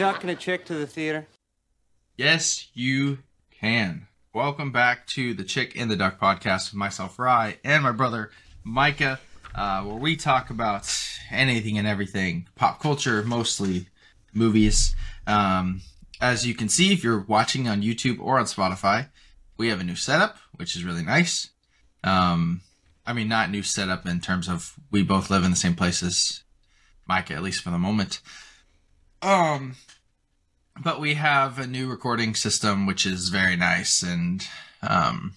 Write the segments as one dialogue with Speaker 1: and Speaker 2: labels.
Speaker 1: duck and a chick to the theater?
Speaker 2: Yes, you can. Welcome back to the Chick and the Duck podcast with myself, Ry, and my brother, Micah, uh, where we talk about anything and everything pop culture, mostly movies. Um, as you can see, if you're watching on YouTube or on Spotify, we have a new setup, which is really nice. Um, I mean, not new setup in terms of we both live in the same places, Micah, at least for the moment. Um, but we have a new recording system which is very nice and um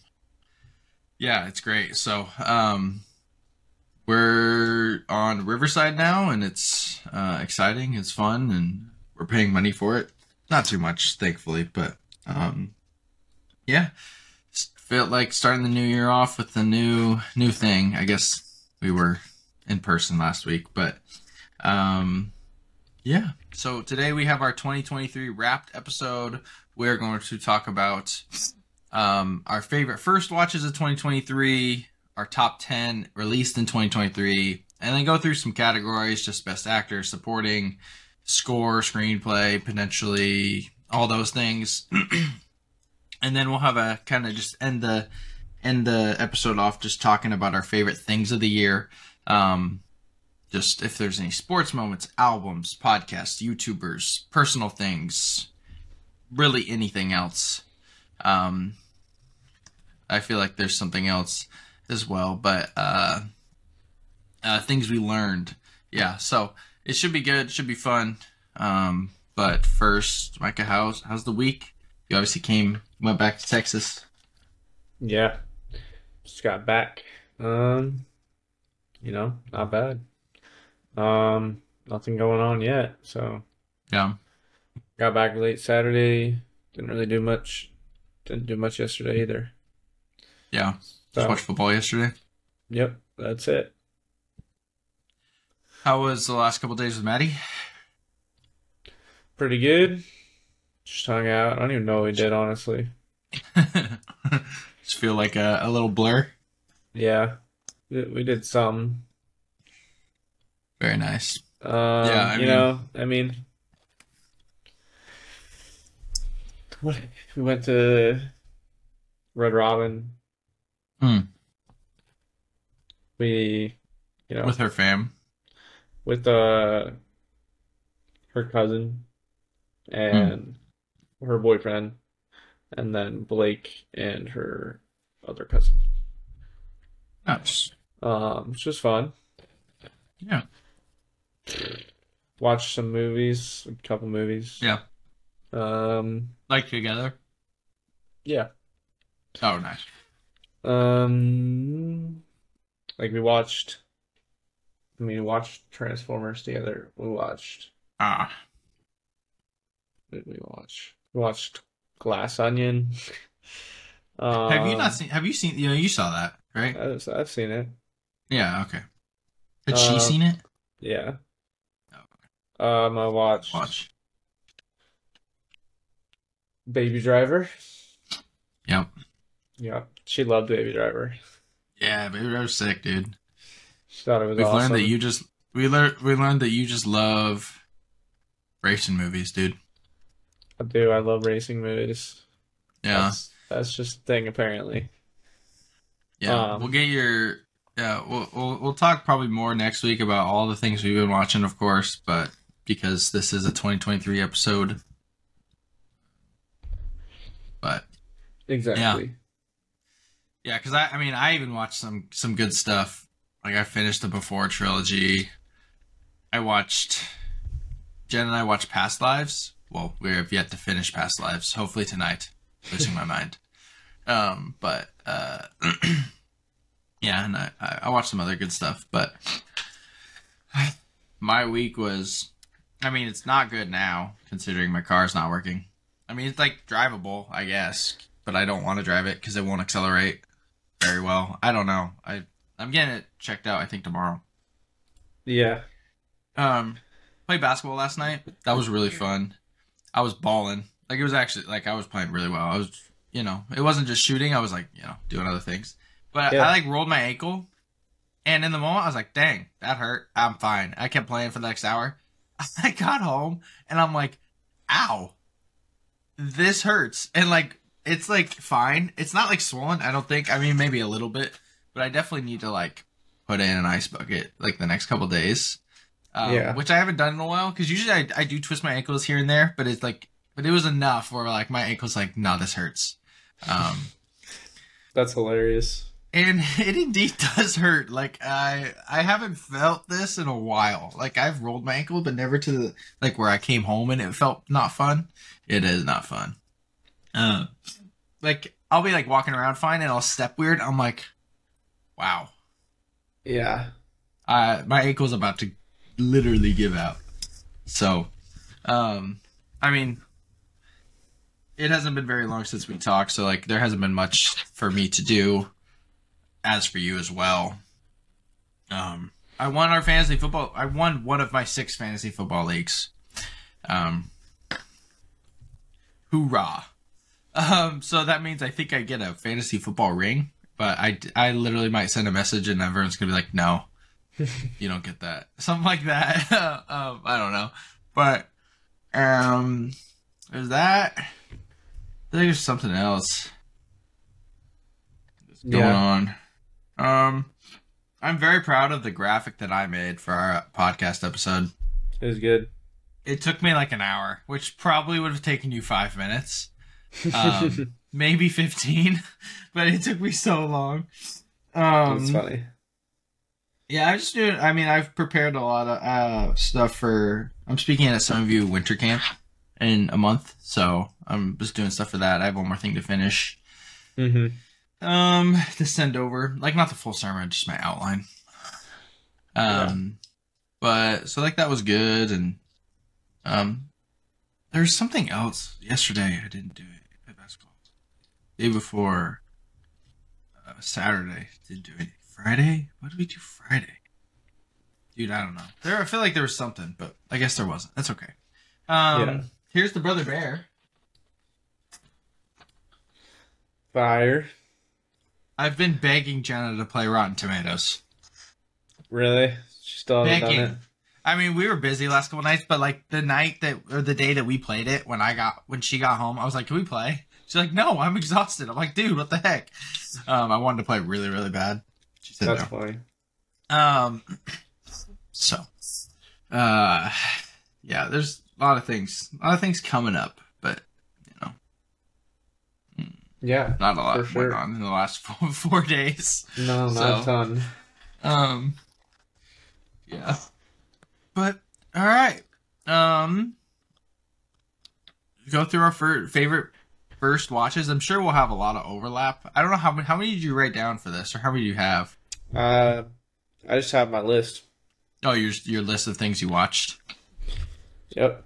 Speaker 2: yeah it's great. So um we're on riverside now and it's uh exciting it's fun and we're paying money for it. Not too much thankfully but um yeah. Felt like starting the new year off with a new new thing. I guess we were in person last week but um yeah. So today we have our 2023 wrapped episode. We're going to talk about um, our favorite first watches of 2023, our top 10 released in 2023, and then go through some categories just best actor, supporting, score, screenplay, potentially all those things. and then we'll have a kind of just end the end the episode off just talking about our favorite things of the year. Um, just if there's any sports moments, albums, podcasts, YouTubers, personal things, really anything else. Um, I feel like there's something else as well, but uh, uh, things we learned. Yeah, so it should be good, should be fun. Um, but first, Micah, how's how's the week? You obviously came, went back to Texas.
Speaker 3: Yeah. Just got back. Um, you know, not bad. Um, nothing going on yet. So
Speaker 2: Yeah,
Speaker 3: got back late Saturday. Didn't really do much. Didn't do much yesterday either.
Speaker 2: yeah.
Speaker 3: So,
Speaker 2: Just watched football yesterday.
Speaker 3: yep, that's it.
Speaker 2: How was the last couple days with Maddie?
Speaker 3: Pretty good. Just hung out. I don't even know what we did, honestly.
Speaker 2: Just feel like a, a little blur.
Speaker 3: Yeah, we we did some.
Speaker 2: Very nice.
Speaker 3: Um,
Speaker 2: Yeah, I
Speaker 3: you
Speaker 2: mean-
Speaker 3: know, I mean, what we went to Red Robin.
Speaker 2: Hmm.
Speaker 3: We, you know,
Speaker 2: With her fam.
Speaker 3: with uh her cousin and her boyfriend, and then Blake and her other cousin.
Speaker 2: Nice.
Speaker 3: Um, it's just fun.
Speaker 2: Yeah.
Speaker 3: Watch some movies, a couple movies.
Speaker 2: Yeah.
Speaker 3: Um,
Speaker 2: Like together.
Speaker 3: yeah.
Speaker 2: Oh, nice.
Speaker 3: Um, like we watched. I mean, we watched Transformers together. We watched.
Speaker 2: Ah,
Speaker 3: What did we watch? We watched Glass Onion.
Speaker 2: have you
Speaker 3: Um,
Speaker 2: not seen? Have you seen? You know, you saw that, right?
Speaker 3: I've, I've seen it.
Speaker 2: Yeah. Okay. Had she
Speaker 3: Uh,
Speaker 2: seen it?
Speaker 3: Yeah.
Speaker 2: Oh,
Speaker 3: Um, I watched
Speaker 2: Watch.
Speaker 3: Baby Driver.
Speaker 2: Yep.
Speaker 3: Yeah, she loved Baby Driver.
Speaker 2: Yeah, baby, was sick, dude.
Speaker 3: She thought it was
Speaker 2: We've
Speaker 3: awesome.
Speaker 2: learned that you just we learned we learned that you just love racing movies, dude.
Speaker 3: I do. I love racing movies.
Speaker 2: Yeah.
Speaker 3: That's, that's just a thing, apparently.
Speaker 2: Yeah,
Speaker 3: Um,
Speaker 2: we'll get your. Yeah, we'll, we'll we'll talk probably more next week about all the things we've been watching, of course, but because this is a 2023 episode. But
Speaker 3: Exactly.
Speaker 2: yeah, because I I mean I even watched some some good stuff. Like I finished the Before trilogy. I watched Jen and I watched Past Lives. Well, we have yet to finish Past Lives. Hopefully tonight. Losing my mind. Um, but uh, yeah, and I I I watched some other good stuff. But my week was, I mean, it's not good now considering my car's not working. I mean, it's like drivable, I guess, but I don't want to drive it because it won't accelerate very well. I don't know. I I'm getting it checked out. I think tomorrow.
Speaker 3: Yeah.
Speaker 2: Um, played basketball last night. That was really fun. I was balling. Like it was actually like I was playing really well. I was, you know, it wasn't just shooting. I was like, you know, doing other things. But
Speaker 3: Yeah.
Speaker 2: I like rolled my ankle, and in the moment I was like, dang, that hurt. I'm fine. I kept playing for the next hour. I got home and I'm like, ow, this hurts. And like, it's like fine. It's not like swollen, I don't think. I mean, maybe a little bit, but I definitely need to like put it in an ice bucket like the next couple days. Um,
Speaker 3: Yeah.
Speaker 2: Which I haven't done in a while because usually I, I do twist my ankles here and there, but it's like, but it was enough where like my ankle's like, no, this hurts. Um,
Speaker 3: That's hilarious.
Speaker 2: And it indeed does hurt. Like I I haven't felt this in a while. Like I've rolled my ankle, but never to the like where I came home and it felt not fun. It is not fun. Uh, like I'll be like walking around fine and I'll step weird. I'm like, wow,
Speaker 3: Yeah.
Speaker 2: uh, my ankle's about to literally give out. So, um, I mean, it hasn't been very long since we talked, so like there hasn't been much for me to do. As for you as well, um, I won our fantasy football. I won one of my six fantasy football leagues. Um, hoorah! Um, so that means I think I get a fantasy football ring, but I I literally might send a message and everyone's gonna be like, no, you don't get that, something like that. um, I don't know, but um, there's that. I think there's something else that's going
Speaker 3: Yeah.
Speaker 2: on. Um, I'm very proud of the graphic that I made for our podcast episode.
Speaker 3: It was good.
Speaker 2: It took me like an hour, which probably would have taken you five minutes, um, maybe fifteen, but it took me so long. Um,
Speaker 3: That's funny.
Speaker 2: yeah, I just do. I mean, I've prepared a lot of uh, stuff for. I'm speaking at some of you winter camp in a month, so I'm just doing stuff for that. I have one more thing to finish.
Speaker 3: hmm
Speaker 2: Um, to send over, like not the full sermon, just my outline. Um, but so like that was good, and um, there's something else yesterday I didn't do it. I basketball. Day before, uh, Saturday didn't do it. Friday, what did we do Friday? Dude, I don't know. There, I feel like there was something, but I guess there wasn't. That's okay. Um,
Speaker 3: Yeah.
Speaker 2: here's the brother bear.
Speaker 3: Fire.
Speaker 2: I've been begging Jenna to play Rotten Tomatoes.
Speaker 3: Really? She still hasn't
Speaker 2: Begging.
Speaker 3: done it.
Speaker 2: I mean, we were busy last couple nights, but like the night that or the day that we played it, when I got when she got home, I was like, "Can we play?" She's like, "No, I'm exhausted." I'm like, "Dude, what the heck?" Um, I wanted to play really, really bad. She said
Speaker 3: That's
Speaker 2: no.
Speaker 3: funny.
Speaker 2: Um, so, uh, yeah, there's a lot of things, a lot of things coming up, but you know,
Speaker 3: Yeah.
Speaker 2: not a lot
Speaker 3: For sure.
Speaker 2: on in the last four, four days.
Speaker 3: No, not
Speaker 2: So-
Speaker 3: a ton.
Speaker 2: Um, yeah, but all right. Um, go through our fir- favorite first watches. I'm sure we'll have a lot of overlap. I don't know how many. How many did you write down for this, or how many do you have?
Speaker 3: Uh, I just have my list.
Speaker 2: Oh, your your list of things you watched.
Speaker 3: Yep.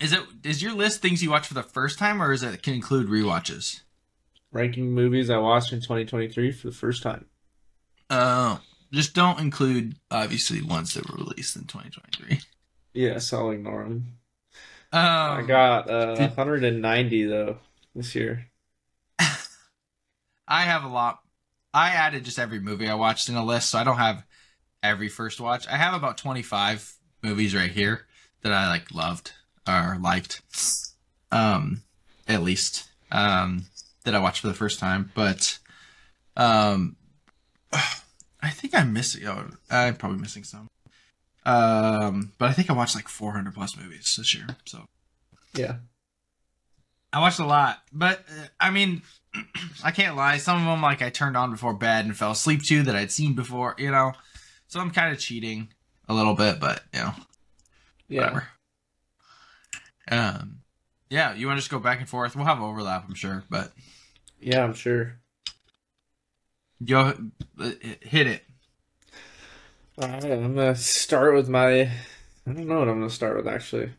Speaker 2: Is it is your list things you watch for the first time, or is it can include rewatches?
Speaker 3: Ranking movies I watched in 2023 for the first time.
Speaker 2: Uh, just don't include obviously ones that were released in 2023.
Speaker 3: Yes, I'll ignore them.
Speaker 2: Um,
Speaker 3: I got uh, 190 though this year.
Speaker 2: I have a lot. I added just every movie I watched in a list, so I don't have every first watch. I have about 25 movies right here that I like loved or liked. Um, at least um that I watched for the first time, but um I think I'm missing oh, I'm probably missing some. Um, but I think I watched like 400 plus movies this year, so
Speaker 3: Yeah.
Speaker 2: I watched a lot, but uh, I mean, I can't lie. Some of them, like, I turned on before bed and fell asleep to that I'd seen before, you know. So I'm kind of cheating a little bit, but you know,
Speaker 3: Yeah.
Speaker 2: whatever. Um, yeah, you want to just go back and forth? We'll have overlap, I'm sure, but
Speaker 3: Yeah, I'm sure.
Speaker 2: yo, uh, hit it.
Speaker 3: All right, I'm gonna start with my. I don't know what I'm gonna start with actually.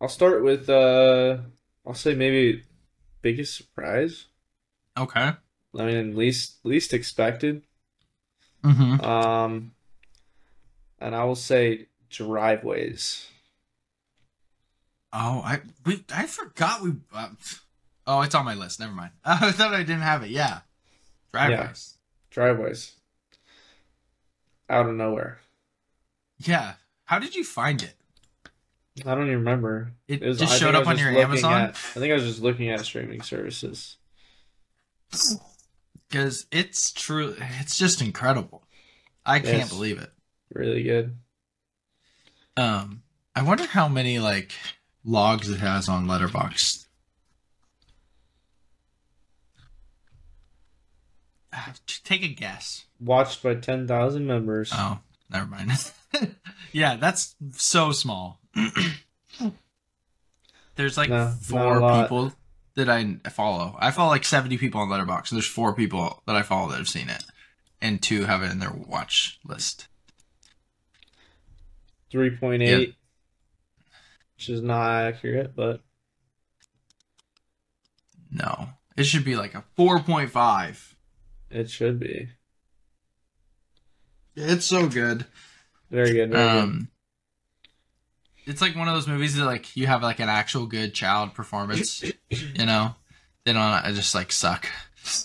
Speaker 3: I'll start with uh, I'll say maybe biggest surprise.
Speaker 2: Okay.
Speaker 3: I mean, least least expected.
Speaker 2: Mm-hmm.
Speaker 3: Um, and I will say driveways.
Speaker 2: Oh, I we I forgot we. Uh, oh, it's on my list. Never mind. I thought I didn't have it. Yeah, driveways.
Speaker 3: Driveways. Out of nowhere.
Speaker 2: Yeah. How did you find it?
Speaker 3: I don't even remember.
Speaker 2: It,
Speaker 3: was-
Speaker 2: just
Speaker 3: I
Speaker 2: showed up on your Amazon
Speaker 3: at- I think I was just looking at streaming services.
Speaker 2: because it's true. It's just incredible. I can't
Speaker 3: Yes.
Speaker 2: believe it.
Speaker 3: Really good.
Speaker 2: Um, I wonder how many like logs it has on Letterboxd. Ah, Take a guess.
Speaker 3: Watched by ten thousand members.
Speaker 2: Oh, never mind. yeah, that's so small. There's like
Speaker 3: No,
Speaker 2: four people that I follow. I follow like 70 people on Letterboxd. There's four people that I follow that have seen it, and two have it in their watch list.
Speaker 3: Three point eight, which is not accurate, but
Speaker 2: No, it should be like a 4.5.
Speaker 3: it should be
Speaker 2: It's so good.
Speaker 3: very good. Very good.
Speaker 2: Um, it's like one of those movies that like you have like an actual good child performance. you know, they don't I just like suck.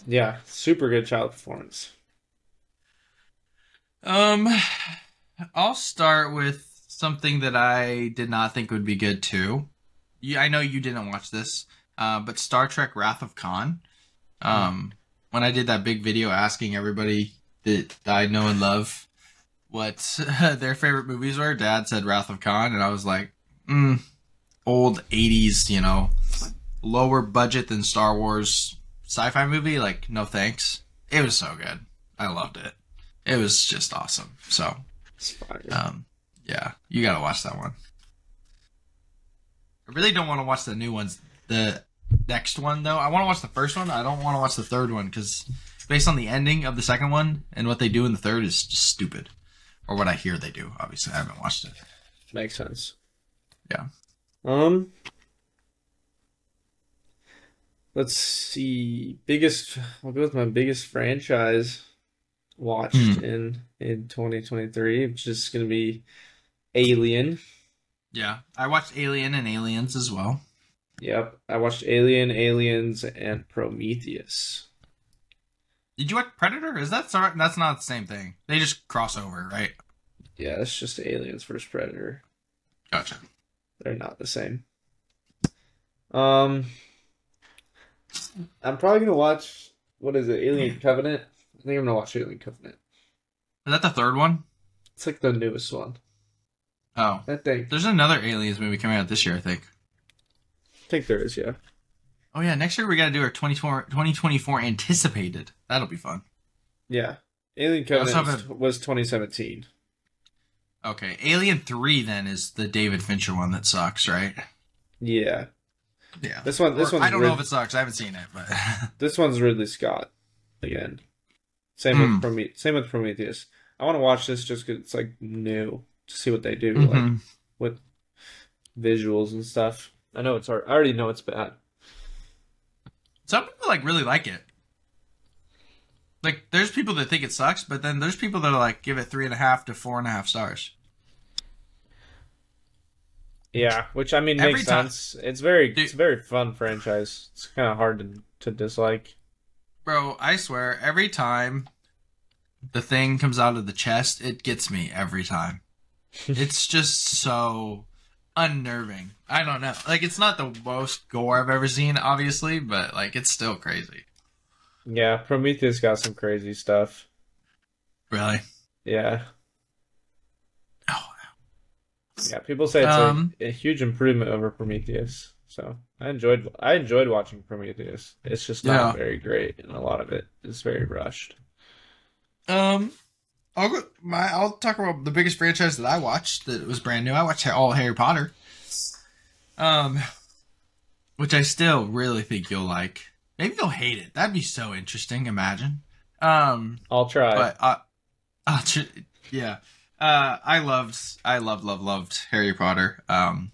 Speaker 3: Yeah, super good child performance.
Speaker 2: Um, I'll start with something that I did not think would be good too. You, I know you didn't watch this, uh, but Star Trek: Wrath of Khan. Um, when I did that big video asking everybody that I know and love what their favorite movies were, Dad said Wrath of Khan, and I was like, mm, old '80s, you know, lower budget than Star Wars sci-fi movie. Like, no thanks. It was so good. I loved it. It was just awesome. So, um, yeah, you gotta watch that one. I really don't want to watch the new ones. The next one, though, I want to watch the first one. I don't want to watch the third one because, based on the ending of the second one and what they do in the third, is just stupid. Or what I hear they do. Obviously, I haven't watched it.
Speaker 3: Makes sense.
Speaker 2: Yeah.
Speaker 3: Um. Let's see. Biggest. I'll go with my biggest franchise watched
Speaker 2: Hmm.
Speaker 3: in in 2023, which is going to be Alien.
Speaker 2: Yeah, I watched Alien and Aliens as well.
Speaker 3: Yep, I watched Alien, Aliens, and Prometheus.
Speaker 2: Did you watch Predator? Is that sorry? That's not the same thing. They just cross over, right?
Speaker 3: Yeah, that's just Aliens vs Predator.
Speaker 2: Gotcha.
Speaker 3: They're not the same. Um, I'm probably gonna watch. What is it? Alien Covenant. I think I'm gonna watch Alien Covenant.
Speaker 2: Is that the third one?
Speaker 3: It's like the newest one.
Speaker 2: Oh,
Speaker 3: that think.
Speaker 2: there's another Aliens movie coming out this year, I think.
Speaker 3: I think there is. Yeah.
Speaker 2: Oh yeah, next year we got to do our 24, 2024 anticipated. That'll be fun.
Speaker 3: Yeah. Alien Covenant was, was 2017.
Speaker 2: Okay, Alien Three then is the David Fincher one that sucks, right?
Speaker 3: Yeah.
Speaker 2: Yeah.
Speaker 3: This one. This one.
Speaker 2: I don't
Speaker 3: Rid-
Speaker 2: know if it sucks. I haven't seen it, but
Speaker 3: This one's Ridley Scott. Again. Same
Speaker 2: Hmm.
Speaker 3: with Prometheus. Same with Prometheus. I want to watch this just because it's like new to see what they do, like
Speaker 2: Mhm.
Speaker 3: with visuals and stuff. I know it's hard. I already know it's bad.
Speaker 2: some people like really like it. Like, there's people that think it sucks, but then there's people that are like give it three and a half to four and a half stars.
Speaker 3: Yeah, which I mean
Speaker 2: Every
Speaker 3: makes
Speaker 2: time-
Speaker 3: sense. It's very
Speaker 2: Dude-
Speaker 3: it's a very fun franchise. It's kind of hard to to dislike.
Speaker 2: Bro, I swear, every time the thing comes out of the chest, it gets me every time. it's just so unnerving. I don't know. Like, it's not the most gore I've ever seen, obviously, but like, it's still crazy.
Speaker 3: Yeah, Prometheus got some crazy stuff.
Speaker 2: Really?
Speaker 3: Yeah.
Speaker 2: Oh,
Speaker 3: Yeah, people say it's
Speaker 2: Um,
Speaker 3: a, a huge improvement over Prometheus. So I enjoyed I enjoyed watching Prometheus. It's just not
Speaker 2: Yeah.
Speaker 3: very great, and a lot of it is very rushed.
Speaker 2: Um, I'll go. My I'll talk about the biggest franchise that I watched that was brand new. I watched all Harry Potter. Um, which I still really think you'll like. Maybe you'll hate it. That'd be so interesting. Imagine. Um,
Speaker 3: I'll try.
Speaker 2: but uh, uh tr- yeah. Uh, I loved, I loved, loved, loved Harry Potter. Um,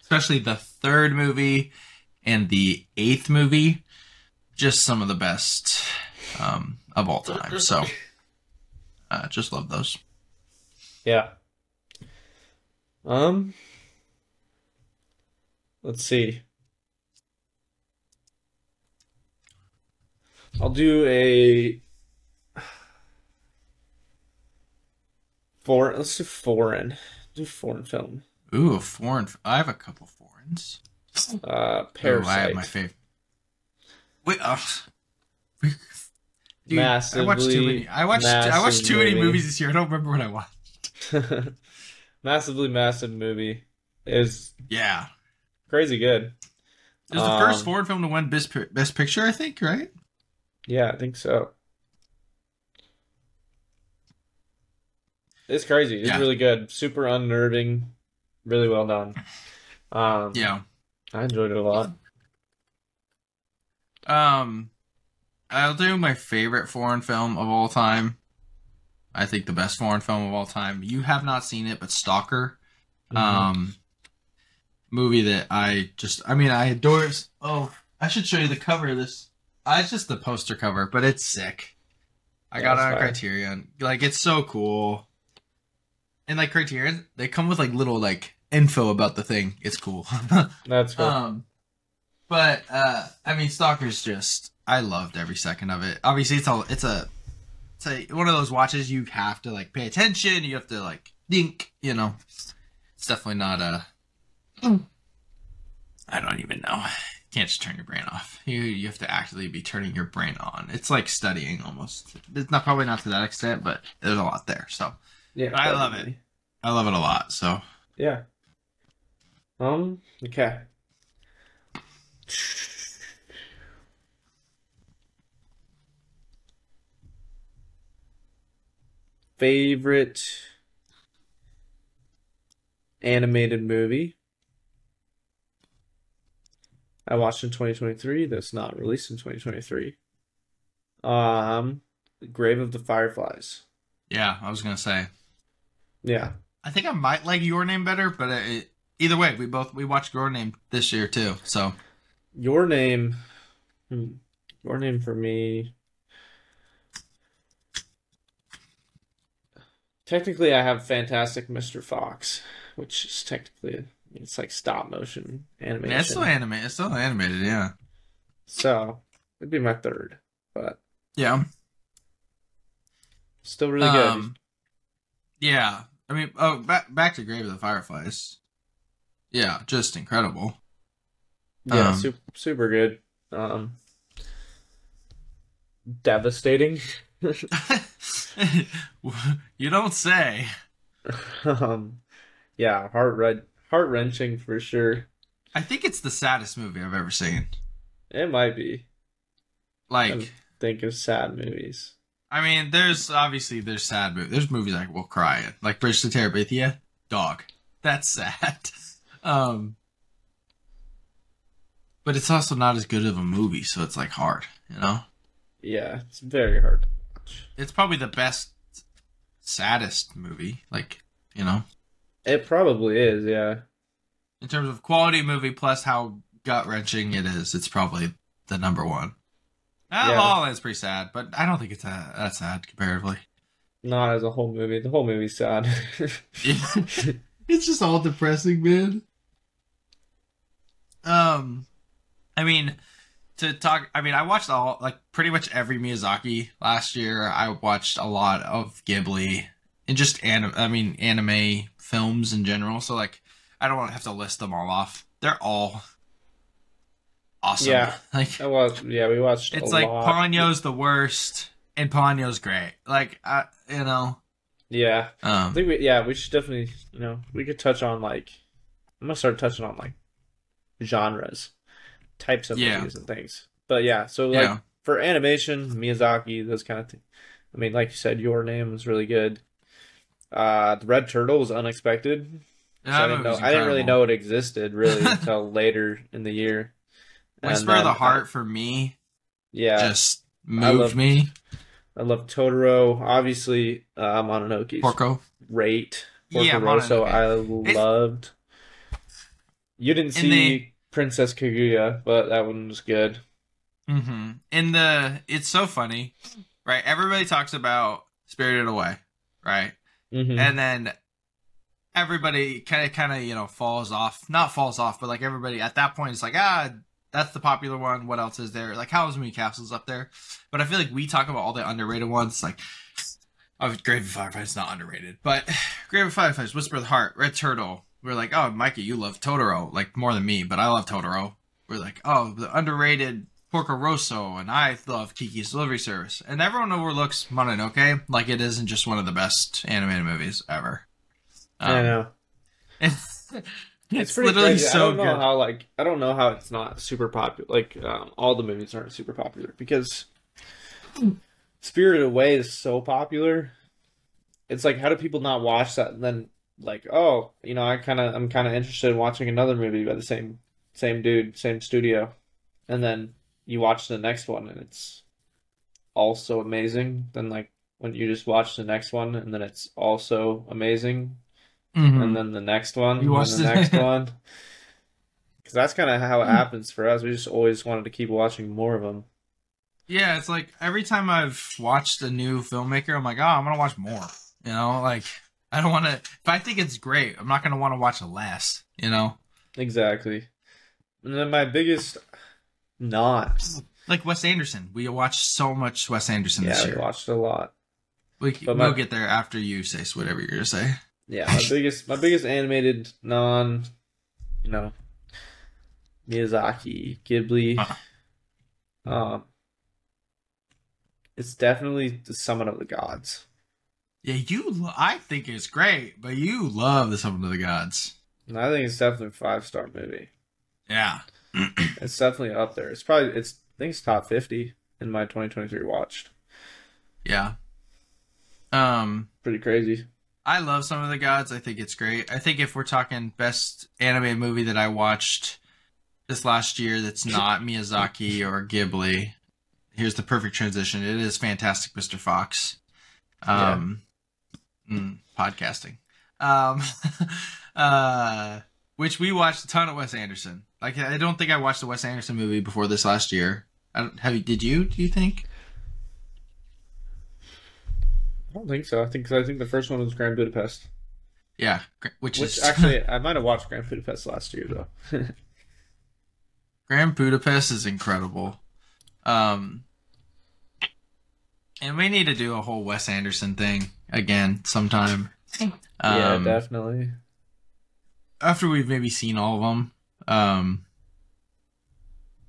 Speaker 2: especially the third movie and the eighth movie. Just some of the best um, of all time. So, uh, just love those.
Speaker 3: yeah. Um. Let's see. I'll do a. Foreign. Let's do foreign. Do foreign film.
Speaker 2: Ooh, a foreign. I have a couple foreigns.
Speaker 3: Uh, Parasite.
Speaker 2: I have my favorite. Wait, uh, Dude,
Speaker 3: Massively,
Speaker 2: I watched too many. I watched. I watched too many movies this year. I don't remember what I watched.
Speaker 3: Massively massive movie. is
Speaker 2: Yeah,
Speaker 3: crazy good.
Speaker 2: it was the first
Speaker 3: Um,
Speaker 2: foreign film to win best best picture. I think right.
Speaker 3: Yeah, I think so. It's crazy. It's
Speaker 2: Yeah.
Speaker 3: really good. Super unnerving. Really well done. Um,
Speaker 2: Yeah.
Speaker 3: I enjoyed it a lot.
Speaker 2: Um, I'll do my favorite foreign film of all time. I think the best foreign film of all time. You have not seen it, but Stalker.
Speaker 3: Mhm.
Speaker 2: Um, movie that I just, I mean, I adore. Oh, I should show you the cover of this. Uh, it's just the poster cover, but it's sick. I
Speaker 3: Yeah,
Speaker 2: got it on. Criterion. Like, it's so cool. And like Criterion, they come with like little like info about the thing. It's cool.
Speaker 3: That's cool.
Speaker 2: Um, but uh, I mean, Stalker's just I loved every second of it. Obviously, it's all it's a it's a one of those watches you have to like pay attention. You have to like think. You know, it's definitely not a. I don't even know. You can't just turn your brain off. You you have to actively be turning your brain on. It's like studying almost. It's not probably not to that extent, but there's a lot there. So
Speaker 3: yeah,
Speaker 2: I love it. I love it a lot. So
Speaker 3: Yeah. Um. Okay. Favorite animated movie I watched in 2023 that's not released in 2023. Um, Grave of the Fireflies.
Speaker 2: yeah, I was gonna say.
Speaker 3: Yeah.
Speaker 2: I think I might like your name better, but it, either way, we both we watched your name this year too. So
Speaker 3: Your name, hmm, your name for me. Technically, I have Fantastic Mr. Fox, which is technically it's like stop motion animation.
Speaker 2: yeah, it's still animated. It's still animated. Yeah.
Speaker 3: So it'd be my third, but
Speaker 2: Yeah.
Speaker 3: still really good.
Speaker 2: Um, yeah. I mean, oh, back back to Grave of the Fireflies. Yeah, just incredible.
Speaker 3: yeah,
Speaker 2: um,
Speaker 3: super super good. Um, devastating.
Speaker 2: you don't say.
Speaker 3: um, yeah, heart red, heart wrenching for sure.
Speaker 2: I think it's the saddest movie I've ever seen.
Speaker 3: It might be.
Speaker 2: Like,
Speaker 3: Um, think of sad movies.
Speaker 2: I mean, there's obviously there's sad movies. There's movies I will cry at, like Bridge to Terabithia. Dog, that's sad. Um, but it's also not as good of a movie, so it's like hard, you know.
Speaker 3: Yeah, it's very hard
Speaker 2: It's probably the best, saddest movie, like you know,
Speaker 3: It probably is, yeah.
Speaker 2: in terms of quality movie plus how gut wrenching it is. It's probably the number one.
Speaker 3: Yeah.
Speaker 2: La La Land's pretty sad, but I don't think it's that, that sad comparatively.
Speaker 3: Not as a whole movie. The whole movie's sad.
Speaker 2: it's just all depressing, man. Um, I mean, to talk, I mean, I watched all like pretty much every Miyazaki last year. I watched a lot of Ghibli and just anime. I mean, anime films in general. So like, I don't want to have to list them all off. They're all awesome.
Speaker 3: Yeah.
Speaker 2: like
Speaker 3: I watched, yeah, we watched
Speaker 2: it's like
Speaker 3: lot.
Speaker 2: Ponyo's the worst and Ponyo's great. Like, I, you know,
Speaker 3: Yeah. I
Speaker 2: um,
Speaker 3: think we, yeah, we should definitely, you know, we could touch on like, I'm gonna start touching on like genres, types of
Speaker 2: Yeah.
Speaker 3: movies and things. But yeah, so like
Speaker 2: yeah,
Speaker 3: for animation, Miyazaki, those kind of things. I mean, like you said, Your Name was really good. Uh, the Red Turtle was unexpected. So I didn't know. I didn't really know it existed really until later in the year.
Speaker 2: Whisper of the
Speaker 3: I-
Speaker 2: Heart for me
Speaker 3: yeah,
Speaker 2: just
Speaker 3: I
Speaker 2: moved
Speaker 3: love-
Speaker 2: me.
Speaker 3: I love Totoro. Obviously, uh, Mononoke's
Speaker 2: Porco.
Speaker 3: great.
Speaker 2: Yeah,
Speaker 3: Porco Rosso,
Speaker 2: Mononoke.
Speaker 3: I
Speaker 2: It's-
Speaker 3: loved. You didn't see Princess Kaguya, but that one was good.
Speaker 2: Mm-hmm. In the, it's so funny, right? Everybody talks about Spirited Away, right?
Speaker 3: hmm
Speaker 2: And then everybody kind of, kind of, you know, falls off. Not falls off, but like everybody at that point is like, ah, that's the popular one. What else is there? Like Howl's Moving Castle's up there, but I feel like we talk about all the underrated ones, like Oh, Grave of Fireflies is not underrated, but Grave of Fireflies, Whisper of the Heart, Red Turtle. We're like, oh, Mikey, you love Totoro like more than me, but I love Totoro. We're like, oh, the underrated Porco Rosso, and I love Kiki's Delivery Service, and everyone overlooks Mononoke like it isn't just one of the best animated movies ever.
Speaker 3: I
Speaker 2: Um,
Speaker 3: know.
Speaker 2: It's, it's,
Speaker 3: pretty
Speaker 2: literally
Speaker 3: crazy.
Speaker 2: so
Speaker 3: I don't know how like I don't know how it's not super popular. Like um, all the movies aren't super popular because Spirited Away is so popular. It's like how do people not watch that? And then like oh you know I kind of I'm kind of interested in watching another movie by the same same dude same studio, and then you watch the next one and it's also amazing. Then like when you just watch the next one and then it's also amazing
Speaker 2: Mhm.
Speaker 3: and then the next one,
Speaker 2: You
Speaker 3: and
Speaker 2: watched
Speaker 3: the next one. Because that's kind of how it happens for us. We just always wanted to keep watching more of them.
Speaker 2: Yeah, it's like every time I've watched a new filmmaker, I'm like, oh, I'm gonna watch more. You know, like I don't want to. If I think it's great, I'm not gonna want to watch it less. You know,
Speaker 3: Exactly. And then my biggest not.
Speaker 2: like Wes Anderson. We watched so much Wes Anderson this
Speaker 3: Yeah, we
Speaker 2: year.
Speaker 3: watched a lot.
Speaker 2: We
Speaker 3: but
Speaker 2: we'll
Speaker 3: my-
Speaker 2: get there after you say whatever you're gonna say.
Speaker 3: Yeah, my biggest my biggest animated non, you know, Miyazaki, Ghibli.
Speaker 2: Uh-huh.
Speaker 3: Um, it's definitely the Summit of the Gods.
Speaker 2: Yeah, you. lo- I think it's great, but you love the Summit of the Gods.
Speaker 3: I think it's definitely a five star movie.
Speaker 2: Yeah.
Speaker 3: It's definitely up there. It's probably it's I think it's top fifty in my 2023 watched.
Speaker 2: Yeah. Um.
Speaker 3: Pretty crazy.
Speaker 2: I love Summit of the Gods. I think it's great. I think if we're talking best anime movie that I watched this last year that's not Miyazaki or Ghibli, here's the perfect transition. It is Fantastic Mr. Fox. Um mm, podcasting. Um uh which we watched a ton of Wes Anderson. Like I don't think I watched a Wes Anderson movie before this last year. I don't, have you did you do you think?
Speaker 3: I don't think so. I think I think the first one was Grand Budapest,
Speaker 2: Yeah, which,
Speaker 3: which
Speaker 2: is
Speaker 3: actually I might have watched Grand Budapest last year though.
Speaker 2: Grand Budapest is incredible. Um, and we need to do a whole Wes Anderson thing again sometime.
Speaker 3: yeah,
Speaker 2: Um,
Speaker 3: definitely.
Speaker 2: after we've maybe seen all of them. Um,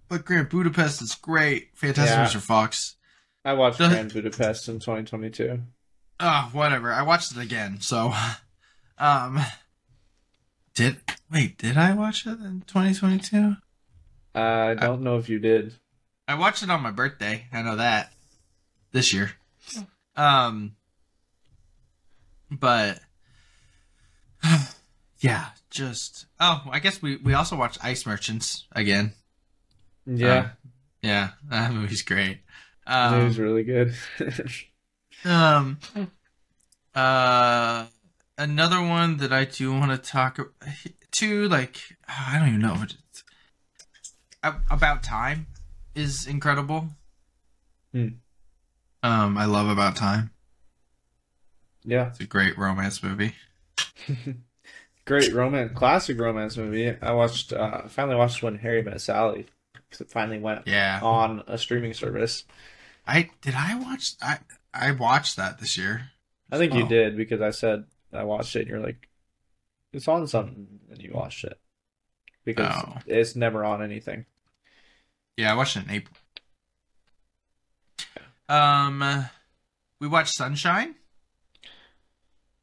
Speaker 2: but Grand Budapest is great. Fantastic
Speaker 3: Yeah.
Speaker 2: Mr. Fox.
Speaker 3: I watched
Speaker 2: the-
Speaker 3: Grand Budapest in 2022.
Speaker 2: Oh, whatever. I watched it again. So, um, did wait? Did I watch it in 2022?
Speaker 3: I don't know if you did.
Speaker 2: I watched it on my birthday. I know that this year. Um, but yeah, just oh, I guess we we also watched Ice Merchants again.
Speaker 3: Yeah,
Speaker 2: Yeah, that movie's great.
Speaker 3: it
Speaker 2: Um,
Speaker 3: was really good.
Speaker 2: um, uh, another one that I do want to talk to, like I don't even know what it's, about time is incredible.
Speaker 3: Hmm.
Speaker 2: Um, I love About Time.
Speaker 3: Yeah,
Speaker 2: It's a great romance movie.
Speaker 3: great romance, classic romance movie. I watched. Uh, I finally watched When Harry Met Sally because it finally went
Speaker 2: Yeah,
Speaker 3: on a streaming service.
Speaker 2: I did. I watch. I I watched that this year.
Speaker 3: I think you
Speaker 2: Oh.
Speaker 3: did because I said I watched it. and You're like, it's on something, and you watched it because
Speaker 2: Oh.
Speaker 3: it's never on anything.
Speaker 2: Yeah, I watched it in April. Um, we watched Sunshine.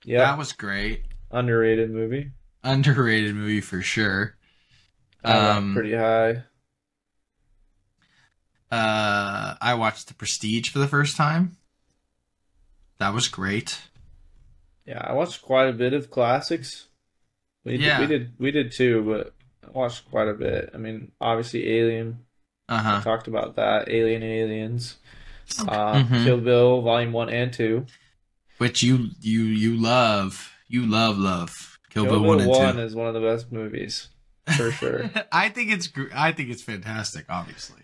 Speaker 3: Yeah,
Speaker 2: That was great.
Speaker 3: underrated movie.
Speaker 2: Underrated movie for sure. Um,
Speaker 3: pretty high.
Speaker 2: Uh, I watched The Prestige for the first time. That was great.
Speaker 3: Yeah, I watched quite a bit of classics. We
Speaker 2: Yeah.
Speaker 3: did, we did we did too, but I watched quite a bit. I mean, obviously Alien.
Speaker 2: Uh
Speaker 3: I
Speaker 2: huh.
Speaker 3: talked about that. Alien and Aliens. Uh,
Speaker 2: Mhm.
Speaker 3: Kill Bill Volume One and Two.
Speaker 2: Which you you you love. You love love. Kill,
Speaker 3: Kill
Speaker 2: Bill,
Speaker 3: Bill
Speaker 2: one and
Speaker 3: One
Speaker 2: two.
Speaker 3: is one of the best movies for sure.
Speaker 2: I think it's I think it's fantastic. Obviously.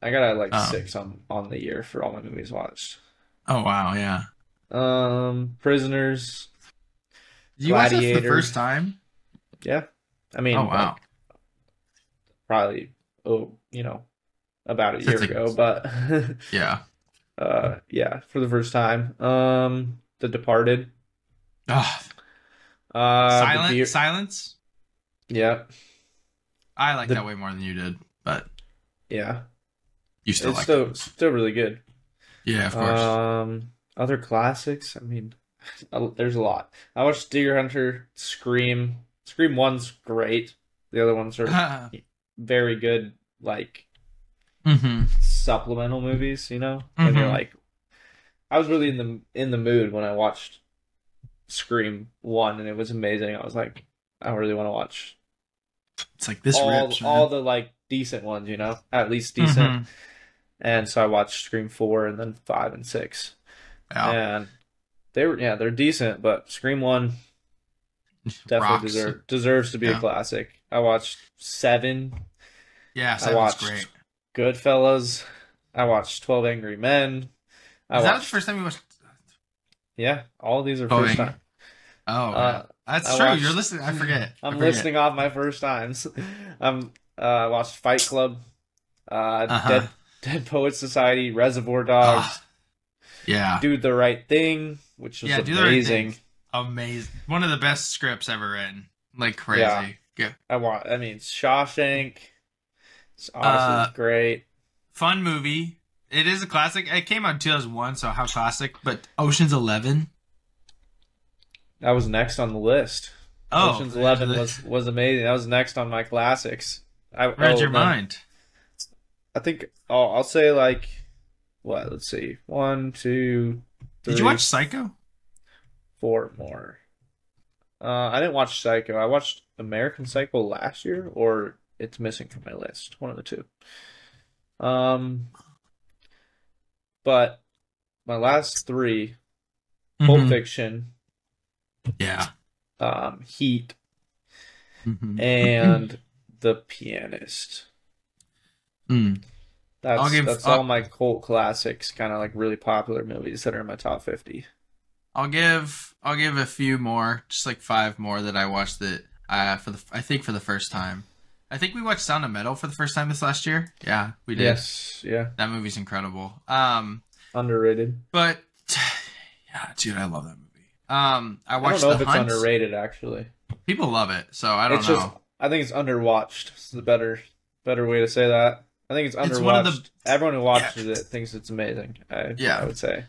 Speaker 3: I got like
Speaker 2: Oh.
Speaker 3: six on on the year for all my movies watched.
Speaker 2: Oh wow, yeah.
Speaker 3: Um, Prisoners.
Speaker 2: Did you watch this the
Speaker 3: Gladiator.
Speaker 2: first time?
Speaker 3: Yeah, I mean,
Speaker 2: Oh wow.
Speaker 3: like, probably oh, you know, about a year
Speaker 2: Since it-
Speaker 3: ago, but
Speaker 2: Yeah.
Speaker 3: Uh, yeah, for the first time. Um, The Departed.
Speaker 2: Ugh.
Speaker 3: Uh, the
Speaker 2: Silent,
Speaker 3: Beer-
Speaker 2: silence.
Speaker 3: yeah,
Speaker 2: I like
Speaker 3: The-
Speaker 2: that way more than you did, but
Speaker 3: yeah.
Speaker 2: you still
Speaker 3: it's
Speaker 2: like
Speaker 3: still
Speaker 2: it.
Speaker 3: still really good.
Speaker 2: Yeah, of course.
Speaker 3: Um, other classics. I mean, there's a lot. I watched Deer Hunter, Scream. Scream one's great. The other ones are very good, like
Speaker 2: hmm
Speaker 3: supplemental movies. You know, when you're
Speaker 2: Mhm.
Speaker 3: like, I was really in the in the mood when I watched Scream one, and it was amazing. I was like, I really want to watch
Speaker 2: It's like this
Speaker 3: all
Speaker 2: rips,
Speaker 3: all the like decent ones. You know, at least decent.
Speaker 2: Mhm.
Speaker 3: And so I watched Scream four and then five and six.
Speaker 2: Yeah.
Speaker 3: and they were yeah they're decent but scream one definitely
Speaker 2: Rocks.
Speaker 3: deserve, deserves to be
Speaker 2: Yeah.
Speaker 3: a classic i watched seven
Speaker 2: Yeah,
Speaker 3: i watched
Speaker 2: great.
Speaker 3: Goodfellas i watched 12 angry men i
Speaker 2: Is that the first time you watched?
Speaker 3: yeah all these are
Speaker 2: 12
Speaker 3: first time
Speaker 2: Oh,
Speaker 3: Uh,
Speaker 2: that's
Speaker 3: I
Speaker 2: true.
Speaker 3: watched-
Speaker 2: You're listening. I forget. I
Speaker 3: i'm
Speaker 2: forget.
Speaker 3: listing off my first times i'm uh I watched fight club uh
Speaker 2: Uh-huh.
Speaker 3: dead dead poet society reservoir dogs
Speaker 2: Ah, yeah,
Speaker 3: do the right thing which was
Speaker 2: Yeah, the Right
Speaker 3: amazing
Speaker 2: amazing. One of the best scripts ever written. Like crazy.
Speaker 3: Yeah.
Speaker 2: Yeah.
Speaker 3: I want. I mean, Shawshank. It's
Speaker 2: Uh,
Speaker 3: honestly great.
Speaker 2: Fun movie. It is a classic. It came out in 2001, so how classic? But Ocean's Eleven.
Speaker 3: That was next on the list.
Speaker 2: Oh,
Speaker 3: Ocean's Eleven was was amazing. That was next on my classics. I
Speaker 2: read
Speaker 3: oh,
Speaker 2: your mind.
Speaker 3: I think. Oh, I'll say like, what? Let's see. One, two, three,
Speaker 2: Did you watch Psycho?
Speaker 3: four more. Uh, I didn't watch Psycho. I watched American Psycho last year, or it's missing from my list. One of the two. Um, but my last three: Pulp
Speaker 2: Mhm.
Speaker 3: Fiction,
Speaker 2: Yeah.
Speaker 3: um, Heat,
Speaker 2: Mhm.
Speaker 3: and The Pianist.
Speaker 2: Mm.
Speaker 3: That's
Speaker 2: give-
Speaker 3: that's
Speaker 2: I'll-
Speaker 3: all my cult classics, kind of like really popular movies that are in my top fifty.
Speaker 2: I'll give I'll give a few more, just like five more that I watched that uh for the I think for the first time. I think we watched Sound of Metal for the first time this last year. Yeah, we did.
Speaker 3: Yes, yeah,
Speaker 2: That movie's incredible. Um,
Speaker 3: underrated.
Speaker 2: but yeah, dude, I love that movie. Um, I watched.
Speaker 3: I don't know
Speaker 2: The
Speaker 3: if it's underrated actually.
Speaker 2: People love it, so I don't
Speaker 3: it's
Speaker 2: know.
Speaker 3: just I think it's underwatched. It's the better better way to say that. I think it's underwatched.
Speaker 2: It's one of the-
Speaker 3: Everyone who watches it thinks it's amazing. I,
Speaker 2: Yeah.
Speaker 3: I would say.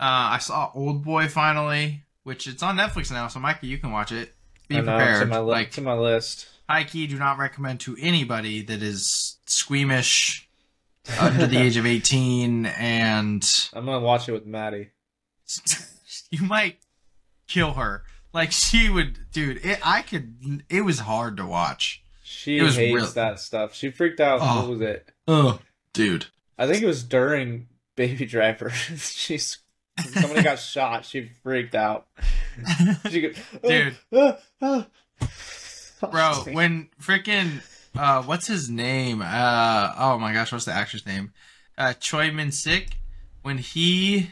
Speaker 2: Uh, I saw Old Boy finally, which it's on Netflix now. So Mikey, you can watch it. Be
Speaker 3: know,
Speaker 2: prepared.
Speaker 3: It's in my, li-
Speaker 2: like
Speaker 3: it's in my list.
Speaker 2: Key, do not recommend to anybody that is squeamish under the age of eighteen, and
Speaker 3: I'm gonna watch it with Maddie.
Speaker 2: you might kill her. Like she would, dude. It, I could. It was hard to watch.
Speaker 3: She hates
Speaker 2: real-
Speaker 3: that stuff. She freaked out.
Speaker 2: Oh.
Speaker 3: What was it?
Speaker 2: Oh, dude.
Speaker 3: I think it was during Baby Driver. She's somebody got shot. She freaked out. She
Speaker 2: Dude.
Speaker 3: "Ah, ah, ah."
Speaker 2: Bro when freaking uh what's his name? Uh oh my gosh what's the actor's name? Uh choi min sik when he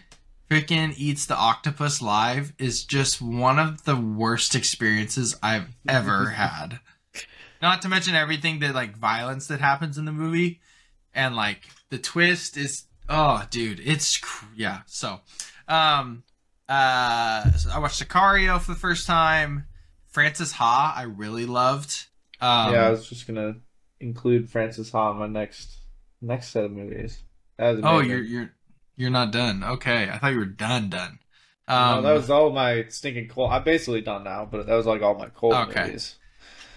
Speaker 2: freaking eats the octopus live is just one of the worst experiences i've ever had. Not to mention everything that like violence that happens in the movie and like the twist is oh dude it's yeah so um uh so i watched sicario for the first time Frances Ha, I really loved. Um,
Speaker 3: yeah, I was just gonna include Frances Ha in my next next set of movies.
Speaker 2: Oh, you're you're you're not done. Okay, I thought you were done. Done.
Speaker 3: No,
Speaker 2: Um,
Speaker 3: that was all my stinking cold. I'm basically done now, but that was like all my cold
Speaker 2: Okay.
Speaker 3: movies.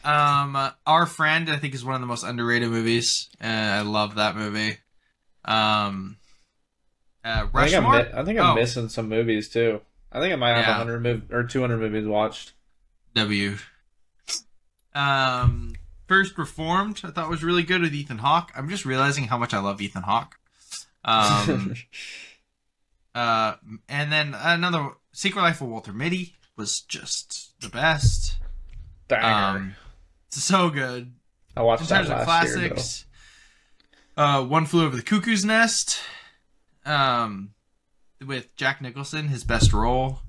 Speaker 2: um, Our Friend. I think is one of the most underrated movies. Uh, I love that movie. Um, uh,
Speaker 3: I think I'm,
Speaker 2: Rushmore.
Speaker 3: mi- I think I'm
Speaker 2: Oh.
Speaker 3: missing some movies too. I think I might have
Speaker 2: Yeah.
Speaker 3: 100 mov- or 200 movies watched.
Speaker 2: W. Um, First Reformed. I thought was really good with Ethan Hawke. I'm just realizing how much I love Ethan Hawke. Um. Uh, and then another Secret Life of Walter Mitty was just the best.
Speaker 3: Banger.
Speaker 2: Um, it's so good.
Speaker 3: I watched
Speaker 2: In
Speaker 3: that
Speaker 2: terms of
Speaker 3: last year.
Speaker 2: classics, uh, One Flew Over the Cuckoo's Nest, um, with Jack Nicholson, his best role,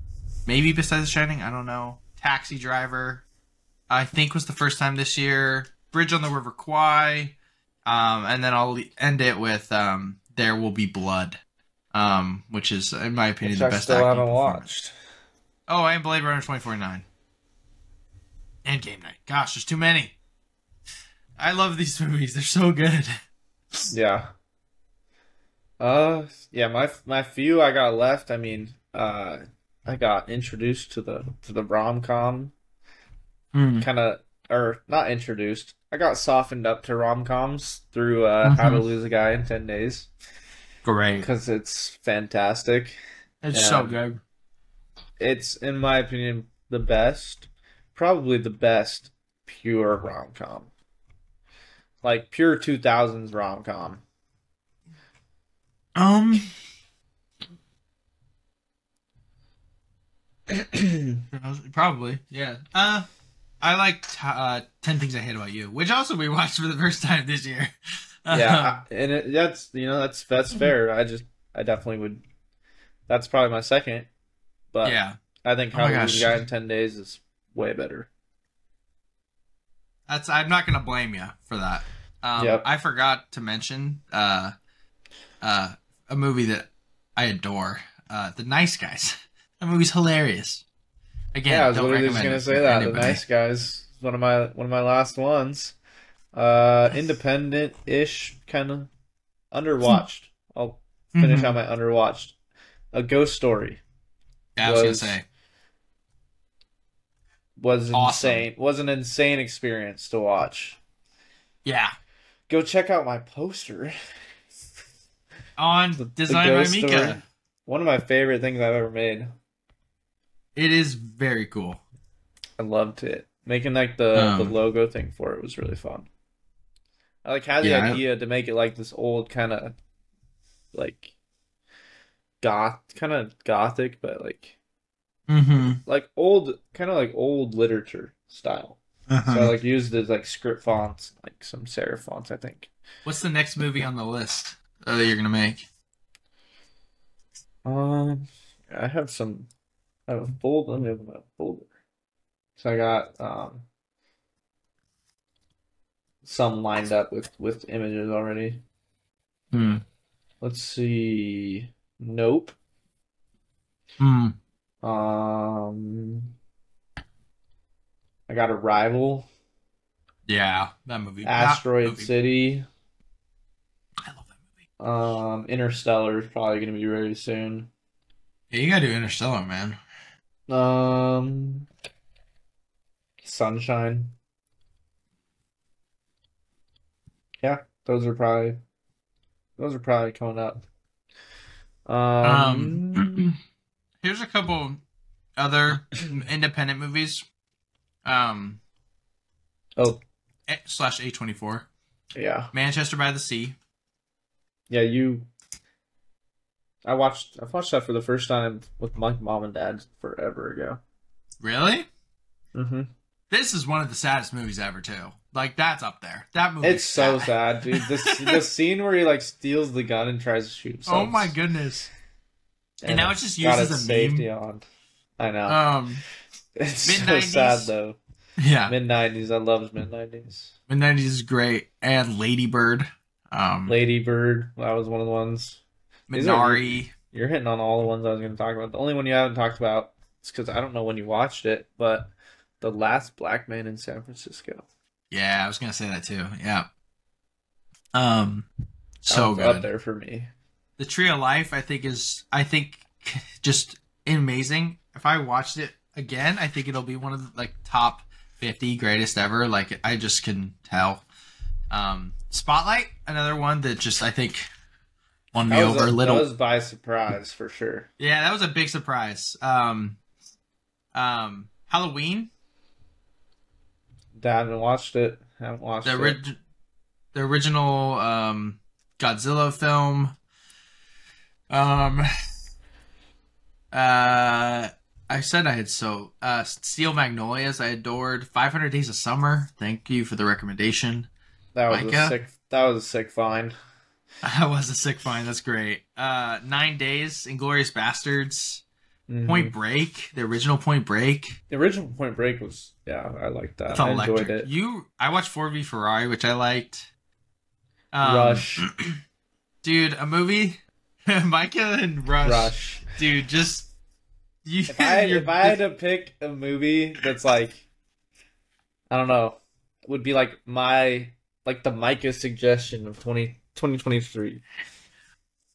Speaker 2: maybe besides The Shining, I don't know. Taxi Driver, I think was the first time this year. Bridge on the River Kwai, um, and then I'll end it with um, There Will Be Blood. um, which is in my opinion
Speaker 3: Which
Speaker 2: the
Speaker 3: I
Speaker 2: best.
Speaker 3: still haven't watched.
Speaker 2: Oh, and Blade Runner twenty forty nine. And Game Night. Gosh, there's too many. I love these movies. They're so good.
Speaker 3: Yeah. Uh, yeah. My my few I got left. I mean, uh, I got introduced to the to the rom com
Speaker 2: Hmm.
Speaker 3: kind of, or not introduced. I got softened up to rom coms through uh, How to
Speaker 2: Mhm.
Speaker 3: Lose a Guy in Ten Days
Speaker 2: Great.
Speaker 3: because it's fantastic.
Speaker 2: It's
Speaker 3: Yeah.
Speaker 2: so good.
Speaker 3: It's in my opinion the best, probably the best pure rom com. Like pure two thousands rom com.
Speaker 2: Um, probably, yeah. Uh, I liked uh, Ten Things I Hate About You, which also we watched for the first time this year.
Speaker 3: yeah, I- and it, that's you know that's that's fair. I just I definitely would. That's probably my second, but
Speaker 2: yeah.
Speaker 3: I think
Speaker 2: Oh
Speaker 3: How
Speaker 2: my
Speaker 3: to Lose a
Speaker 2: gosh.
Speaker 3: Guy in Ten Days is way better.
Speaker 2: That's. I'm not gonna blame you for that. Um,
Speaker 3: Yep.
Speaker 2: I forgot to mention uh, uh, a movie that I adore, uh, The Nice Guys. That movie's hilarious. Again,
Speaker 3: yeah, I was
Speaker 2: don't
Speaker 3: literally just
Speaker 2: recommend
Speaker 3: gonna
Speaker 2: it
Speaker 3: say that.
Speaker 2: anybody.
Speaker 3: The Nice Guys one of my one of my last ones. Uh, independent ish, kind of underwatched. I'll finish
Speaker 2: Mhm.
Speaker 3: on my underwatched. A Ghost Story
Speaker 2: Yeah, I was,
Speaker 3: was-
Speaker 2: gonna say.
Speaker 3: was
Speaker 2: Awesome.
Speaker 3: insane. Was an insane experience to watch.
Speaker 2: Yeah,
Speaker 3: Go check out my poster.
Speaker 2: on
Speaker 3: The- the
Speaker 2: Design by Micah.
Speaker 3: Story. One of my favorite things I've ever made.
Speaker 2: It is very cool.
Speaker 3: I loved it. Making like the,
Speaker 2: Um,
Speaker 3: the logo thing for it was really fun. I like had the
Speaker 2: Yeah, I-
Speaker 3: idea to make it like this old kind of like goth kind of gothic, but like
Speaker 2: Mm-hmm.
Speaker 3: like old kind of like old literature style.
Speaker 2: Uh-huh.
Speaker 3: So I like used it as like script fonts, like some serif fonts, I think.
Speaker 2: What's the next movie on the list uh, that you're gonna make?
Speaker 3: Um, I have some. I have a folder. Let me open my folder. So I got um some lined up with with images already.
Speaker 2: Hmm.
Speaker 3: Let's see. Nope.
Speaker 2: Hmm.
Speaker 3: Um, I got Arrival,
Speaker 2: Yeah, that movie. that
Speaker 3: Asteroid
Speaker 2: movie-
Speaker 3: City.
Speaker 2: I love that movie.
Speaker 3: Um, Interstellar is probably gonna be ready soon.
Speaker 2: Yeah, you gotta do Interstellar, man.
Speaker 3: Um, Sunshine. Yeah, those are probably those are probably coming up. Um,
Speaker 2: Um, here's a couple other independent movies. Um,
Speaker 3: oh
Speaker 2: slash A twenty four.
Speaker 3: yeah,
Speaker 2: Manchester by the Sea.
Speaker 3: yeah. You, I watched I watched that for the first time with my mom and dad forever ago.
Speaker 2: Really?
Speaker 3: Mm-hmm.
Speaker 2: This is one of the saddest movies ever, too. Like that's up there. That movie.
Speaker 3: It's so sad, dude. This the scene where he like steals the gun and tries to shoot himself.
Speaker 2: Oh my goodness. And now it's just used as a meme.
Speaker 3: safety on. I know.
Speaker 2: Um.
Speaker 3: it's so
Speaker 2: mid-nineties.
Speaker 3: sad though.
Speaker 2: Yeah.
Speaker 3: Mid nineties, I loved mid nineties.
Speaker 2: Mid nineties is great, and Lady Bird. Um.
Speaker 3: Lady Bird, that was one of the ones.
Speaker 2: Minari.
Speaker 3: You're hitting on all the ones I was going to talk about. The only one you haven't talked about is because I don't know when you watched it, but the last black man in San Francisco.
Speaker 2: Yeah, I was gonna say that too. Yeah. Um. So good.
Speaker 3: up there for me.
Speaker 2: The Tree of Life, I think, is I think just amazing. If I watched it again, I think it'll be one of the like top fifty greatest ever. Like I just can tell. Um, Spotlight, another one that just I think won me over
Speaker 3: a,
Speaker 2: a little.
Speaker 3: that was by surprise for sure.
Speaker 2: Yeah, that was a big surprise. Um, um, Halloween,
Speaker 3: Dad haven't watched it. Haven't watched
Speaker 2: the
Speaker 3: it.
Speaker 2: the original um Godzilla film. Um, uh, I said I had so uh Steel Magnolias I adored. Five Hundred Days of Summer. Thank you for the recommendation.
Speaker 3: that was
Speaker 2: Micah?
Speaker 3: a sick. That was a sick find.
Speaker 2: That was a sick find. That's great. Uh, Nine Days, Inglourious Basterds,
Speaker 3: Mhm.
Speaker 2: Point Break, the original Point Break.
Speaker 3: The original Point Break was yeah, I liked that.
Speaker 2: It's
Speaker 3: I
Speaker 2: electric.
Speaker 3: enjoyed it.
Speaker 2: You, I watched Ford v Ferrari, which I liked. Um,
Speaker 3: Rush.
Speaker 2: dude, a movie Micah and Rush,
Speaker 3: Rush.
Speaker 2: dude, just you.
Speaker 3: If I if I had to pick a movie that's like, I don't know, would be like my like the Micah suggestion of 20, 2023.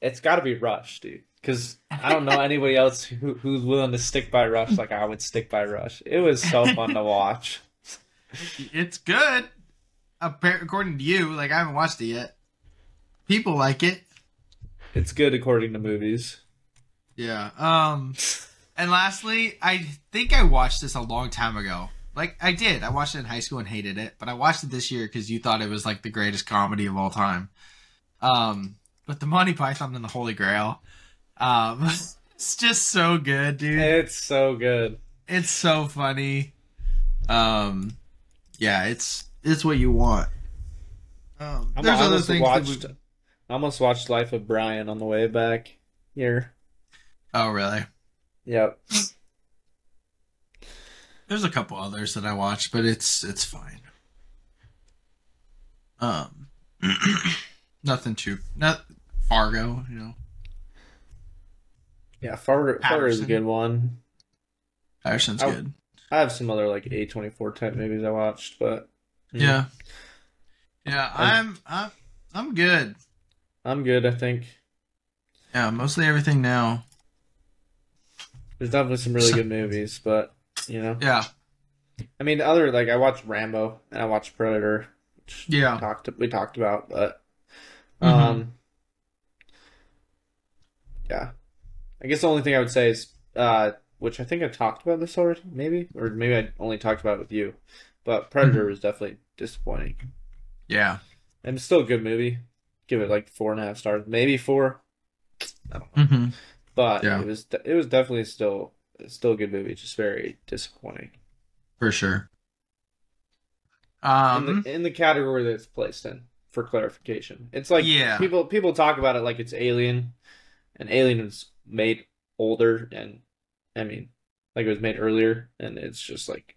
Speaker 3: It's got to be Rush, dude. Because I don't know anybody else who, who's willing to stick by Rush like I would stick by Rush. It was so fun to watch.
Speaker 2: it's good. According to you, like I haven't watched it yet. People like it.
Speaker 3: It's good according to movies.
Speaker 2: Yeah. Um. And lastly, I think I watched this a long time ago. Like I did. I watched it in high school and hated it, but I watched it this year because you thought it was like the greatest comedy of all time. Um. But the Monty Python and the Holy Grail. Um. It's just so good, dude.
Speaker 3: It's so good.
Speaker 2: It's so funny. Um. Yeah. It's it's what you want. Um. There's
Speaker 3: I
Speaker 2: other things.
Speaker 3: watched.
Speaker 2: we-
Speaker 3: I almost watched Life of Brian on the way back here.
Speaker 2: Oh really?
Speaker 3: Yep.
Speaker 2: There's a couple others that I watched, but it's it's fine. Um, nothing too not Fargo, you know.
Speaker 3: Yeah, Fargo, Fargo is a good one.
Speaker 2: Patterson's
Speaker 3: I-
Speaker 2: good.
Speaker 3: I have some other like A24 type movies I watched, but mm,
Speaker 2: Yeah, yeah. I'm I'm I'm good.
Speaker 3: I'm good. I think
Speaker 2: Yeah, mostly everything now.
Speaker 3: there's definitely some really good movies, but you know,
Speaker 2: Yeah,
Speaker 3: I mean, other like I watched Rambo and I watched Predator, which we
Speaker 2: yeah,
Speaker 3: talked we talked about, but
Speaker 2: Mhm.
Speaker 3: um, yeah, I guess the only thing I would say is uh, which I think I talked about this already, maybe, or maybe I only talked about it with you, but Predator was definitely disappointing.
Speaker 2: yeah.
Speaker 3: And it's still a good movie. Give it like four and a half stars, maybe four. I don't know,
Speaker 2: Mm-hmm.
Speaker 3: but
Speaker 2: Yeah.
Speaker 3: it was it was definitely still still a good movie. Just very disappointing
Speaker 2: For sure.
Speaker 3: in
Speaker 2: Um.
Speaker 3: the in the category that it's placed in. For clarification, it's like
Speaker 2: Yeah.
Speaker 3: people people talk about it like it's Alien, and Alien was made older, and I mean, like it was made earlier, and it's just like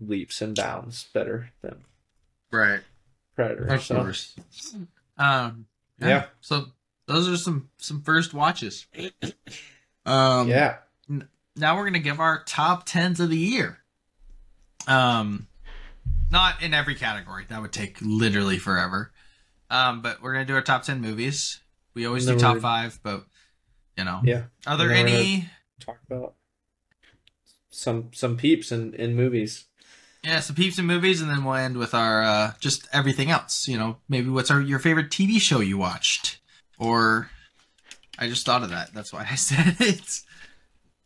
Speaker 3: leaps and bounds better than
Speaker 2: right.
Speaker 3: Predator.
Speaker 2: Of
Speaker 3: so.
Speaker 2: course. Um.
Speaker 3: Yeah.
Speaker 2: So those are some some first watches. Um.
Speaker 3: Yeah.
Speaker 2: now we're gonna give our top tens of the year. Um, not in every category. That would take literally forever. Um, but we're gonna do our top ten movies. We always do top five, but you know,
Speaker 3: Yeah.
Speaker 2: are there any?
Speaker 3: talk about some some peeps in in movies.
Speaker 2: Yeah, some peeps in movies, and then we'll end with our uh, just everything else. You know, maybe what's our your favorite TV show you watched, or I just thought of that. That's why I said it.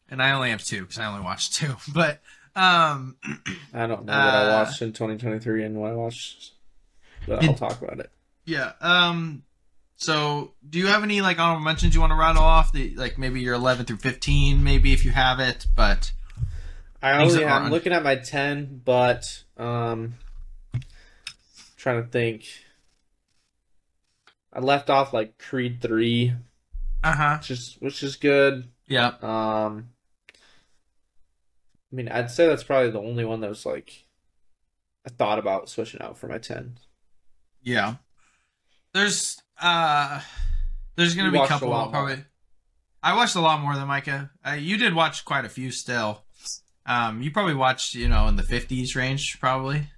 Speaker 2: And I only have two because I only watched two. But um,
Speaker 3: I don't know what I
Speaker 2: Uh,
Speaker 3: watched in 2023 and what I watched, but I'll talk about it.
Speaker 2: Yeah. Um. So, do you have any like honorable mentions you want to rattle off? The like maybe your eleven through fifteen, maybe if you have it. But
Speaker 3: I only I'm looking at my 10, but um, trying to think. I left off like Creed 3,
Speaker 2: uh huh.
Speaker 3: which is which is good.
Speaker 2: Yeah.
Speaker 3: Um, I mean, I'd say that's probably the only one that was like I thought about switching out for my 10.
Speaker 2: Yeah. There's uh, there's gonna
Speaker 3: You
Speaker 2: be a
Speaker 3: watched a
Speaker 2: couple
Speaker 3: lot more.
Speaker 2: probably. I watched a lot more than Micah. Uh, you did watch quite a few still. Um, you probably watched you know in the fifties range probably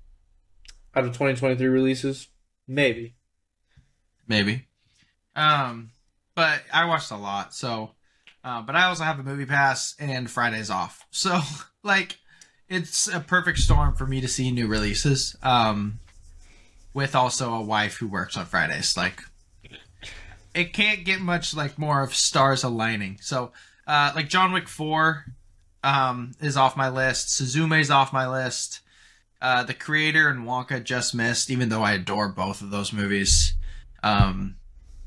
Speaker 3: Out of 2023 releases, maybe.
Speaker 2: maybe. Um, but I watched a lot so. Uh, but I also have a movie pass and Fridays off. So, like, it's a perfect storm for me to see new releases. Um, with also a wife who works on Fridays. Like, it can't get much like more of stars aligning. So, uh, like John Wick Four, um, is off my list. Suzume's off my list. Uh, the Creator and Wonka just missed, even though I adore both of those movies. Um,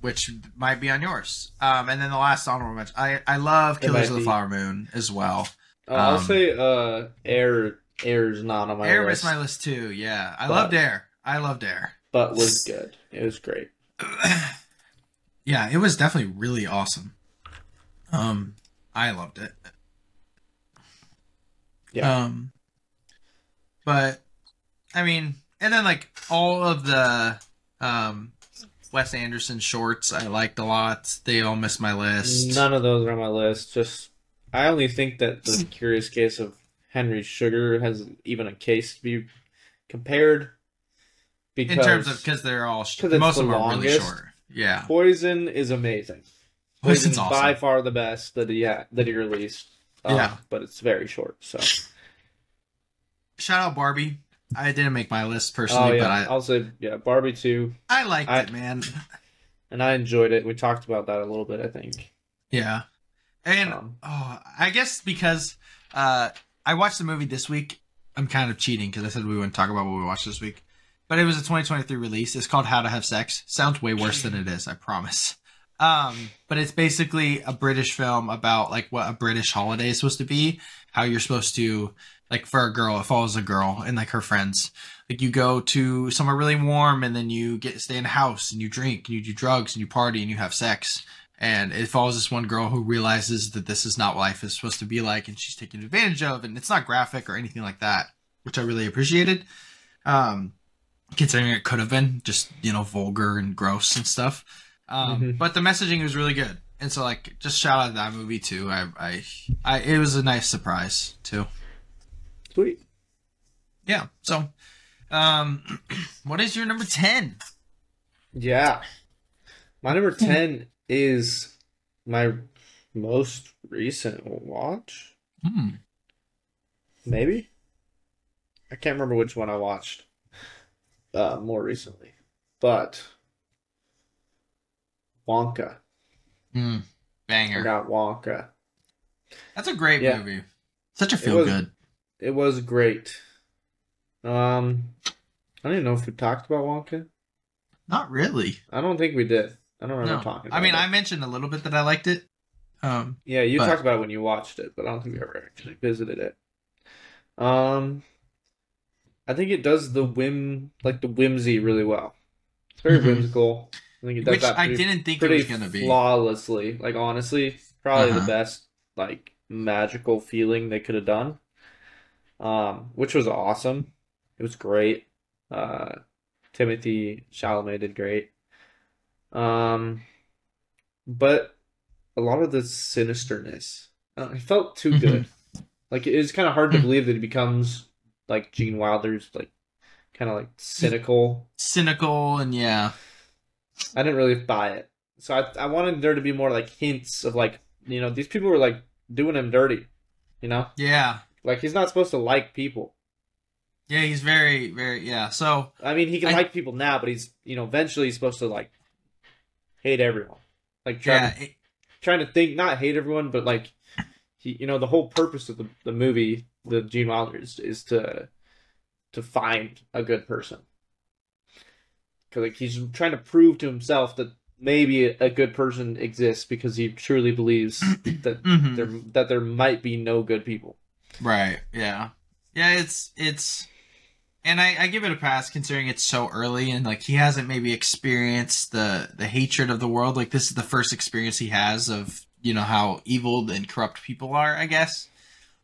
Speaker 2: which might be on yours. Um, and then the last honorable mention, I I love
Speaker 3: It
Speaker 2: Killers of the
Speaker 3: be.
Speaker 2: Flower Moon as well.
Speaker 3: Uh, I'll
Speaker 2: Um,
Speaker 3: say uh, Air Air's not on my
Speaker 2: Air
Speaker 3: list,
Speaker 2: missed my list too. Yeah, I
Speaker 3: But-
Speaker 2: loved Air. I loved Air.
Speaker 3: but was good. It was great.
Speaker 2: yeah, it was definitely really awesome. Um, I loved it.
Speaker 3: Yeah.
Speaker 2: Um, but I mean, and then like all of the um Wes Anderson shorts I liked a lot. They all missed my list.
Speaker 3: None of those are on my list. Just I only think that the Curious Case of Henry Sugar has even a case to be compared. Because
Speaker 2: in terms of because they're all sh- most of
Speaker 3: the
Speaker 2: them are really short. Yeah,
Speaker 3: Poison is amazing.
Speaker 2: Poison's
Speaker 3: Poison's
Speaker 2: awesome.
Speaker 3: by far the best that he ha- that he released. Um,
Speaker 2: Yeah.
Speaker 3: but it's very short. So
Speaker 2: Shout out Barbie. I didn't make my list
Speaker 3: oh
Speaker 2: personally,
Speaker 3: yeah,
Speaker 2: but I
Speaker 3: I'll say yeah, Barbie too,
Speaker 2: I liked
Speaker 3: I-
Speaker 2: it, man.
Speaker 3: and I enjoyed it. We talked about that a little bit. I think.
Speaker 2: Yeah, and
Speaker 3: Um,
Speaker 2: oh, I guess because uh, I watched the movie this week, I'm kind of cheating because I said we wouldn't talk about what we watched this week. But it was a 2023 release. It's called How to Have Sex. Sounds way worse than it is, I promise. Um, but it's basically a British film about like what a British holiday is supposed to be. How you're supposed to like for a girl, it follows a girl and like her friends. Like you go to somewhere really warm and then you get stay in a house and you drink and you do drugs and you party and you have sex and it follows this one girl who realizes that this is not what life is supposed to be like and she's taken advantage of and it's not graphic or anything like that which i really appreciated um considering it could have been just you know vulgar and gross and stuff um
Speaker 3: Mhm.
Speaker 2: but the messaging was really good and so like just shout out that movie too i i, I it was a nice surprise too
Speaker 3: sweet.
Speaker 2: yeah so um what is your number 10
Speaker 3: Yeah. My number 10 is my most recent watch.
Speaker 2: hmm.
Speaker 3: Maybe? I can't remember which one I watched uh, more recently. But Wonka.
Speaker 2: Hmm.
Speaker 3: I
Speaker 2: banger
Speaker 3: got Wonka.
Speaker 2: that's a great
Speaker 3: Yeah.
Speaker 2: movie such a feel
Speaker 3: was-
Speaker 2: good
Speaker 3: It was great. Um I don't even know if we talked about Wonka.
Speaker 2: not really
Speaker 3: I don't think we did. I don't remember
Speaker 2: no
Speaker 3: talking
Speaker 2: i mean
Speaker 3: it.
Speaker 2: i mentioned a little bit that i liked it um
Speaker 3: Yeah, you
Speaker 2: But-
Speaker 3: talked about it when you watched it, but I don't think we ever actually visited it. Um, I think it does the whim, like the whimsy, really well. It's very
Speaker 2: Mhm.
Speaker 3: whimsical. I think it does
Speaker 2: which
Speaker 3: that
Speaker 2: i didn't think it was gonna be
Speaker 3: flawlessly. Like honestly, probably
Speaker 2: Uh-huh.
Speaker 3: the best like magical feeling they could have done. Um, which was awesome. It was great. Uh, Timothée Chalamet did great. Um, but a lot of the sinisterness, uh, it felt too
Speaker 2: Mhm.
Speaker 3: good. Like it's kind of hard to believe that he becomes like Gene Wilder's like kind of like cynical.
Speaker 2: cynical and yeah
Speaker 3: I didn't really buy it. So I I wanted there to be more like hints of like you know these people were like doing him dirty, you know
Speaker 2: yeah
Speaker 3: like he's not supposed to like people.
Speaker 2: yeah he's very very yeah so
Speaker 3: I mean he can
Speaker 2: I-
Speaker 3: like people now, but he's you know eventually he's supposed to like hate everyone. Like try
Speaker 2: yeah
Speaker 3: to
Speaker 2: it-
Speaker 3: trying to think not hate everyone but like he you know the whole purpose of the, the movie the gene wilder is, is to to find a good person because like he's trying to prove to himself that maybe a good person exists because he truly believes that
Speaker 2: mhm.
Speaker 3: there that there might be no good people
Speaker 2: right yeah yeah it's it's and I, I give it a pass considering it's so early and like he hasn't maybe experienced the the hatred of the world like this is the first experience he has of you know how evil and corrupt people are i guess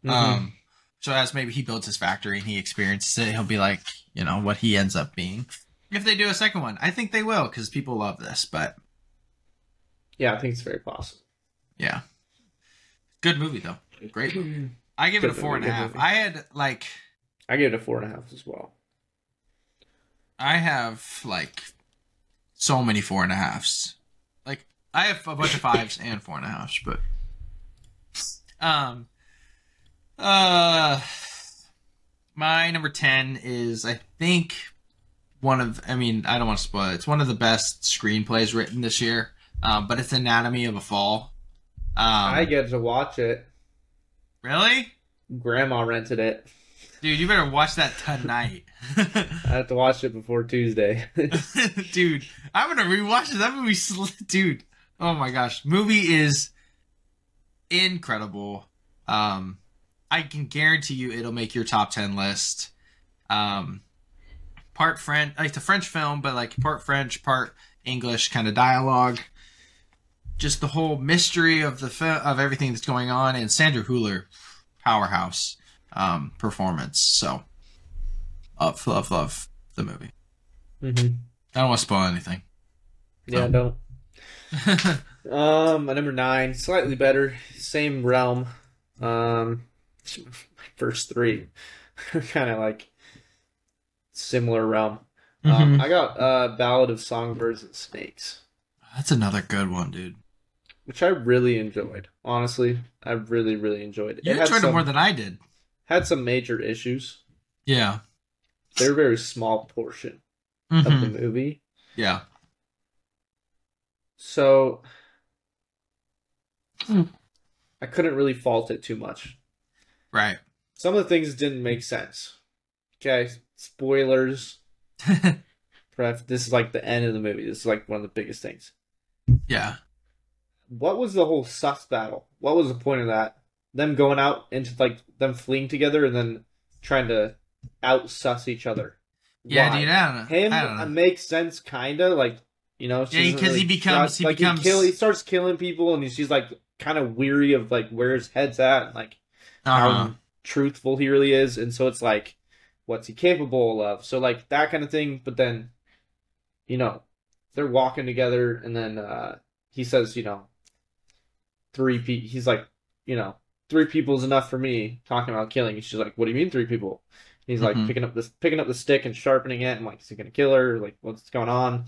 Speaker 3: Mm-hmm.
Speaker 2: Um, so as maybe he builds his factory and he experiences it, he'll be like, you know, what he ends up being. If they do a second one, I think they will because people love this. But
Speaker 3: yeah i think it's very possible
Speaker 2: yeah, good movie though. Great. Movie. I give it a four and a
Speaker 3: movie, movie.
Speaker 2: I had like
Speaker 3: i gave it a four and a half as well
Speaker 2: I have like so many four and a halves. Like I have a bunch of fives and four and a halves, but um uh my number 10 is I think one of I mean, I don't want to spoil it. It's one of the best screenplays written this year. Um, but it's Anatomy of a Fall. Um,
Speaker 3: i get to watch it
Speaker 2: really?
Speaker 3: grandma rented it
Speaker 2: Dude, you better watch that tonight.
Speaker 3: i have to watch it before tuesday
Speaker 2: dude, I'm gonna rewatch it. That movie, sl- dude. Oh my gosh, movie is incredible. Um, I can guarantee you it'll make your top ten list. Um, part French, like the French film, but like part French, part English, kind of dialogue. Just the whole mystery of the fi- of everything that's going on, and Sandra Hüller, powerhouse um, performance. So, love, love, love the movie.
Speaker 3: mm-hmm.
Speaker 2: I don't want to spoil anything.
Speaker 3: Yeah, don't. Um, my number nine, slightly better, same realm. Um, my first three, kind of like similar realm. Um,
Speaker 2: Mhm.
Speaker 3: I got uh, Ballad of Songbirds and Snakes,
Speaker 2: That's another good one, dude.
Speaker 3: Which I really enjoyed. Honestly, I really, really enjoyed it.
Speaker 2: You
Speaker 3: it had
Speaker 2: enjoyed
Speaker 3: some,
Speaker 2: it more than I did.
Speaker 3: had some major issues.
Speaker 2: Yeah.
Speaker 3: They're a very small portion of the
Speaker 2: Mhm.
Speaker 3: movie.
Speaker 2: Yeah.
Speaker 3: So
Speaker 2: Hmm.
Speaker 3: I couldn't really fault it too much.
Speaker 2: Right.
Speaker 3: Some of the things didn't make sense. Okay, spoilers. Pref, this is like the end of the movie. This is like one of the biggest things.
Speaker 2: yeah.
Speaker 3: What was the whole sus battle? What was the point of that? Them going out into like them fleeing together and then trying to out sus each other.
Speaker 2: Yeah,
Speaker 3: Why?
Speaker 2: dude. I don't know.
Speaker 3: Him
Speaker 2: I don't know.
Speaker 3: makes sense, kinda like you know.
Speaker 2: Yeah,
Speaker 3: doesn't
Speaker 2: 'cause he becomes- he
Speaker 3: like
Speaker 2: becomes-
Speaker 3: kill, he starts killing people, and she's like kind of weary of like where his head's at, and like
Speaker 2: Uh-huh.
Speaker 3: how truthful he really is, and so it's like, what's he capable of? So like that kind of thing. But then, you know, they're walking together, and then uh he says, you know, three pe. He's like, you know, three people is enough for me. Talking about killing, and she's like, what do you mean three people? He's like
Speaker 2: Mhm.
Speaker 3: picking up this, picking up the stick and sharpening it, and like, is he gonna kill her? Like, what's going on?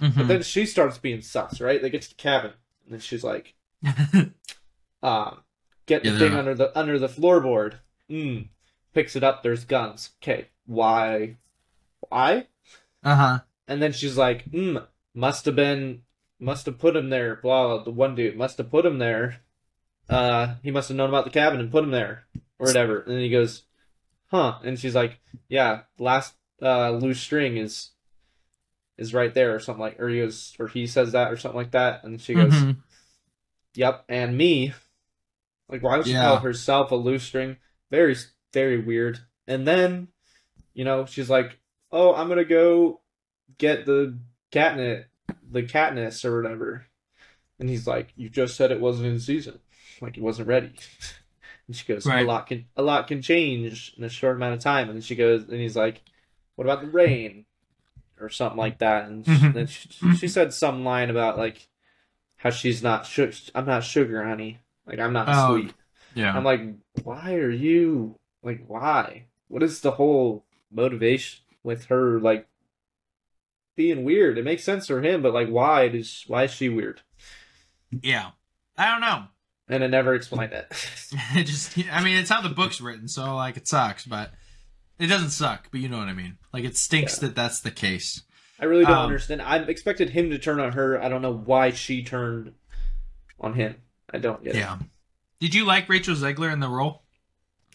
Speaker 2: Mhm.
Speaker 3: But then she starts being sus, right? They get to the cabin, and then she's like, um, get the
Speaker 2: Yeah,
Speaker 3: thing
Speaker 2: they're-
Speaker 3: under the under the floorboard. Mm. Picks it up. There's guns. Okay, why? Why?
Speaker 2: uh-huh.
Speaker 3: And then she's like, mm, must have been, must have put him there. Blah. The one dude must have put him there. Uh, he must have known about the cabin and put him there, or whatever. And then he goes, huh? And she's like, yeah, last uh loose string is is right there, or something like, or he goes, or he says that, or something like that. And she goes,
Speaker 2: Mhm.
Speaker 3: Yep, and me. Like, why would she
Speaker 2: Yeah.
Speaker 3: call herself a loose string? Very, very weird. And then, you know, she's like, "Oh, I'm gonna go get the catnip, the Katniss or whatever." And he's like, "You just said it wasn't in season, like it wasn't ready." And she goes,
Speaker 2: Right.
Speaker 3: "A lot can a lot can change in a short amount of time." And she goes, and he's like, "What about the rain?" Or something like that. And
Speaker 2: Mhm.
Speaker 3: then she, she said some line about like how she's not su- I'm not sugar, honey. Like I'm not
Speaker 2: Oh,
Speaker 3: sweet.
Speaker 2: Yeah.
Speaker 3: I'm like, why are you like why? What is the whole motivation with her like being weird? It makes sense for him, but like why is why is she weird?
Speaker 2: yeah. I don't know.
Speaker 3: And I never explained it.
Speaker 2: It just I mean, it's how the book's written, so like it sucks, but it doesn't suck, but you know what I mean. Like it stinks
Speaker 3: Yeah.
Speaker 2: that that's the case.
Speaker 3: I really don't
Speaker 2: Um,
Speaker 3: understand. I expected him to turn on her. I don't know why she turned on him. I don't get it.
Speaker 2: Yeah. Did you like Rachel Zegler in the role?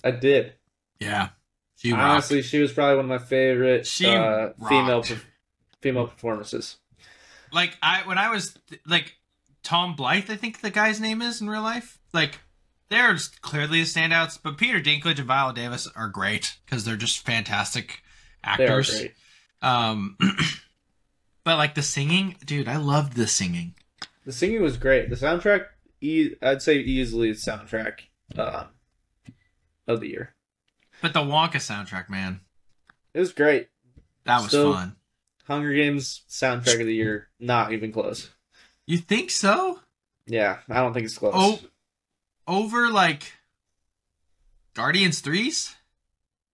Speaker 3: I did.
Speaker 2: Yeah. She rocked.
Speaker 3: Honestly, she was probably one of my favorite
Speaker 2: She
Speaker 3: uh, female female performances.
Speaker 2: like I when I was like Tom Blyth, I think the guy's name is in real life. Like they're clearly the standouts, but Peter Dinklage and Viola Davis are great because they're just fantastic actors.
Speaker 3: great.
Speaker 2: Um, but like the singing, dude, I loved the singing.
Speaker 3: The singing was great. The soundtrack, e- I'd say easily the soundtrack um, of the year.
Speaker 2: But the Wonka soundtrack, man,
Speaker 3: It was great.
Speaker 2: that was fun.
Speaker 3: Hunger Games soundtrack of the year, not even close.
Speaker 2: You think so?
Speaker 3: Yeah, I don't think it's close.
Speaker 2: Oh, over like Guardians threes?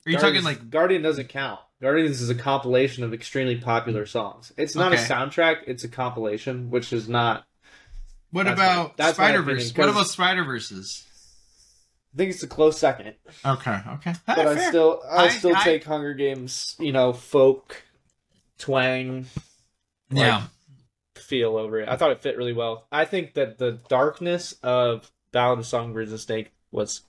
Speaker 2: Are you
Speaker 3: Guardians-
Speaker 2: talking like
Speaker 3: Guardian doesn't count. Guardians is a compilation of extremely popular songs. It's not
Speaker 2: Okay.
Speaker 3: a soundtrack; it's a compilation, which is not.
Speaker 2: what about
Speaker 3: my-
Speaker 2: Spider Verse? What about Spider Verses?
Speaker 3: I think it's a close second,
Speaker 2: Okay, okay,
Speaker 3: but I still, I,
Speaker 2: I-
Speaker 3: still
Speaker 2: I-
Speaker 3: take Hunger Games. You know, folk, twang,
Speaker 2: yeah.
Speaker 3: feel over it. I thought it fit really well. I think that the darkness of Ballad of Songbirds and Snake was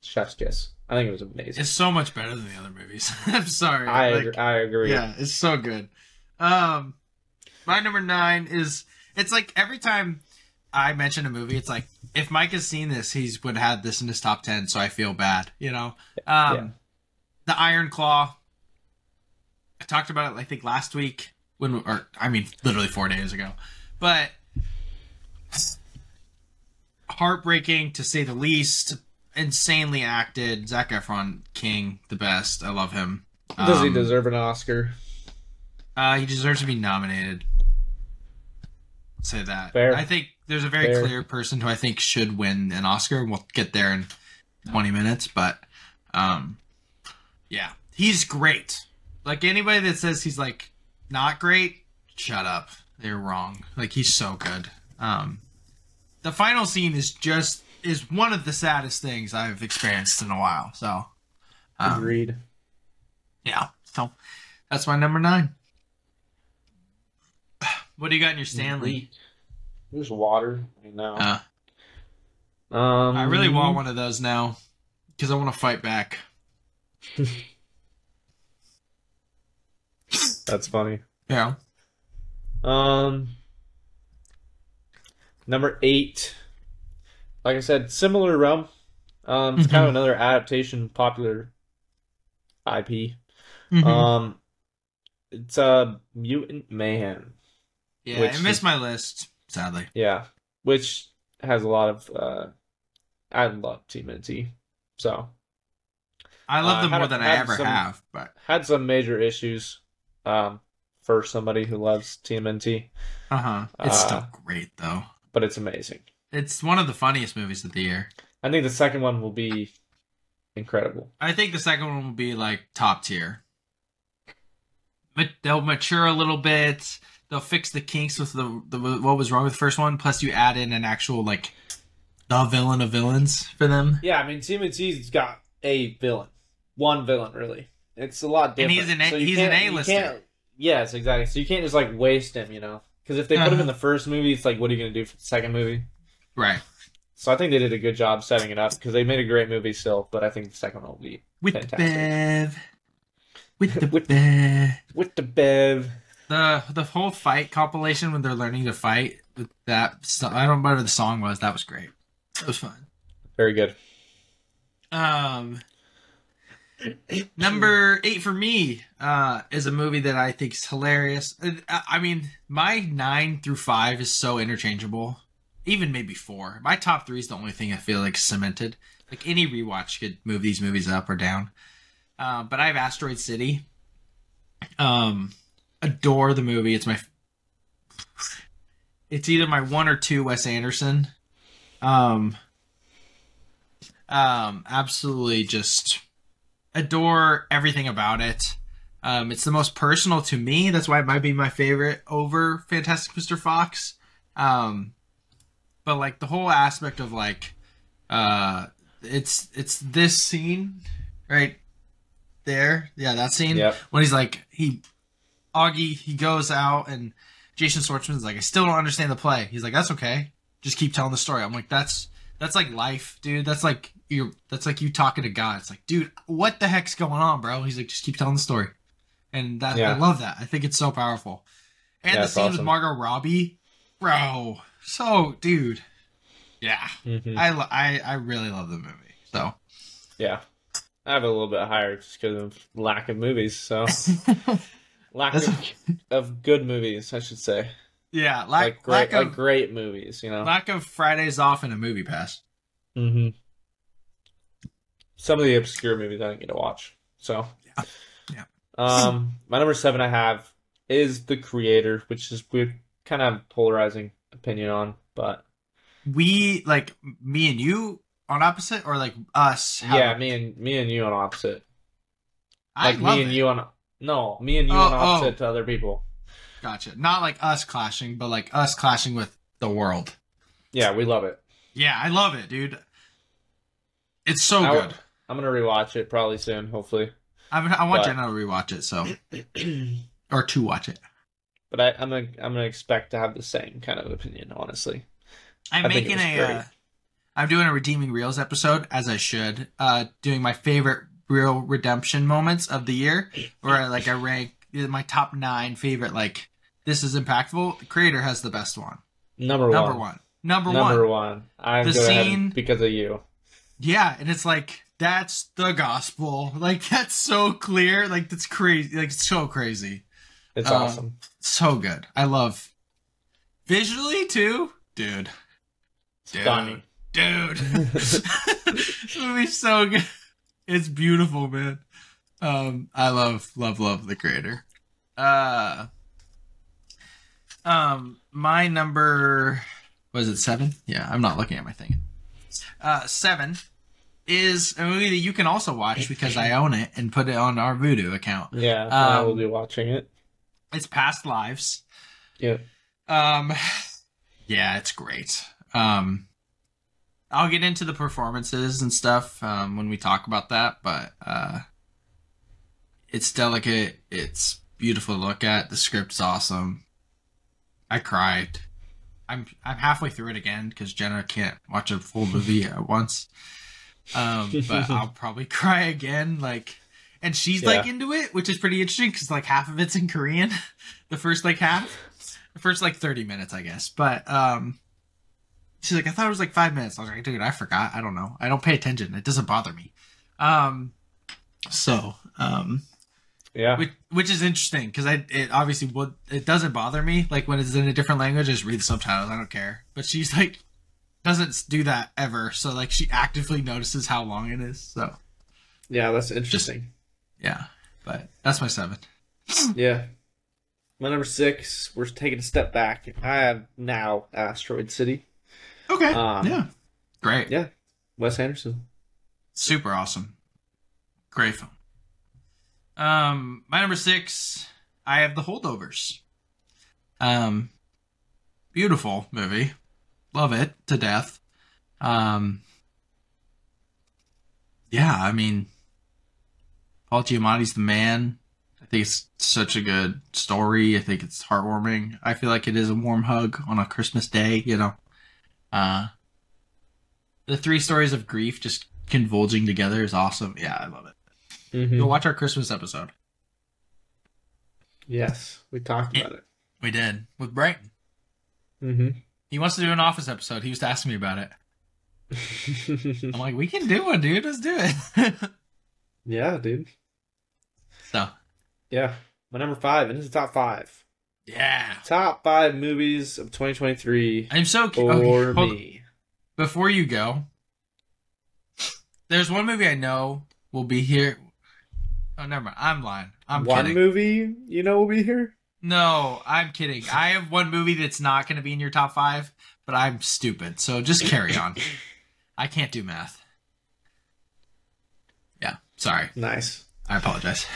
Speaker 3: chef's kiss. I think it was amazing.
Speaker 2: It's so much better than the other movies. I'm sorry.
Speaker 3: I
Speaker 2: like,
Speaker 3: agree, I agree.
Speaker 2: Yeah, it's so good. Um, my number nine is it's like every time I mention a movie, it's like if Mike has seen this, he's would have had this in his top ten, so I feel bad, you know. Um,
Speaker 3: Yeah.
Speaker 2: the Iron Claw. I talked about it, I think last week when, or I mean, literally four days ago, but heartbreaking to say the least. Insanely acted. Zac Efron, King, the best. I love him.
Speaker 3: Does he
Speaker 2: Um,
Speaker 3: deserve an Oscar?
Speaker 2: uh, he deserves to be nominated. say that.
Speaker 3: Fair.
Speaker 2: I think there's a very
Speaker 3: Fair.
Speaker 2: clear person who I think should win an Oscar. We'll get there in 20 minutes, but um, yeah, he's great. Like anybody that says he's like not great, shut up. They're wrong. Like he's so good. Um, the final scene is just is one of the saddest things I've experienced in a while. So um,
Speaker 3: Agreed.
Speaker 2: yeah, so that's my number nine. What do you got in your Stanley?
Speaker 3: There's water right now.
Speaker 2: Uh,
Speaker 3: um,
Speaker 2: I really want one of those now because I want to fight back.
Speaker 3: That's funny.
Speaker 2: Yeah.
Speaker 3: Um, number eight. Like I said, similar realm. Um, it's kind of another adaptation, popular IP.
Speaker 2: Mm-hmm.
Speaker 3: Um, it's uh, Mutant Mayhem.
Speaker 2: yeah,
Speaker 3: which
Speaker 2: I missed
Speaker 3: is-
Speaker 2: my list, sadly.
Speaker 3: Yeah, which has a lot of. Uh, I love TMNT, so
Speaker 2: I love
Speaker 3: Uh,
Speaker 2: them
Speaker 3: had-
Speaker 2: more than I ever
Speaker 3: some-
Speaker 2: have, but
Speaker 3: had some major issues. Um, for somebody who loves TMNT,
Speaker 2: uh huh. It's
Speaker 3: Uh,
Speaker 2: still great though.
Speaker 3: but it's amazing.
Speaker 2: It's one of the funniest movies of the year.
Speaker 3: I think the second one will be incredible.
Speaker 2: I think the second one will be like top tier. But they'll mature a little bit. They'll fix the kinks with the, the what was wrong with the first one. Plus, you add in an actual like the villain of villains for them.
Speaker 3: Yeah, I mean TMNT's got a villain, one villain really. It's a lot
Speaker 2: And
Speaker 3: different.
Speaker 2: he's an a-
Speaker 3: so
Speaker 2: he's an A-lister.
Speaker 3: Yes, exactly. So you can't just like waste him, you know? Because if they put him
Speaker 2: Uh-huh.
Speaker 3: in the first movie, it's like, what are you gonna do for the second movie?
Speaker 2: Right.
Speaker 3: So I think they did a good job setting it up because they made a great movie still. But I think the second one will be
Speaker 2: With
Speaker 3: Fantastic.
Speaker 2: the Bev. With the
Speaker 3: With-
Speaker 2: Bev.
Speaker 3: with the Bev.
Speaker 2: The the whole fight compilation when they're learning to fight with that I don't know whatever the song was. That was great. It was fun.
Speaker 3: Very good.
Speaker 2: Um, number eight for me uh, is a movie that I think is hilarious. Uh, I mean, my nine through five is so interchangeable. Even maybe four. My top three is the only thing I feel like cemented. Like any rewatch could move these movies up or down. Uh, but I have Asteroid City. Um, adore the movie. It's my. It's either my one or two Wes Anderson. Um, um, absolutely just adore everything about it. Um, it's the most personal to me. That's why it might be my favorite over Fantastic Mr. Fox. Um, but like the whole aspect of like, uh, it's it's this scene right there. Yeah, that scene
Speaker 3: Yep.
Speaker 2: when he's like he Augie he goes out and Jason Schwartzman's like I still don't understand the play. He's like that's okay. Just keep telling the story. I'm like that's that's like life, dude. That's like you that's like you talking to God. It's like, dude, what the heck's going on, bro? He's like just keep telling the story. And that I love that. I think it's so powerful. And
Speaker 3: Yeah,
Speaker 2: the
Speaker 3: it's
Speaker 2: scene with. Margot Robbie, bro. So, dude. Yeah.
Speaker 3: Mhm.
Speaker 2: I, lo- I I really love the movie. So,
Speaker 3: Yeah. I have a little bit higher just because of lack of movies. So lack of, of good movies, I should say.
Speaker 2: yeah, lack,
Speaker 3: Like great,
Speaker 2: lack of
Speaker 3: like great movies, you know.
Speaker 2: lack of Fridays off in a movie pass.
Speaker 3: hmm Some of the obscure movies I didn't get to watch. So,
Speaker 2: Yeah. Yeah.
Speaker 3: Um, my number seven I have is The Creator, which is we kind of polarizing opinion on, but
Speaker 2: We like me and you on opposite, or like us?
Speaker 3: yeah, me and me and you on opposite.
Speaker 2: I
Speaker 3: Like me and
Speaker 2: it.
Speaker 3: you on no, me and you
Speaker 2: Oh,
Speaker 3: on opposite
Speaker 2: oh.
Speaker 3: to other people.
Speaker 2: Gotcha. Not like us clashing, but like us clashing with the world.
Speaker 3: Yeah, we love it.
Speaker 2: Yeah, I love it, dude. It's so
Speaker 3: I-
Speaker 2: good.
Speaker 3: I'm gonna rewatch it probably soon, hopefully.
Speaker 2: I, mean, I want
Speaker 3: but-
Speaker 2: Jenna to rewatch it, so or to watch it.
Speaker 3: But I, I'm gonna I'm gonna expect to have the same kind of opinion, honestly.
Speaker 2: I'm
Speaker 3: I
Speaker 2: making a. Uh, I'm doing a redeeming reels episode as I should. Uh, doing my favorite real redemption moments of the year, where like I rank my top nine favorite. Like this is impactful. The creator has the best one.
Speaker 3: Number, one.
Speaker 2: Number
Speaker 3: one.
Speaker 2: one. Number,
Speaker 3: Number
Speaker 2: one.
Speaker 3: Number one. I'm
Speaker 2: The scene-
Speaker 3: because of you.
Speaker 2: Yeah, and it's like that's the gospel. Like that's so clear. Like that's crazy. Like it's so crazy.
Speaker 3: It's
Speaker 2: Um,
Speaker 3: awesome.
Speaker 2: So good. I love visually too, dude. Dude.
Speaker 3: Stunning.
Speaker 2: dude. this movie's so good. It's beautiful, man. Um, I love, love, love the creator. Uh, Um, my number was it seven? Yeah, I'm not looking at my thing. Uh, seven is a movie that you can also watch because I own it and put it on our Vudu account.
Speaker 3: Yeah, I
Speaker 2: Um,
Speaker 3: will be watching it.
Speaker 2: It's Past Lives.
Speaker 3: Yeah.
Speaker 2: Um, yeah, it's great. Um, I'll get into the performances and stuff um, when we talk about that, but uh, it's delicate. It's beautiful to look at. The script's awesome. I cried. I'm I'm halfway through it again because Jenna can't watch a full movie at once. Um, but I'll probably cry again. Like, and she's like into it, which is pretty interesting because like half of it's in Korean, the first like half, the first like thirty minutes, I guess. But um, she's like, I thought it was like five minutes. I was like, dude, I forgot. I don't know. I don't pay attention. It doesn't bother me. Um, so um,
Speaker 3: Yeah.
Speaker 2: which, which is interesting because I it obviously would it doesn't bother me like when it's in a different language I just read the subtitles I don't care but she's like doesn't do that ever so like she actively notices how long it is so
Speaker 3: Yeah, that's interesting.
Speaker 2: yeah but that's my seven
Speaker 3: Yeah. My number six, we're taking a step back. I have now Asteroid City.
Speaker 2: okay
Speaker 3: Um,
Speaker 2: yeah great
Speaker 3: Yeah. Wes Anderson.
Speaker 2: super awesome great film um my number six I have the holdovers um beautiful movie love it to death. Um yeah i mean paul giamatti's the man. I think it's such a good story. I think it's heartwarming. I feel like it is a warm hug on a christmas day you know? Uh the three stories of grief just convulging together is awesome. Yeah i love it.
Speaker 3: Mm-hmm.
Speaker 2: go watch our christmas episode.
Speaker 3: Yes, we talked about it.
Speaker 2: we did with brighton.
Speaker 3: Mm-hmm.
Speaker 2: He wants to do an office episode he was asking me about it i'm like we can do one dude let's do it
Speaker 3: yeah, dude.
Speaker 2: so
Speaker 3: Yeah. My number five, and this is top five.
Speaker 2: yeah
Speaker 3: Top five movies of 2023
Speaker 2: i'm so cu-
Speaker 3: for
Speaker 2: okay,
Speaker 3: me.
Speaker 2: before you go, there's one movie I know will be here. Oh, never mind. I'm lying. I'm
Speaker 3: One
Speaker 2: kidding.
Speaker 3: movie, you know, will be here.
Speaker 2: No, I'm kidding. I have one movie that's not going to be in your top five, but I'm stupid. So just carry on. I can't do math. Yeah, sorry.
Speaker 3: Nice.
Speaker 2: I apologize.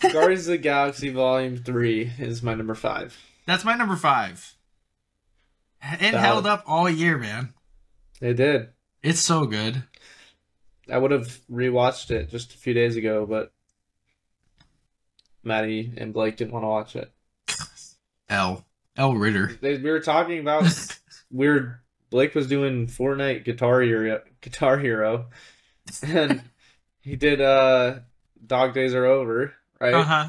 Speaker 3: Guardians of the Galaxy Volume Three is my number five.
Speaker 2: That's my number five. It
Speaker 3: Valid.
Speaker 2: held up all year, man.
Speaker 3: It did.
Speaker 2: It's so good.
Speaker 3: I would have rewatched it just a few days ago, but Maddie and Blake didn't want to watch it.
Speaker 2: L. L. Ritter.
Speaker 3: They, we were talking about weird. Blake was doing Fortnite Guitar Hero, Guitar Hero, and he did uh Dog Days Are Over, right?
Speaker 2: Uh huh.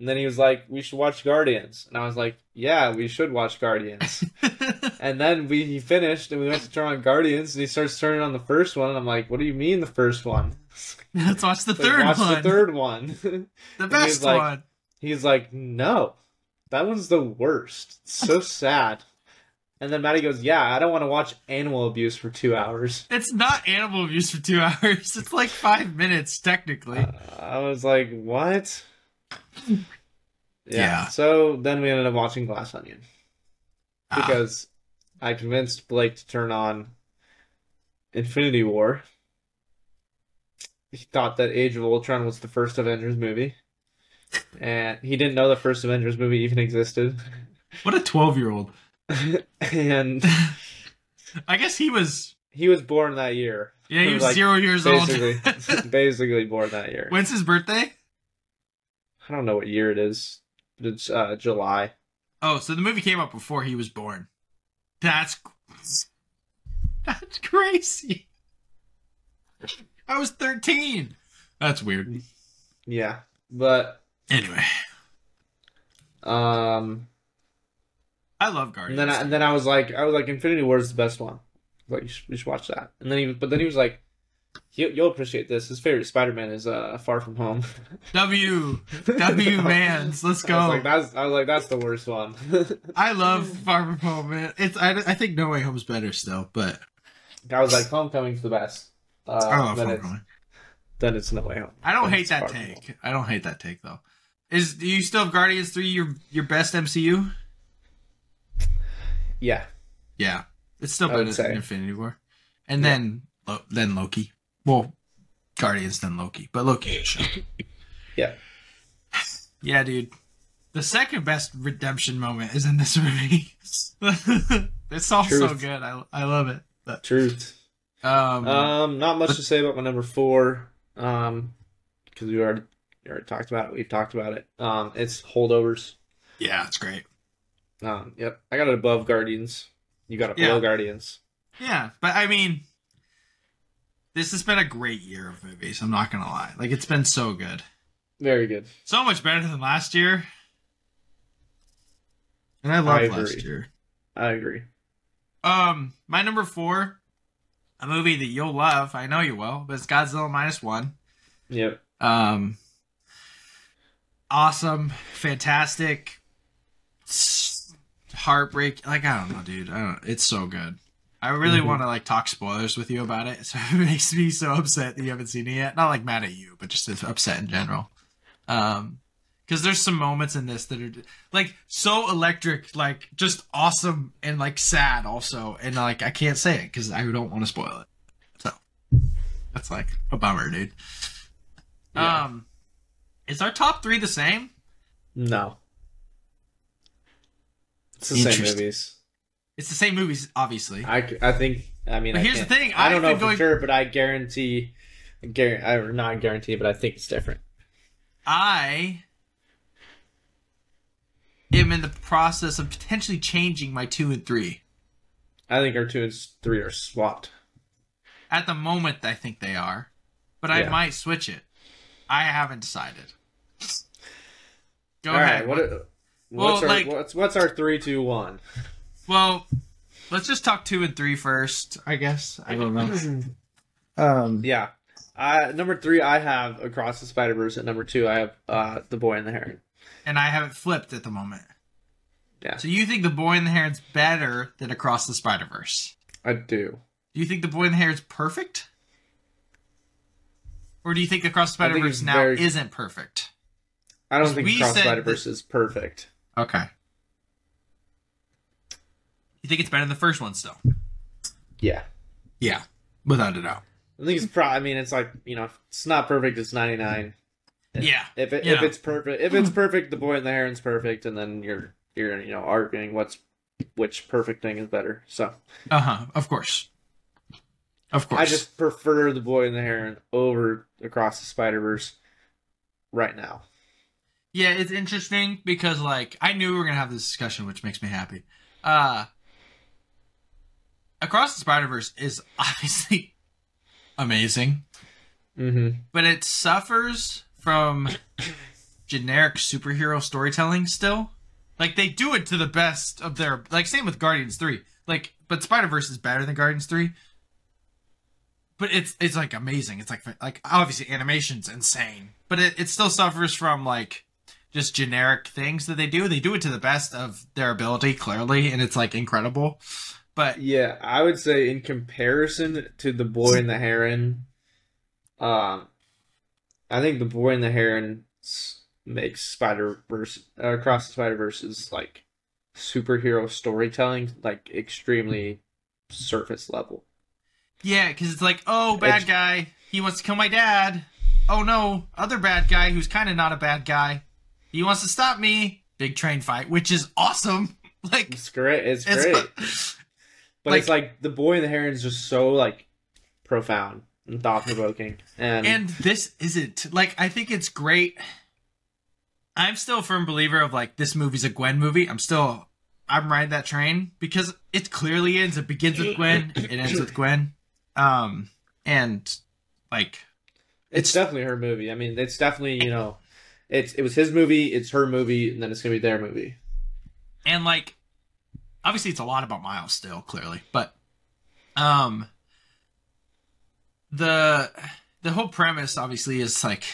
Speaker 3: And then he was like, "We should watch Guardians," and I was like, "Yeah, we should watch Guardians." and then we he finished, and we went to turn on Guardians, and he starts turning on the first one, and I'm like, "What do you mean the first one?"
Speaker 2: Let's watch the
Speaker 3: Like,
Speaker 2: third
Speaker 3: watch
Speaker 2: one.
Speaker 3: the third one.
Speaker 2: The
Speaker 3: he's
Speaker 2: best
Speaker 3: like-
Speaker 2: one.
Speaker 3: He's like, "No, that one's the worst. It's so sad." And then Maddie goes, "Yeah, I don't want to watch animal abuse for two hours."
Speaker 2: It's not animal abuse for two hours. It's like five minutes, technically.
Speaker 3: Uh, I was like, "What?" Yeah.
Speaker 2: Yeah.
Speaker 3: So then we ended up watching Glass Onion
Speaker 2: Ah,
Speaker 3: because I convinced Blake to turn on Infinity War. He thought that Age of Ultron was the first Avengers movie, and he didn't know the first Avengers movie even existed.
Speaker 2: what a 12 year old.
Speaker 3: and
Speaker 2: I guess he was,
Speaker 3: he was born that year.
Speaker 2: yeah, he was
Speaker 3: Like,
Speaker 2: zero years
Speaker 3: Basically,
Speaker 2: old.
Speaker 3: basically born that year.
Speaker 2: When's his birthday?
Speaker 3: I don't know what year it is. but It's uh, July.
Speaker 2: Oh, so the movie came out before he was born. That's that's crazy. I was 13. That's weird.
Speaker 3: Yeah, but
Speaker 2: Anyway,
Speaker 3: um,
Speaker 2: I love
Speaker 3: and
Speaker 2: Guardians.
Speaker 3: then I, and then I was like, I was like, Infinity War is the best one. Like, you should, you should watch that. And then he, but then he was like, you, you'll appreciate this. His favorite Spider Man is uh, Far From Home.
Speaker 2: W W Mans. Let's
Speaker 3: I was like, that's I was like, that's the worst one.
Speaker 2: I love Far From Home, man. It's I, I think No Way Home's better still, but
Speaker 3: I was like, Homecoming's the best. Uh,
Speaker 2: I love
Speaker 3: then it's, then it's No Way Home.
Speaker 2: I don't
Speaker 3: Then
Speaker 2: hate that
Speaker 3: Far From Home.
Speaker 2: take. I don't hate that take though. Is do you still have Guardians three your your best MCU?
Speaker 3: Yeah,
Speaker 2: Yeah, it's still better than. Infinity War, and
Speaker 3: Yeah.
Speaker 2: then Lo- then Loki. Well, Guardians then Loki, but Loki
Speaker 3: yeah.
Speaker 2: Yeah, dude. The second best redemption moment is in this movie. it's all so good. I I love it. But,
Speaker 3: Truth.
Speaker 2: um,
Speaker 3: Um, not much to say about my number four. Um, because we already we already talked about it. We've talked about it. Um, it's holdovers.
Speaker 2: yeah, it's great.
Speaker 3: Um, yep. I got it above Guardians. You got it
Speaker 2: Yeah.
Speaker 3: below Guardians.
Speaker 2: Yeah, but I mean, this has been a great year of movies. I'm not gonna lie. Like it's been so good,
Speaker 3: Very good.
Speaker 2: so much better than last year. And I
Speaker 3: I
Speaker 2: love last year.
Speaker 3: I agree.
Speaker 2: Um, my number four, a movie that you'll love. I know you will, but it's Godzilla minus one.
Speaker 3: Yep.
Speaker 2: Um, awesome, fantastic, heartbreak. Like I don't know, dude. I don't. It's so good. I really
Speaker 3: Mhm.
Speaker 2: want to like talk spoilers with you about it. So it makes me so upset that you haven't seen it yet. Not like mad at you, but just upset in general. Um, because there's some moments in this that are like so electric, like just awesome and like sad also, and like I can't say it because I don't want to spoil it. So that's like a bummer, dude.
Speaker 3: Yeah.
Speaker 2: Um, is our top three the same?
Speaker 3: No. It's the same movies.
Speaker 2: It's the same movies, obviously.
Speaker 3: I, I think. I mean,
Speaker 2: But
Speaker 3: I
Speaker 2: here's the thing,
Speaker 3: I don't know
Speaker 2: been
Speaker 3: for
Speaker 2: going-
Speaker 3: sure, but I guarantee, guarantee, or not guarantee, but I think it's different.
Speaker 2: I am in the process of potentially changing my two and three.
Speaker 3: I think our two and three are swapped.
Speaker 2: At the moment, I think they are, but I
Speaker 3: Yeah.
Speaker 2: might switch it. I haven't decided. Go
Speaker 3: All
Speaker 2: ahead.
Speaker 3: right. What?
Speaker 2: What-
Speaker 3: What's
Speaker 2: well,
Speaker 3: our
Speaker 2: like-
Speaker 3: what's what's our three, two, one?
Speaker 2: well, let's just talk two and three first. I guess. I don't know. Um.
Speaker 3: Yeah. Uh, number three, I have Across the Spider Verse. At number two, I have uh, The Boy and the Heron.
Speaker 2: And I have it flipped at the moment.
Speaker 3: Yeah.
Speaker 2: So you think the Boy and the Heron's better than Across the Spider Verse?
Speaker 3: I do.
Speaker 2: Do you think the Boy and the Heron's perfect? Or do you think Across the Spider Verse now
Speaker 3: very-
Speaker 2: isn't perfect?
Speaker 3: I don't think Across Spider Verse is perfect.
Speaker 2: Okay. You think it's better than the first one still?
Speaker 3: Yeah.
Speaker 2: Yeah, without a doubt.
Speaker 3: I think it's pro. I mean, it's like you know, if it's not perfect. It's ninety nine.
Speaker 2: Yeah.
Speaker 3: If it, if it's perfect, if it's perfect, The Boy and the Heron's perfect, and then you're you're you know arguing what's which perfect thing is better. So
Speaker 2: Uh huh. Of course. Of course.
Speaker 3: I just prefer The Boy and the Heron over Across the Spider Verse right now.
Speaker 2: Yeah, it's interesting because like I knew we were gonna have this discussion, which makes me happy. Uh Across the Spider Verse is obviously amazing,
Speaker 3: Mm-hmm.
Speaker 2: but it suffers from generic superhero storytelling still. Like they do it to the best of their like same with Guardians 3. Like but Spider Verse is better than Guardians 3. But it's it's like amazing. It's like like obviously animation's insane. But it, it still suffers from like just generic things that they do. They do it to the best of their ability, clearly, and it's like incredible. But
Speaker 3: Yeah, I would say in comparison to The Boy and the Heron, um, I think The Boy and the Heron makes Spider Verse uh, Across the Spider is like superhero storytelling, like extremely surface level.
Speaker 2: Yeah, because it's like, oh, bad
Speaker 3: It's-
Speaker 2: guy, he wants to kill my dad. Oh no, other bad guy who's kind of not a bad guy. He wants to stop me. Big train fight, which is awesome. Like
Speaker 3: It's great. It's
Speaker 2: it's
Speaker 3: great. But
Speaker 2: like-
Speaker 3: it's like The Boy and the Heron is just so like profound and thought provoking, and,
Speaker 2: and this isn't like I think it's great. I'm still a firm believer of like this movie's a Gwen movie. I'm still I'm riding that train because it clearly ends. It begins with Gwen, it ends with Gwen, um, and like
Speaker 3: it's definitely her movie. I mean, it's definitely you know, it's it was his movie, it's her movie, and then it's gonna be their movie.
Speaker 2: and like obviously it's a lot about Miles still clearly, but um, the the whole premise obviously is like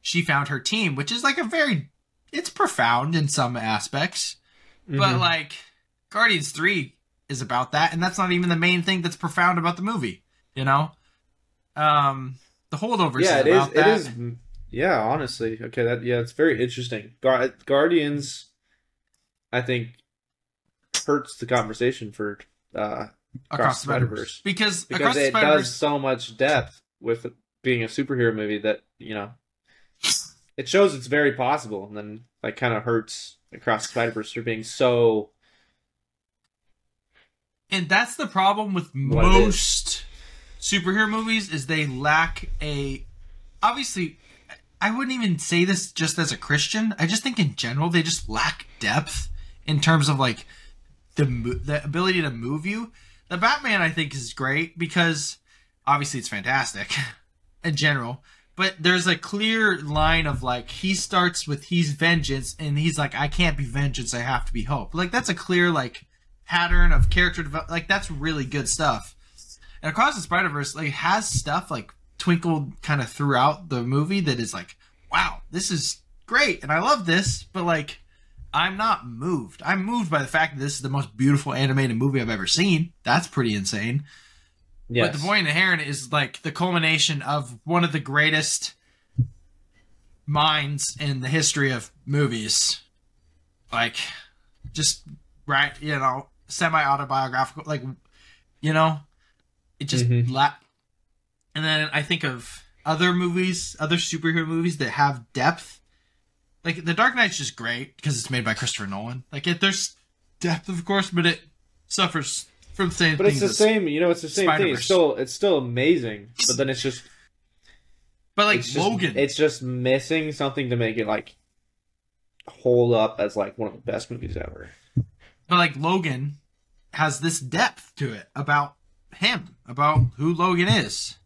Speaker 2: she found her team, which is like a very it's profound in some aspects. But
Speaker 3: Mhm.
Speaker 2: like Guardians 3 is about that and that's not even the main thing that's profound about the movie, you know? Um the holdovers
Speaker 3: yeah, it is.
Speaker 2: about
Speaker 3: It
Speaker 2: that.
Speaker 3: is. Yeah, honestly, okay. That yeah, it's very interesting. Guar- Guardians, I think, hurts the conversation for uh,
Speaker 2: Across the Spider Verse because,
Speaker 3: because
Speaker 2: Across
Speaker 3: it does so much depth with being a superhero movie that you know it shows it's very possible, and then like kind of hurts Across the Spider Verse for being so.
Speaker 2: and that's the problem with
Speaker 3: What
Speaker 2: most superhero movies is they lack a obviously i wouldn't even say this just as a christian. I just think in general they just lack depth in terms of like the the ability to move you. The batman i think is great because obviously it's fantastic in general but there's a clear line of like he starts with he's vengeance and he's like i can't be vengeance. I have to be hope. Like that's a clear like pattern of character development like that's really good stuff and across the Spider Verse, like has stuff like twinkled kind of throughout the movie that is like, wow, this is great, and I love this, but like, I'm not moved. I'm moved by the fact that this is the most beautiful animated movie I've ever seen. That's pretty insane.
Speaker 3: Yes.
Speaker 2: But the boy in the heron is like the culmination of one of the greatest minds in the history of movies. Like, just right, you know, semi autobiographical. Like, you know, it just
Speaker 3: Mhm.
Speaker 2: la- And then I think of other movies, other superhero movies that have depth. Like The Dark Knight's just great because it's made by Christopher Nolan. Like it, there's depth, of course, but it suffers from the same
Speaker 3: But it's the same, you know. It's the same thing. It's still, it's still amazing. But then it's just,
Speaker 2: But like
Speaker 3: it's just,
Speaker 2: Logan,
Speaker 3: it's just missing something to make it like hold up as like one of the best movies ever.
Speaker 2: But like Logan has this depth to it about him, about who Logan is.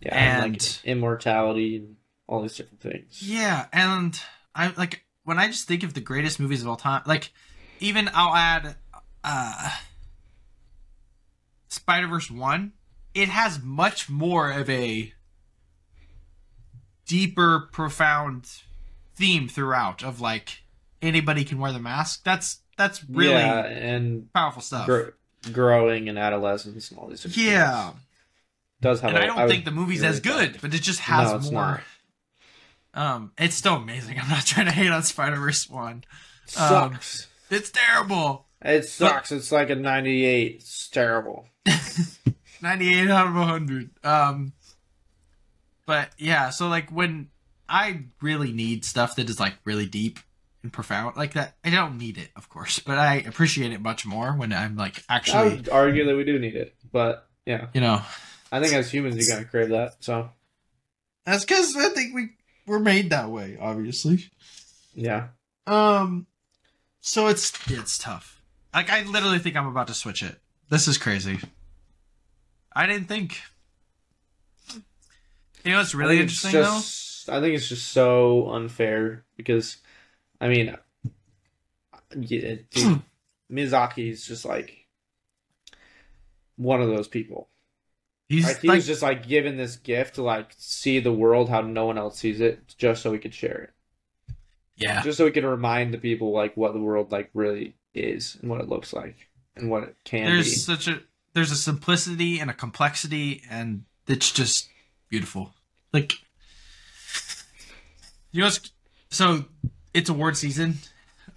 Speaker 3: Yeah, and, like immortality and all these different things.
Speaker 2: Yeah, and I like when I just think of the greatest movies of all time, like even I'll add uh Spider-Verse 1, it has much more of a deeper profound theme throughout of like anybody can wear the mask. That's that's really
Speaker 3: yeah, and
Speaker 2: powerful stuff.
Speaker 3: gr- growing and adolescence and all these. Different
Speaker 2: Yeah.
Speaker 3: things. does have.
Speaker 2: and
Speaker 3: I
Speaker 2: I don't think the movie's as good, but it just has
Speaker 3: No, it's
Speaker 2: more. Um, it's still amazing. I'm not trying to hate on Spider Verse one. Um,
Speaker 3: Sucks.
Speaker 2: It's terrible.
Speaker 3: it sucks. It's like a ninety-eight. It's terrible.
Speaker 2: 98 out of 100. Um, but yeah, so like when I really need stuff that is like really deep and profound like that, I don't need it, of course, but I appreciate it much more when I'm like
Speaker 3: I
Speaker 2: actually,
Speaker 3: would argue that we do need it, but yeah,
Speaker 2: you know,
Speaker 3: I think as humans you gotta crave that. So
Speaker 2: that's because I think we were made that way, obviously.
Speaker 3: yeah,
Speaker 2: Um, so it's it's tough. Like I literally think I'm about to switch it. This is crazy. I didn't think. You know what's really
Speaker 3: I it's
Speaker 2: interesting
Speaker 3: just, I think it's just so unfair because, I mean, yeah, dude, Miyazaki is just like one of those people.
Speaker 2: He's
Speaker 3: Like, he
Speaker 2: like,
Speaker 3: was just like given this gift to like see the world how no one else sees it, just so he could share it,
Speaker 2: yeah,
Speaker 3: just so he could remind the people like what the world like really is and what it looks like and what it can
Speaker 2: there's
Speaker 3: be.
Speaker 2: such a there's a simplicity and a complexity and it's just beautiful like you know so it's award season.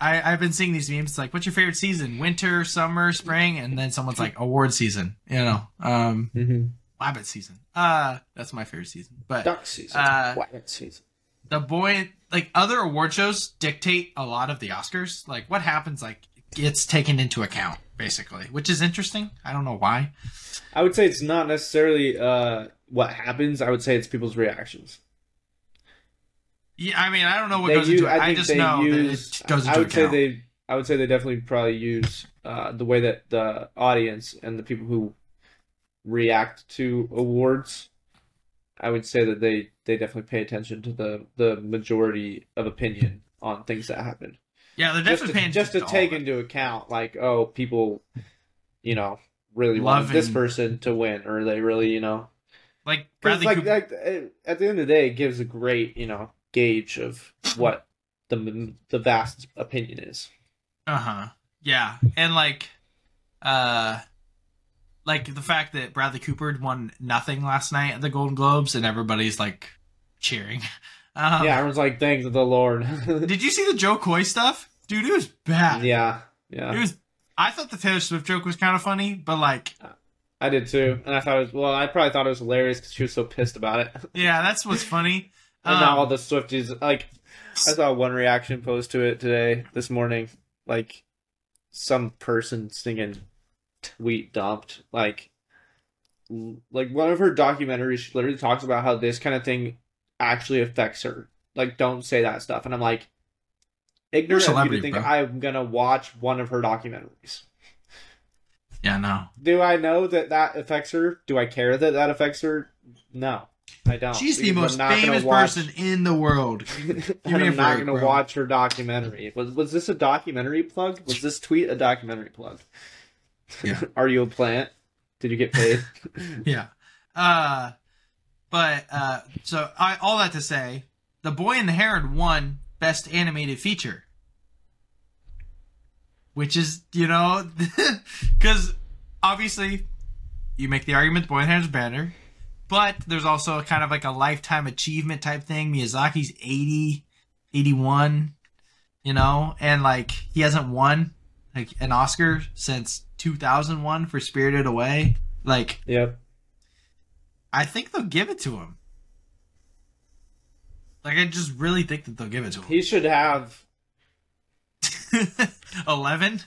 Speaker 2: I, I've been seeing these memes It's like what's your favorite season? Winter summer spring? And then someone's like award season you know? Um
Speaker 3: Mm-hmm.
Speaker 2: rabbit season. Uh that's my favorite season but
Speaker 3: Duck season,
Speaker 2: Uh,
Speaker 3: Wabbit season.
Speaker 2: the boy like other award shows dictate a lot of the oscars. Like what happens like gets taken into account basically which is interesting. I don't know why.
Speaker 3: I would say it's not necessarily uh, what happens. I would say it's people's reactions.
Speaker 2: Yeah, I mean, I don't know what
Speaker 3: They
Speaker 2: goes
Speaker 3: use-
Speaker 2: into it. I,
Speaker 3: think
Speaker 2: just know
Speaker 3: use-
Speaker 2: that it goes into
Speaker 3: I would
Speaker 2: account.
Speaker 3: say they. I would say they definitely probably use uh, the way that the audience and the people who react to awards. I would say that they they definitely pay attention to the the majority of opinion on things that happen.
Speaker 2: yeah, they're
Speaker 3: Just
Speaker 2: definitely
Speaker 3: to,
Speaker 2: paying
Speaker 3: just to
Speaker 2: attention
Speaker 3: take
Speaker 2: all of it.
Speaker 3: into account, like, oh, people, you know, really want this person to win, or they really, you know,
Speaker 2: like Bradley
Speaker 3: like,
Speaker 2: Cooper.
Speaker 3: like at the end of the day, it gives a great, you know, gauge of what the the vast opinion is.
Speaker 2: Uh huh. Yeah, and like, uh, like the fact that Bradley Cooper won nothing last night at the Golden Globes, and everybody's like cheering. Um,
Speaker 3: yeah, everyone's like, "Thank the Lord."
Speaker 2: Did you see the Jo Koy stuff, dude? It was bad.
Speaker 3: yeah, yeah.
Speaker 2: It was I thought the Taylor Swift joke was kind of funny, but like,
Speaker 3: I did too, and I thought it was well. I probably thought it was hilarious because she was so pissed about it.
Speaker 2: yeah, that's what's funny.
Speaker 3: And now
Speaker 2: Um,
Speaker 3: all the Swifties like I saw one reaction post to it today this morning, like some person singing tweet dumped like like one of her documentaries she literally talks about how this kind of thing actually affects her. Like don't say that stuff. And I'm like ignorant of you to think
Speaker 2: bro.
Speaker 3: I'm gonna watch one of her documentaries.
Speaker 2: yeah, no.
Speaker 3: Do I know that that affects her? Do I care that that affects her? No, I don't.
Speaker 2: She's the most famous
Speaker 3: watch-
Speaker 2: person in the world.
Speaker 3: and
Speaker 2: me a
Speaker 3: I'm not gonna watch her documentary. Was was this a documentary plug? Was this tweet a documentary plug?
Speaker 2: Yeah.
Speaker 3: Are you a plant? Did you get paid?
Speaker 2: yeah. Uh, but uh, so I all that to say, The Boy and the Heron won Best Animated Feature, which is you know, because obviously you make the argument The Boy and the Heron's better, but there's also kind of like a lifetime achievement type thing. Miyazaki's 80, 81, you know, and like he hasn't won like an Oscar since 2001 for Spirited Away. Like,
Speaker 3: yeah,
Speaker 2: I think they'll give it to him. Like, I just really think that they'll give it to him.
Speaker 3: He should have
Speaker 2: 11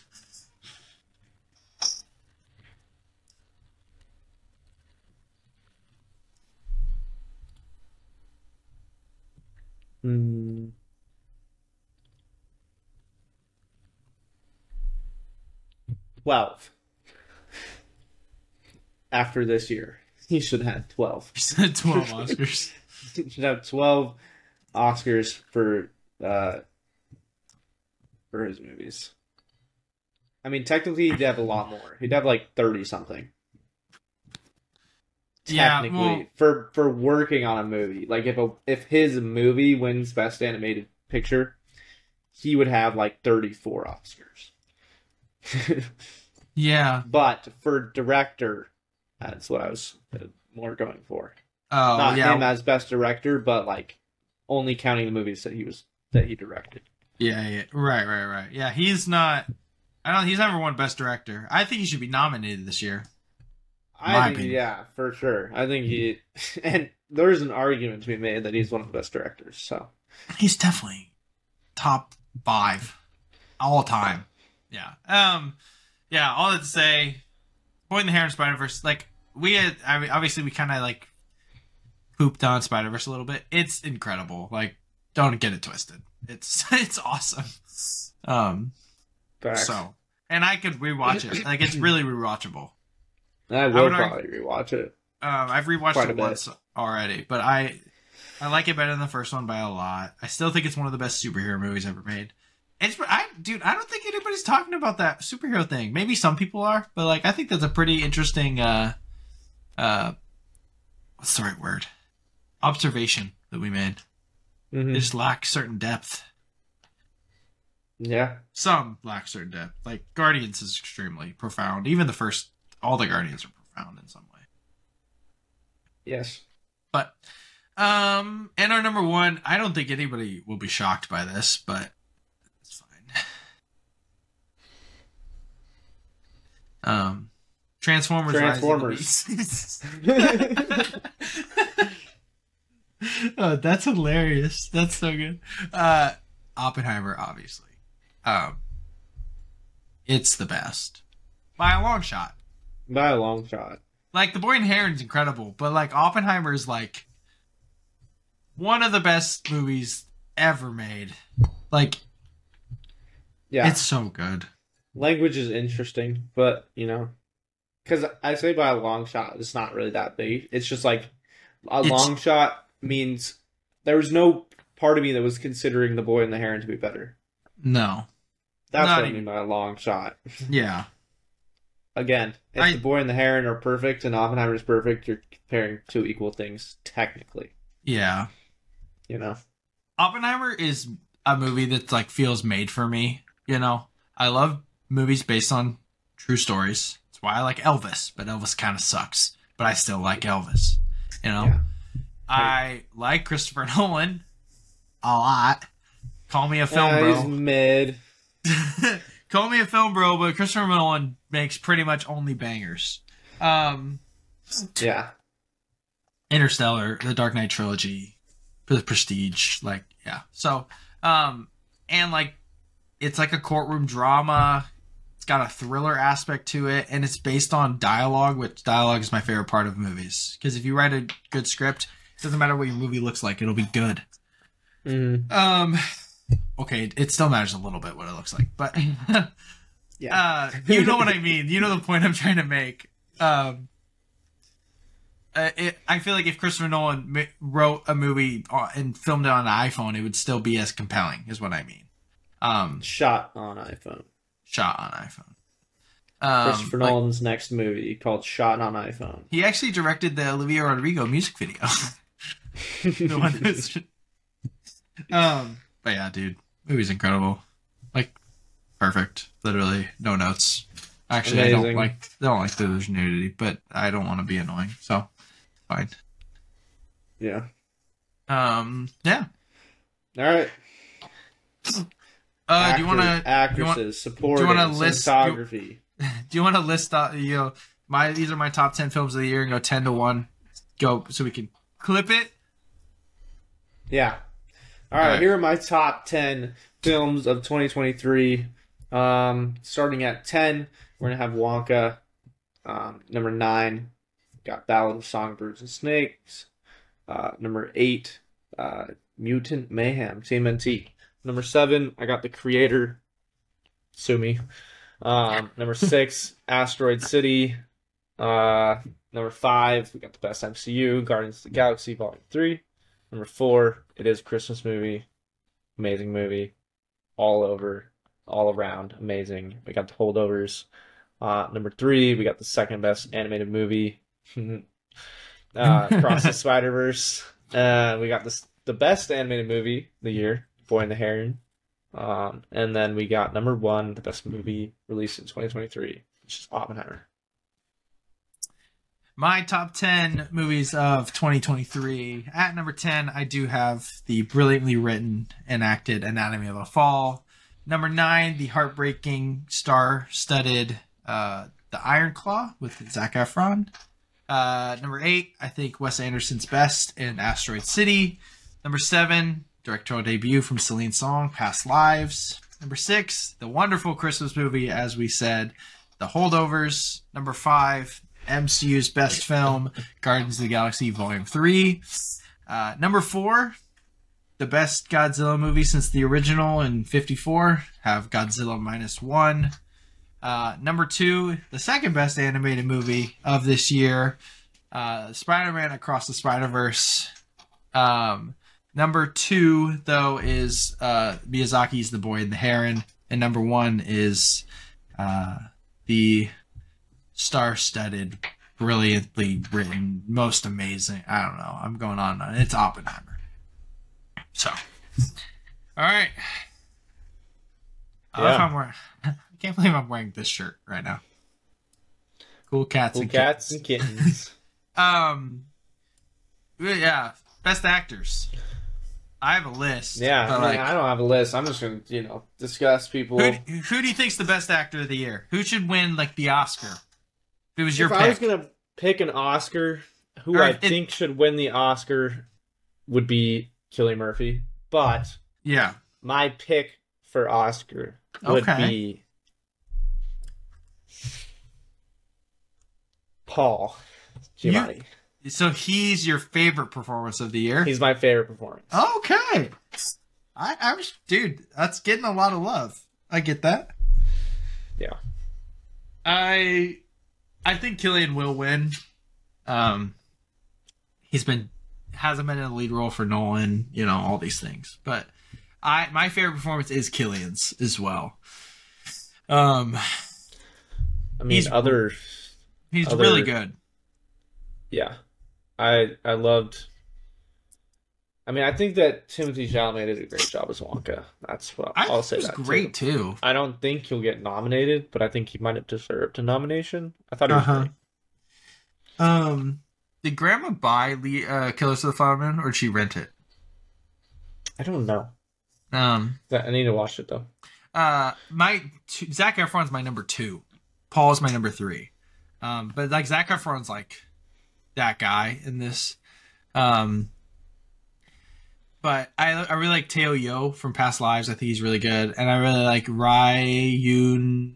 Speaker 3: Mm. Twelve. After this year, he should have twelve.
Speaker 2: He said twelve Oscars.
Speaker 3: he should have twelve Oscars for uh for his movies. I mean, technically, he'd have a lot more. He'd have like thirty something.
Speaker 2: Yeah,
Speaker 3: Technically,
Speaker 2: well-
Speaker 3: for for working on a movie, like if a if his movie wins Best Animated Picture, he would have like thirty four Oscars.
Speaker 2: yeah.
Speaker 3: but for director, that's what I was uh, more going for.
Speaker 2: Oh
Speaker 3: Not
Speaker 2: yeah.
Speaker 3: him as best director, but like only counting the movies that he was that he directed.
Speaker 2: yeah. Yeah. Right. Right. Right. Yeah. He's not. I don't. He's never won Best Director. I think he should be nominated this year.
Speaker 3: I think,
Speaker 2: opinion.
Speaker 3: yeah, for sure. I think he and there's an argument to be made that he's one of the best directors. So
Speaker 2: He's definitely top five all time. Yeah. Um. Yeah. All that to say, Boy in the Hair and Spider Verse. Like we had. I mean, obviously, we kind of like pooped on Spider Verse a little bit. It's incredible. Like, don't get it twisted. It's it's awesome. Um.
Speaker 3: facts.
Speaker 2: So, and I could rewatch it. Like, it's really rewatchable.
Speaker 3: I will
Speaker 2: would argue-
Speaker 3: probably rewatch it.
Speaker 2: Um, I've rewatched it
Speaker 3: bit.
Speaker 2: once already, but I I like it better than the first one by a lot. I still think it's one of the best superhero movies ever made. It's I dude, I don't think anybody's talking about that superhero thing. Maybe some people are, but like I think that's a pretty interesting uh uh what's the right word? Observation that we made.
Speaker 3: Mhm.
Speaker 2: They just lack certain depth.
Speaker 3: Yeah,
Speaker 2: Some lack certain depth. Like Guardians is extremely profound. Even the first all the Guardians are profound in some way.
Speaker 3: yes.
Speaker 2: But um and our number one, I don't think anybody will be shocked by this, but it's fine. Um Transformers
Speaker 3: Transformers.
Speaker 2: Rise of the Beasts. oh, that's hilarious. That's so good. Uh Oppenheimer, obviously. Um it's the best. By a long shot.
Speaker 3: By a long shot.
Speaker 2: Like the Boy and Heron's incredible, but like Oppenheimer is like one of the best movies ever made. Like
Speaker 3: Yeah,
Speaker 2: it's so good.
Speaker 3: language is interesting, but you know, because I say by a long shot, it's not really that big. It's just like a
Speaker 2: It's-
Speaker 3: long shot means there was no part of me that was considering the boy and the heron to be better.
Speaker 2: No.
Speaker 3: That's
Speaker 2: Not
Speaker 3: what I
Speaker 2: even-
Speaker 3: mean by a long shot.
Speaker 2: Yeah.
Speaker 3: Again, if
Speaker 2: I-
Speaker 3: the boy and the heron are perfect and Oppenheimer is perfect, you're comparing two equal things technically.
Speaker 2: Yeah.
Speaker 3: You know,
Speaker 2: Oppenheimer is a movie that's like feels made for me, you know. I love movies based on true stories. That's why I like Elvis, but Elvis kind of sucks, but I still like Elvis. You know.
Speaker 3: Yeah.
Speaker 2: I like Christopher Nolan a lot. Call me a film
Speaker 3: Uh,
Speaker 2: bro.
Speaker 3: he's mid.
Speaker 2: call me a film bro, but Christopher Nolan makes pretty much only bangers. Um,
Speaker 3: Yeah.
Speaker 2: Interstellar, the Dark Knight trilogy, the Prestige, like yeah. So, um, and like it's like a courtroom drama. It's got a thriller aspect to it, and it's based on dialogue, which dialogue is my favorite part of movies. Because if you write a good script, it doesn't matter what your movie looks like; it'll be good.
Speaker 3: Mm,
Speaker 2: Um, okay, it still matters a little bit what it looks like, but
Speaker 3: yeah.
Speaker 2: uh, you know what I mean. You know the point I'm trying to make. Um, uh, it, I feel like if Christopher Nolan wrote a movie on- and filmed it on an iPhone, it would still be as compelling, is what I mean. Um,
Speaker 3: Shot on iPhone.
Speaker 2: shot on iPhone. Um,
Speaker 3: Christopher
Speaker 2: like,
Speaker 3: Nolan's next movie called Shot on iPhone.
Speaker 2: he actually directed the Olivia Rodrigo music video. the one that's, um, but yeah, dude, movie's incredible. Like, perfect. Literally, no notes. Actually, I don't like I don't like that there's nudity, but I don't want to be annoying, so fine.
Speaker 3: yeah.
Speaker 2: Um, yeah.
Speaker 3: All right.
Speaker 2: Uh, do you want to
Speaker 3: actresses, supporting,
Speaker 2: wanna list- do-
Speaker 3: cinematography?
Speaker 2: do you want to list out you know my these are my top ten films of the year and go ten to one, go so we can clip it.
Speaker 3: Yeah. All right,
Speaker 2: Alright.
Speaker 3: here are my top 10 films of 2023. Um, starting at 10, we're going to have Wonka. Um, number 9, got Ballad of Songbirds and Snakes. Uh, number 8, uh, Mutant Mayhem, TMNT. Number 7, I got The Creator. Sue me. Um, number 6, Asteroid City. Uh, number 5, we got the best MCU, Guardians of the Galaxy Volume 3. Number four, it is a Christmas movie. Amazing movie. All over, all around, amazing. We got the holdovers. Uh, number three, we got the second best animated movie. uh, Across the Spider Verse. Uh, we got this the best animated movie of the year, Boy and the Heron. Um, and then we got number one, the best movie released in 2023, which is Oppenheimer.
Speaker 2: My top 10 movies of 2023. At number 10, I do have the brilliantly written and acted Anatomy of a Fall. Number 9, the heartbreaking, star studded uh, The Iron Claw with Zac Efron. Uh, number 8, I think Wes Anderson's best in Asteroid City. Number 7, directorial debut from Celine Song, Past Lives. Number 6, the wonderful Christmas movie, as we said, The Holdovers. Number 5, MCU's best film, Guardians of the Galaxy Volume 3. Uh, number 4, the best Godzilla movie since the original in 54, have Godzilla Minus 1. Uh, number 2, the second best animated movie of this year, uh, Spider Man Across the Spider Verse. Um, number 2, though, is uh, Miyazaki's The Boy and the Heron. And number 1 is uh, the star-studded, brilliantly written, most amazing. I don't know. I'm going on. on. It's Oppenheimer. So, all right. I
Speaker 3: Yeah.
Speaker 2: how I'm wearing. I can't believe I'm wearing this shirt right now. Cool cats
Speaker 3: Cool
Speaker 2: and
Speaker 3: cats and kittens.
Speaker 2: Um, yeah, best actors. I have a list.
Speaker 3: Yeah, I, mean,
Speaker 2: like,
Speaker 3: I don't have a list. I'm just gonna, you know, discuss people.
Speaker 2: who, who do you think's the best actor of the year? Who should win like the Oscar? If it was your
Speaker 3: if I was gonna pick an Oscar, who
Speaker 2: Or
Speaker 3: I
Speaker 2: it-
Speaker 3: think should win the Oscar would be Cillian Murphy. But
Speaker 2: Yeah.
Speaker 3: my pick for Oscar would
Speaker 2: Okay.
Speaker 3: be Paul Giamatti.
Speaker 2: So he's your favorite performance of the year.
Speaker 3: He's my favorite performance.
Speaker 2: Okay. I, I was, dude, that's getting a lot of love. I get that.
Speaker 3: Yeah.
Speaker 2: I, I think Cillian will win. Um, he's been hasn't been in a lead role for Nolan, you know, all these things. But I, my favorite performance is Cillian's as well. Um,
Speaker 3: I mean,
Speaker 2: he's-
Speaker 3: other,
Speaker 2: he's
Speaker 3: Other-
Speaker 2: really good.
Speaker 3: yeah, I I loved. I mean, I think that Timothée Chalamet did a great job as Wonka. That's what
Speaker 2: I
Speaker 3: I'll say. that
Speaker 2: great
Speaker 3: Too.
Speaker 2: too.
Speaker 3: I don't think he'll get nominated, but I think he might have deserved a nomination. I thought he was
Speaker 2: Uh-huh.
Speaker 3: great.
Speaker 2: Um, did Grandma buy Le- uh, Killers of the Flower Moon, or did she rent it?
Speaker 3: I don't know.
Speaker 2: Um,
Speaker 3: I need to watch it though.
Speaker 2: Uh, my two, Zac Efron's my number two. Paul is my number three. Um, but like Zac Efron's like that guy in this. Um, but I I really like Teo Yoo from Past Lives. I think he's really good, and I really like Ryunosuke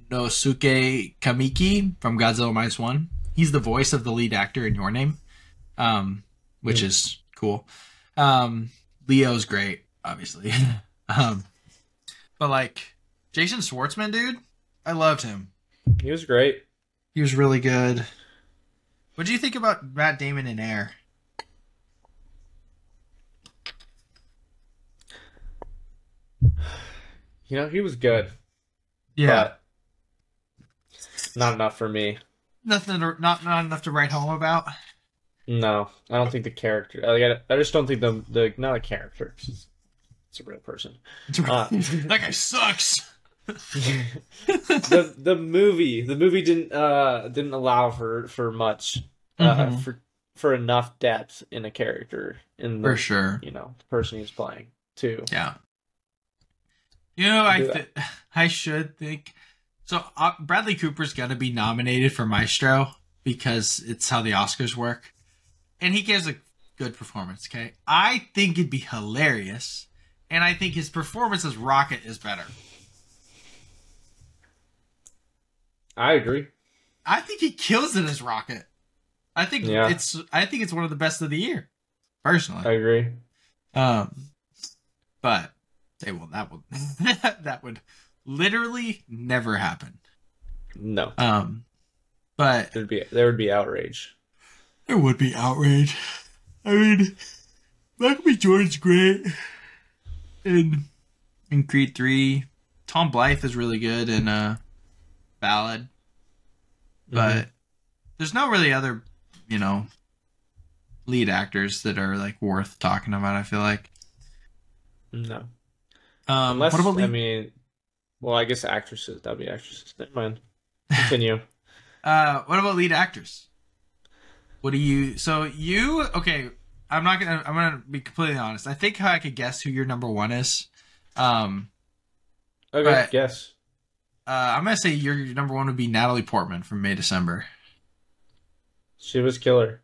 Speaker 2: Kamiki from Godzilla minus one. He's the voice of the lead actor in Your Name, um, which
Speaker 3: Yeah.
Speaker 2: is cool. Um, Leo's great, obviously. um, but like Jason Schwartzman, dude, I loved him.
Speaker 3: He was great.
Speaker 2: He was really good. What do you think about Matt Damon in Air?
Speaker 3: You know, he was good.
Speaker 2: Yeah,
Speaker 3: But not enough for me.
Speaker 2: nothing, to, not not enough to write home about.
Speaker 3: No, I don't think the character. Like, I, I just don't think the the not a character. It's, it's a real person. Uh,
Speaker 2: that guy sucks.
Speaker 3: the the movie the movie didn't uh didn't allow for for much uh
Speaker 2: Mhm.
Speaker 3: for for enough depth in a character in the
Speaker 2: For sure.
Speaker 3: you know the person he's playing too.
Speaker 2: Yeah. You know, I th- I should think so. Uh, Bradley Cooper's gonna be nominated for Maestro because it's how the Oscars work, and he gives a good performance. Okay, I think it'd be hilarious, and I think his performance as Rocket is better.
Speaker 3: I agree.
Speaker 2: I think he kills it as Rocket. I think
Speaker 3: Yeah.
Speaker 2: it's I think it's one of the best of the year, personally.
Speaker 3: I agree.
Speaker 2: Um, but they will. That would that would literally never happen.
Speaker 3: No,
Speaker 2: Um, but
Speaker 3: there'd be there would be outrage.
Speaker 2: there would be outrage. I mean, Michael B. Jordan's great, in in Creed three. Tom Blyth is really good in uh, Ballad, but there's no really other, you know, lead actors that are like worth talking about. I feel like.
Speaker 3: No,
Speaker 2: Um,
Speaker 3: unless
Speaker 2: what about
Speaker 3: I mean, well, I guess actresses. That'd be actresses. Never mind. Continue.
Speaker 2: Uh, what about lead actors? What do you? So you okay? I'm not gonna. I'm gonna be completely honest. I think how I could guess who your number one is. Um,
Speaker 3: Okay,
Speaker 2: Right.
Speaker 3: guess.
Speaker 2: uh, I'm gonna say your number one would be Natalie Portman from May December.
Speaker 3: She was killer.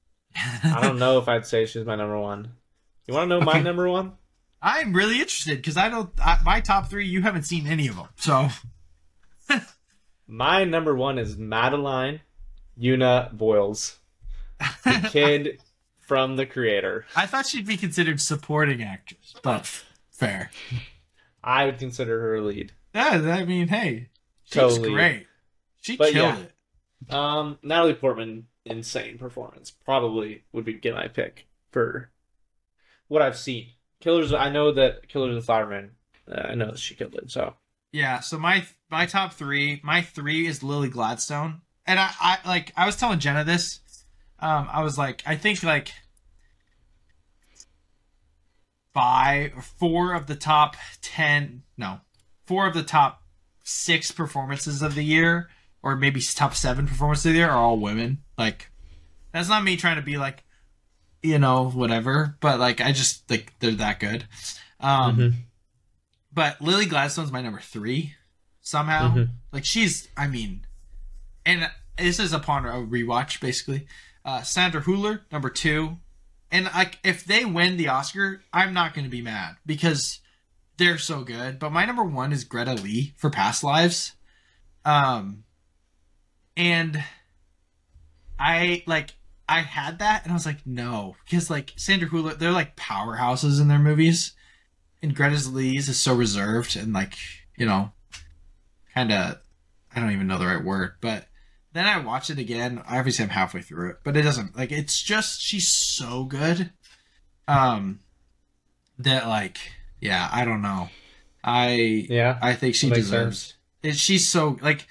Speaker 3: I don't know if I'd say she's my number one. You want to know my number one?
Speaker 2: I'm really interested because I don't. I, my top three, you haven't seen any of them. So
Speaker 3: My number one is Madeleine Yuna Voyles, the kid from the creator.
Speaker 2: I thought she'd be considered supporting actress, but fair.
Speaker 3: I would consider her a lead.
Speaker 2: Yeah, I mean, hey, she's
Speaker 3: Totally.
Speaker 2: great. She
Speaker 3: But
Speaker 2: killed
Speaker 3: yeah.
Speaker 2: it.
Speaker 3: Um, Natalie Portman, insane performance. Probably would be get my pick for what I've seen. Killers. I know that Killers of the Moon. Uh, I know that she killed it. So
Speaker 2: Yeah, so my my top three, my three is Lily Gladstone, and I, I like I was telling Jenna this. Um, I was like, I think like five four of the top ten, no, four of the top six performances of the year, or maybe top seven performances of the year, are all women. Like, that's not me trying to be like, you know, whatever, but like I just like they're that good. Um,
Speaker 3: Mhm.
Speaker 2: but Lily Gladstone's my number three somehow.
Speaker 3: Mhm.
Speaker 2: Like she's, I mean, and this is upon a rewatch basically. Uh, Sandra Hüller number two, and like if they win the Oscar, I'm not going to be mad because they're so good. But my number one is Greta Lee for Past Lives, um, and I like I had that and I was like no because like Sandra Hüller, they're like powerhouses in their movies and Greta Lee's is so reserved and like you know, kind of I don't even know the right word, but then I watch it again. I obviously, I'm halfway through it, but it doesn't like it's just she's so good, um, that like yeah, I don't know, I
Speaker 3: yeah,
Speaker 2: I think she deserves. It, she's so like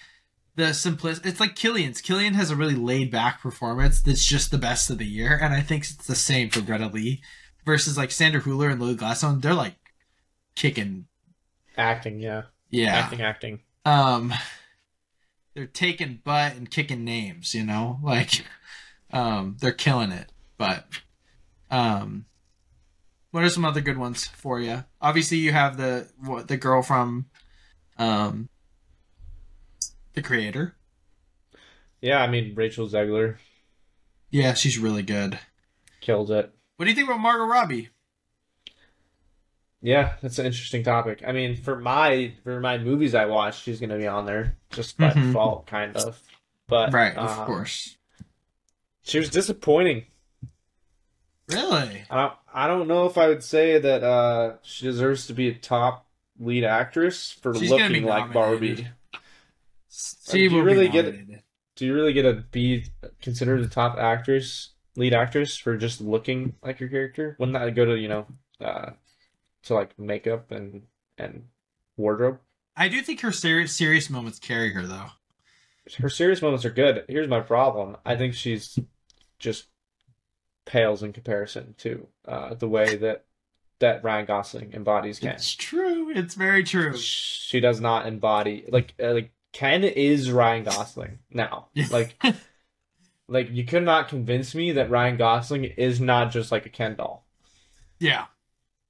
Speaker 2: the simplicity. It's like Cillian's. Cillian has a really laid back performance that's just the best of the year, and I think it's the same for Greta Lee versus like Sandra Hüller and Lily Gladstone, They're like kicking,
Speaker 3: acting. Yeah,
Speaker 2: yeah.
Speaker 3: acting, acting.
Speaker 2: Um, they're taking butt and kicking names. You know, like um, they're killing it. But um, what are some other good ones for you? Obviously, you have the what the girl from Um, the creator.
Speaker 3: Yeah, I mean Rachel Zegler
Speaker 2: Yeah, she's really good.
Speaker 3: Killed it.
Speaker 2: What do you think about Margot Robbie?
Speaker 3: Yeah, that's an interesting topic. I mean, for my for my movies I watch, she's gonna be on there just by
Speaker 2: Mhm.
Speaker 3: default, kind of. But
Speaker 2: Right, of
Speaker 3: um,
Speaker 2: course.
Speaker 3: she was disappointing.
Speaker 2: Really?
Speaker 3: I don't, I don't know if I would say that uh, she deserves to be a top lead actress for
Speaker 2: She's
Speaker 3: looking like
Speaker 2: nominated.
Speaker 3: Barbie.
Speaker 2: She
Speaker 3: you really get- Do you really get to be considered the top actress, lead actress for just looking like your character? Wouldn't that go to you know, uh, to like makeup and and wardrobe?
Speaker 2: I do think her serious serious moments carry her though.
Speaker 3: her serious moments are good. Here's my problem. I think she's just pales in comparison to uh, the way that that Ryan Gosling embodies Ken.
Speaker 2: It's true. It's very true.
Speaker 3: She does not embody like uh, like Ken is Ryan Gosling now. Like like you could not convince me that Ryan Gosling is not just like a Ken doll.
Speaker 2: Yeah.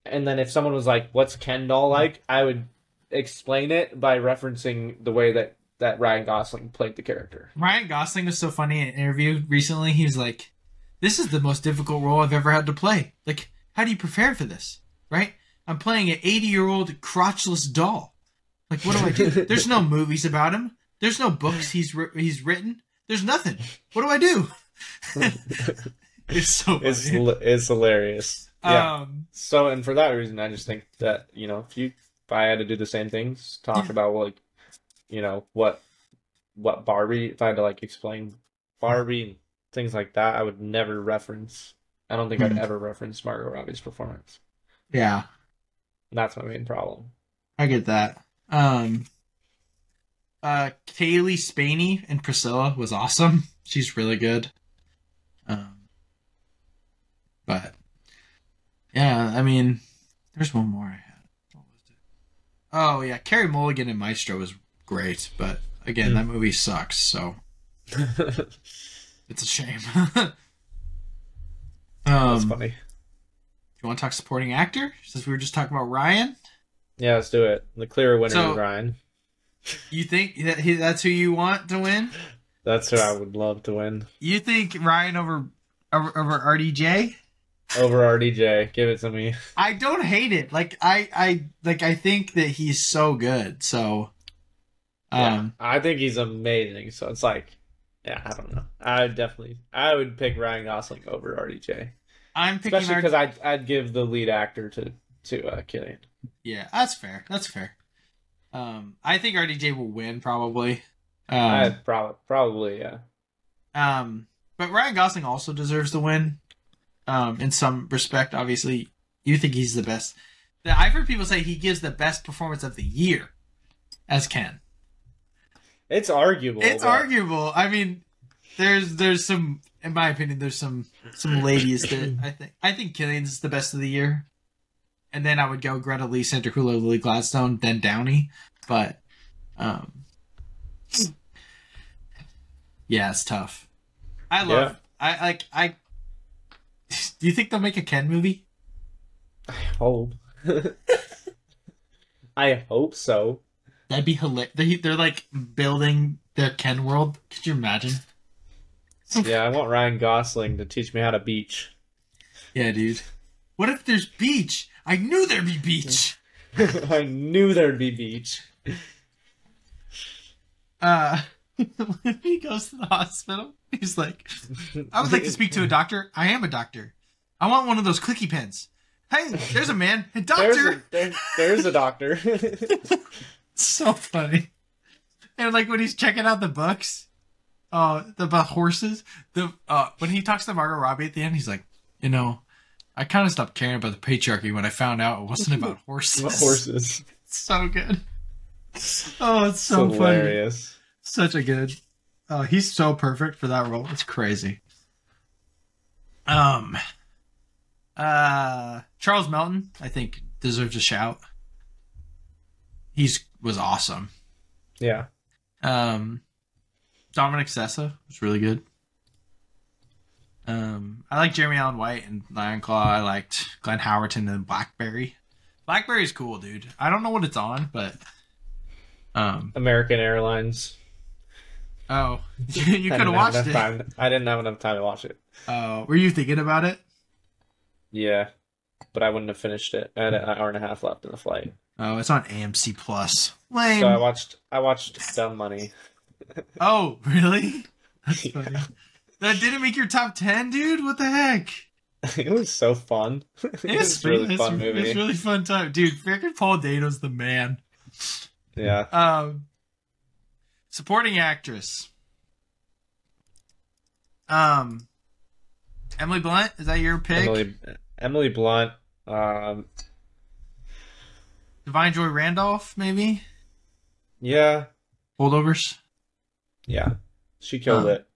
Speaker 3: And then if someone was like, "What's Ken doll mm-hmm. like?" I would explain it by referencing the way that that Ryan Gosling played the character.
Speaker 2: Ryan Gosling was so funny in an interview recently. He was like, "This is the most difficult role I've ever had to play. Like, how do you prepare for this? Right? I'm playing an 80 year old crotchless doll. Like, what do I do? There's no movies about him. There's no books he's he's written. There's nothing. What do I do? it's so funny.
Speaker 3: It's it's hilarious. Yeah.
Speaker 2: Um,
Speaker 3: So, and for that reason, I just think that you know, if you if I had to do the same things, talk
Speaker 2: Yeah.
Speaker 3: about like, you know, what what Barbie, if I had to like explain Barbie and things like that, I would never reference. I don't think
Speaker 2: Hmm.
Speaker 3: I'd ever reference Margot Robbie's performance.
Speaker 2: yeah,
Speaker 3: That's my main problem.
Speaker 2: I get that. Um, uh, Cailee Spaeny and Priscilla was awesome. She's really good. Um, but yeah, I mean, there's one more I had. What was it? Oh yeah, Carey Mulligan and Maestro was great, but again,
Speaker 3: Hmm.
Speaker 2: that movie sucks, so it's a shame.
Speaker 3: That's
Speaker 2: um,
Speaker 3: funny.
Speaker 2: you want to talk supporting actor? Since we were just talking about Ryan,
Speaker 3: Yeah, let's do it. The clear winner
Speaker 2: So-
Speaker 3: Ryan.
Speaker 2: you think that he, that's who you want to win?
Speaker 3: That's who I would love to win
Speaker 2: You think Ryan over over, over RDJ?
Speaker 3: over RDJ. Give it to me.
Speaker 2: I don't hate it. Like I I like I think that he's so good. So um
Speaker 3: yeah, I think he's amazing. So it's like, yeah, I don't know. I would definitely, I would pick Ryan Gosling over RDJ,
Speaker 2: I'm picking
Speaker 3: especially because I'd I'd give the lead actor to to uh, Cillian.
Speaker 2: Yeah, that's fair. That's fair. Um I think RDJ will win probably. Um,
Speaker 3: I'd probably probably yeah.
Speaker 2: um but Ryan Gosling also deserves the win. Um in some respect, obviously. You think he's the best. I've heard people say he gives the best performance of the year as Ken.
Speaker 3: It's arguable.
Speaker 2: It's
Speaker 3: but-
Speaker 2: arguable. I mean, there's there's some, in my opinion, there's some some ladies that I think I think Cillian's the best of the year, and then I would go Greta Lee, Sandra Hüller, Lily Gladstone, then Downey. But, um, yeah, it's tough. I love.
Speaker 3: Yeah.
Speaker 2: I like. I. Do you think they'll make a Ken movie?
Speaker 3: I hope. I hope so.
Speaker 2: That'd be hilarious. They, they're like building their Ken world. Could you imagine?
Speaker 3: Yeah, I want Ryan Gosling to teach me how to beach.
Speaker 2: Yeah, dude. What if there's beach? I knew there'd be beach.
Speaker 3: I knew there'd be beach.
Speaker 2: Uh, when he goes to the hospital, he's like, I would like to speak to a doctor. I am a doctor. I want one of those clicky pens. Hey, there's a man. Hey,
Speaker 3: There's
Speaker 2: doctor.
Speaker 3: a, there, there's a doctor.
Speaker 2: so funny. And like when he's checking out the books, uh, the horses. The uh, when he talks to Margot Robbie at the end, he's like, you know, I kind of stopped caring about the patriarchy when I found out it wasn't about horses.
Speaker 3: What horses?
Speaker 2: so good. Oh, it's so funny.
Speaker 3: hilarious.
Speaker 2: Such a good. Oh, he's so perfect for that role. It's crazy. Um. Uh, Charles Melton, I think, deserves a shout. He's was awesome.
Speaker 3: Yeah.
Speaker 2: Um, Dominic Sessa was really good. Um, I like Jeremy Allen White and Iron Claw. I liked Glenn Howerton and Blackberry. Blackberry's cool, dude. I don't know what it's on, but Um.
Speaker 3: American Airlines.
Speaker 2: Oh, you could have watched it.
Speaker 3: Time. I didn't have enough time to watch it.
Speaker 2: Oh, were you thinking about it?
Speaker 3: Yeah, but I wouldn't have finished it. I had an hour and a half left in the flight,
Speaker 2: Oh, it's on AMC Plus. Lame.
Speaker 3: so I watched. I watched Dumb Money.
Speaker 2: oh, really? That's
Speaker 3: Yeah.
Speaker 2: That didn't make your top ten, dude. What the heck?
Speaker 3: it was so fun. it was really
Speaker 2: it's-
Speaker 3: fun movie.
Speaker 2: It's really fun time, dude. Freaking Paul Dano's the man.
Speaker 3: yeah,
Speaker 2: Um, supporting actress. Um, Emily Blunt. Is that your pick?
Speaker 3: Emily Emily Blunt. Um,
Speaker 2: Da'Vine Joy Randolph, maybe.
Speaker 3: yeah,
Speaker 2: Holdovers.
Speaker 3: yeah, she killed
Speaker 2: Um,
Speaker 3: it.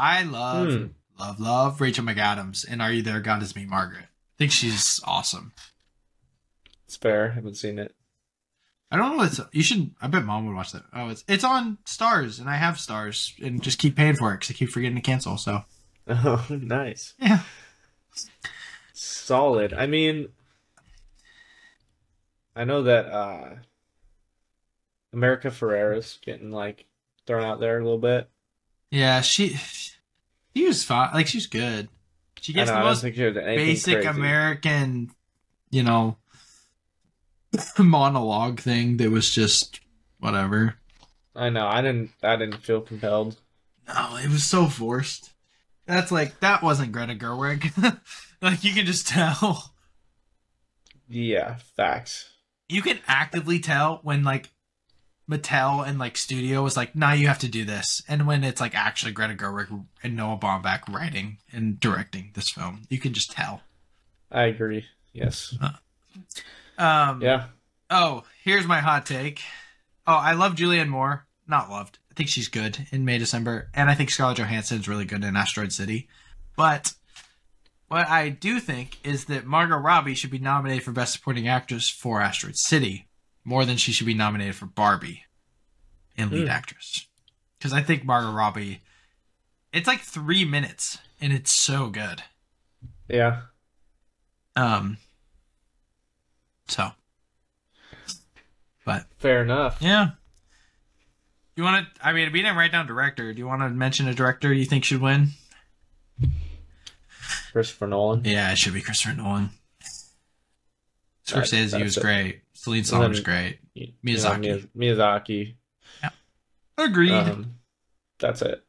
Speaker 2: I love,
Speaker 3: Hmm.
Speaker 2: love, love Rachel McAdams and Are You There, God Is Me, Margaret. I think she's awesome.
Speaker 3: It's fair. I haven't seen it.
Speaker 2: I don't know what's. You should. I bet mom would watch that. Oh, it's it's on Starz, and I have Starz, and just keep paying for it because I keep forgetting to cancel. So
Speaker 3: Oh, nice.
Speaker 2: yeah,
Speaker 3: Solid. I mean, I know that uh America Ferrera's getting like thrown out there a little bit.
Speaker 2: yeah. She she was fine. Like she's good. She gets
Speaker 3: know,
Speaker 2: the most
Speaker 3: think she did anything
Speaker 2: basic
Speaker 3: crazy.
Speaker 2: American, you know, monologue thing that was just whatever.
Speaker 3: I know. I didn't. I didn't feel compelled.
Speaker 2: No, it was so forced. That's like that wasn't Greta Gerwig. like you can just tell.
Speaker 3: Yeah, facts.
Speaker 2: You can actively tell when like Mattel and like studio was like, "Nah, you have to do this," and when it's like actually Greta Gerwig and Noah Baumbach writing and directing this film, you can just tell.
Speaker 3: I agree. Yes.
Speaker 2: Um,
Speaker 3: Yeah.
Speaker 2: Oh, here's my hot take. Oh, I love Julianne Moore. Not loved. I think she's good in May December, and I think Scarlett Johansson's really good in Asteroid City. But what I do think is that Margot Robbie should be nominated for Best Supporting Actress for Asteroid City more than she should be nominated for Barbie in Lead
Speaker 3: Hmm.
Speaker 2: Actress. Because I think Margot Robbie, it's like three minutes, and it's so good.
Speaker 3: Yeah.
Speaker 2: Um. So. But
Speaker 3: Fair enough.
Speaker 2: Yeah. You want to? I mean, we didn't write down director. Do you want to mention a director you think should win?
Speaker 3: Christopher Nolan.
Speaker 2: Yeah, it should be Christopher Nolan. Scorsese
Speaker 3: that's
Speaker 2: was
Speaker 3: it.
Speaker 2: great. Celine Song was
Speaker 3: then-
Speaker 2: great.
Speaker 3: You
Speaker 2: Miyazaki.
Speaker 3: know, Miyazaki.
Speaker 2: Agreed.
Speaker 3: Um, that's it.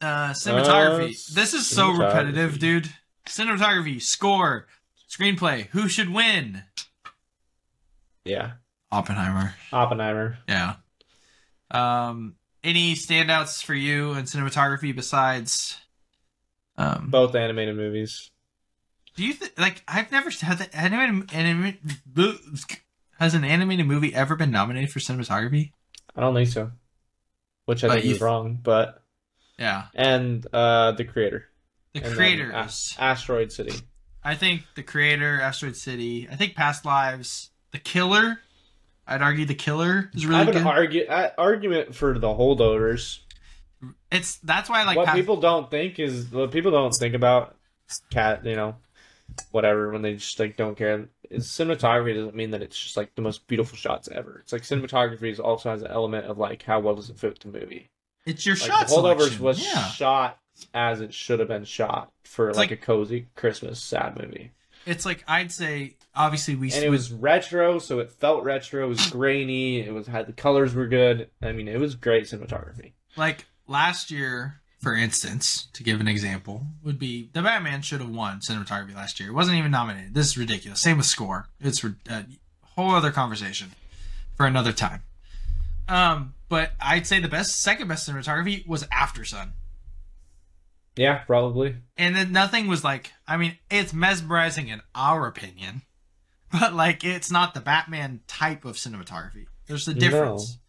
Speaker 2: uh, cinematography.
Speaker 3: Uh,
Speaker 2: this is so repetitive, dude. Cinematography, score, screenplay. Who should win?
Speaker 3: Yeah.
Speaker 2: Oppenheimer.
Speaker 3: Oppenheimer.
Speaker 2: Yeah. Um, any standouts for you in cinematography besides? Um,
Speaker 3: Both animated movies.
Speaker 2: Do you think like I've never had the animated anime, has an animated movie ever been nominated for cinematography?
Speaker 3: I don't think so. Which I
Speaker 2: But
Speaker 3: think
Speaker 2: you
Speaker 3: is wrong, but
Speaker 2: Yeah,
Speaker 3: and uh the creator.
Speaker 2: the creator
Speaker 3: A- Asteroid City.
Speaker 2: I think the creator, Asteroid City. I think Past Lives, The Killer. I'd argue The Killer is
Speaker 3: I
Speaker 2: really
Speaker 3: have
Speaker 2: good.
Speaker 3: an argu- uh, argument for the holdovers.
Speaker 2: it's that's why I like
Speaker 3: what
Speaker 2: Past-
Speaker 3: people don't think is what people don't think about cat, you know, whatever when they just like don't care. Is cinematography doesn't mean that it's just like the most beautiful shots ever. It's like cinematography is also has an element of like how well does it fit the movie.
Speaker 2: It's your
Speaker 3: Like
Speaker 2: shot
Speaker 3: the holdovers
Speaker 2: selection.
Speaker 3: was
Speaker 2: yeah,
Speaker 3: shot as it should have been shot for like,
Speaker 2: like-
Speaker 3: a cozy Christmas sad movie.
Speaker 2: it's like I'd say obviously we
Speaker 3: And it was retro, so it felt retro. It was hmm. grainy. It was had the colors were good. I mean, it was great cinematography.
Speaker 2: like last year, for instance, to give an example, would be the Batman should have won cinematography last year. It wasn't even nominated. This is ridiculous. Same with score. It's a whole other conversation for another time. Um, but I'd say the best, second best cinematography was Aftersun.
Speaker 3: Yeah, probably.
Speaker 2: And then nothing was like, I mean, it's mesmerizing in our opinion, but like it's not the Batman type of cinematography. There's a difference. No.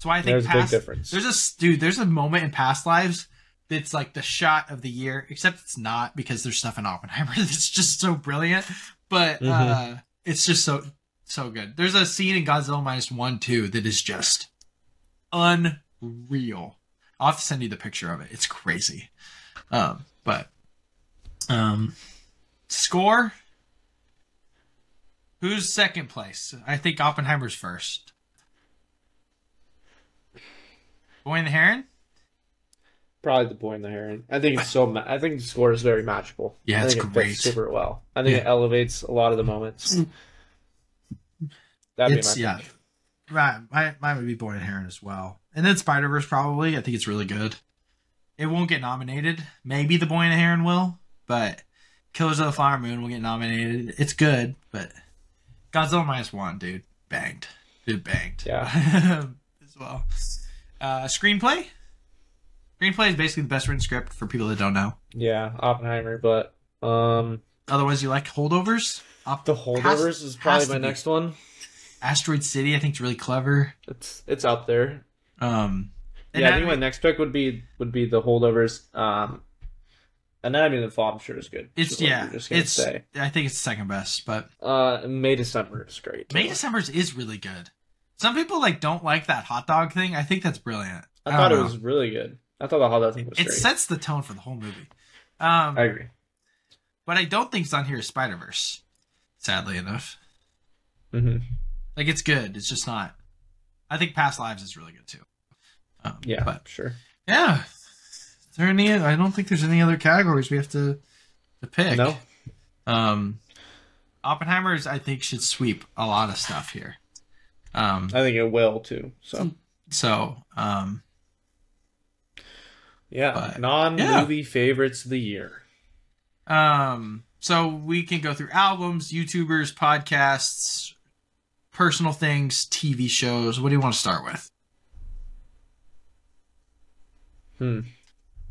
Speaker 2: So I think
Speaker 3: There's a big
Speaker 2: past,
Speaker 3: difference.
Speaker 2: there's a dude. There's a moment in past lives that's like the shot of the year, except it's not because there's stuff in Oppenheimer that's just so brilliant. But
Speaker 3: Mm-hmm.
Speaker 2: uh, it's just so so good. There's a scene in Godzilla minus one two that is just unreal. I'll have to send you the picture of it. It's crazy. Um, but um, score. Who's second place? I think Oppenheimer's first. Boy and the Heron?
Speaker 3: Probably the boy and the heron. I think it's so. Ma- I think the score is very magical.
Speaker 2: Yeah,
Speaker 3: I
Speaker 2: it's
Speaker 3: think it
Speaker 2: great.
Speaker 3: fits super well. I think it elevates a lot of the moments. That'd
Speaker 2: It's-
Speaker 3: be my
Speaker 2: yeah.
Speaker 3: pick.
Speaker 2: Right. My, mine would be Boy and the Heron as well. And then Spider Verse probably. I think it's really good. It won't get nominated. Maybe the Boy and the Heron will, but Killers of the Flower Moon will get nominated. It's good, but Godzilla minus one, dude, banged. Dude banged.
Speaker 3: Yeah.
Speaker 2: as well. Uh, screenplay? Screenplay is basically the best written script for people that don't know.
Speaker 3: Yeah, Oppenheimer, but um,
Speaker 2: Other ones you like holdovers? Op-
Speaker 3: the
Speaker 2: has-
Speaker 3: holdovers is probably my next one.
Speaker 2: Asteroid City, I think, is really clever.
Speaker 3: It's it's up there.
Speaker 2: Um,
Speaker 3: Yeah, I think my next pick would be would be the holdovers. Um, Anatomy of the Fall, I'm sure is good.
Speaker 2: It's yeah,
Speaker 3: just
Speaker 2: it's
Speaker 3: say.
Speaker 2: I think it's second best, but
Speaker 3: Uh, May December is great.
Speaker 2: May December's is really good. Some people like don't like that hot dog thing. I think that's brilliant.
Speaker 3: I
Speaker 2: don't
Speaker 3: thought it was really good. I thought the dog thing was
Speaker 2: It
Speaker 3: great.
Speaker 2: sets the tone for the whole movie. Um,
Speaker 3: I agree.
Speaker 2: But I don't think it's on here is Spider Verse. Sadly enough,
Speaker 3: hmm
Speaker 2: like it's good. It's just not. I think Past Lives is really good too. Um,
Speaker 3: Yeah,
Speaker 2: but
Speaker 3: sure.
Speaker 2: yeah. Is there any? I don't think there's any other categories we have to to pick.
Speaker 3: No,
Speaker 2: Um, Oppenheimer's I think should sweep a lot of stuff here. Um,
Speaker 3: I think it will too. So
Speaker 2: so um,
Speaker 3: yeah,
Speaker 2: But-
Speaker 3: non-movie favorites of the year.
Speaker 2: Um, so we can go through albums, YouTubers, podcasts, personal things, TV shows. What do you want to start with?
Speaker 3: Hmm.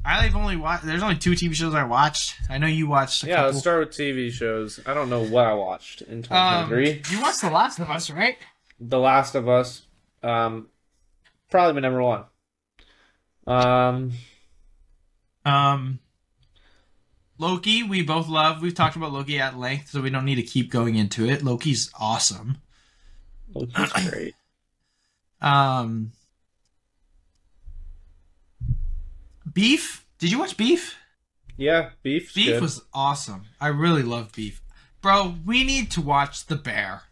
Speaker 2: I've only watched. There's only two TV shows I watched. I know you watched. A
Speaker 3: Yeah,
Speaker 2: couple.
Speaker 3: let's start with TV shows. I don't know what I watched in
Speaker 2: Um,
Speaker 3: 2023.
Speaker 2: you watched The Last of Us, right?
Speaker 3: The Last of Us, um, probably my number one. Um,
Speaker 2: Um, Loki, we both love. We've talked about Loki at length, so we don't need to keep going into it. Loki's awesome.
Speaker 3: Loki's great.
Speaker 2: Um, Beef. Did you watch Beef?
Speaker 3: Yeah, Beef.
Speaker 2: Beef
Speaker 3: good.
Speaker 2: was awesome. I really love Beef. Bro, we need to watch The Bear.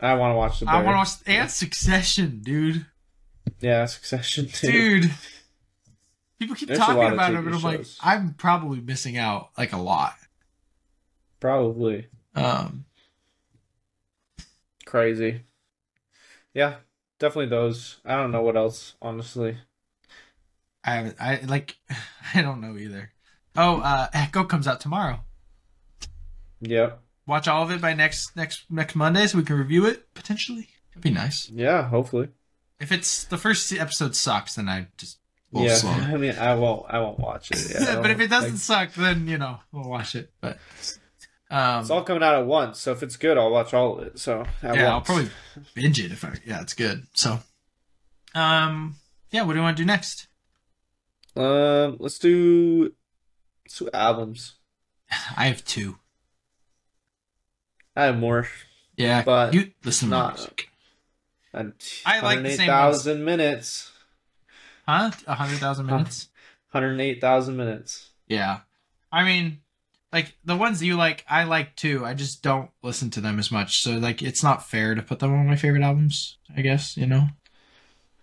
Speaker 3: I want to watch the. Bear.
Speaker 2: I want to watch and Succession, dude.
Speaker 3: Yeah, Succession too.
Speaker 2: Dude. People keep
Speaker 3: There's
Speaker 2: talking about it, but I'm like. I'm probably missing out like a lot.
Speaker 3: Probably
Speaker 2: Um,
Speaker 3: crazy. Yeah, definitely those. I don't know what else, honestly.
Speaker 2: I haven't. I like. I don't know either. Oh, uh, Echo comes out tomorrow.
Speaker 3: Yep.
Speaker 2: Watch all of it by next next next Monday, so we can review it potentially. That'd be nice.
Speaker 3: Yeah, hopefully.
Speaker 2: If it's the first episode sucks, then I just will
Speaker 3: yeah,
Speaker 2: slow.
Speaker 3: I mean, I won't. I won't watch it. Yeah,
Speaker 2: but if it doesn't
Speaker 3: like,
Speaker 2: suck, then you know we'll watch it. But um,
Speaker 3: it's all coming out at once. So if it's good, I'll watch all of it. So at
Speaker 2: yeah, I'll probably binge it if I. Yeah, it's good. So, um, yeah. What do you want to do next?
Speaker 3: Um, let's do let's do albums.
Speaker 2: I have two.
Speaker 3: I have more.
Speaker 2: Yeah,
Speaker 3: But
Speaker 2: you listen to
Speaker 3: not-
Speaker 2: music.
Speaker 3: And
Speaker 2: I like the same
Speaker 3: 108,000 minutes.
Speaker 2: Huh? A hundred thousand minutes.
Speaker 3: 108,000 minutes.
Speaker 2: Yeah. I mean, like the ones you like, I like too. I just don't listen to them as much. So like, it's not fair to put them on my favorite albums. I guess you know.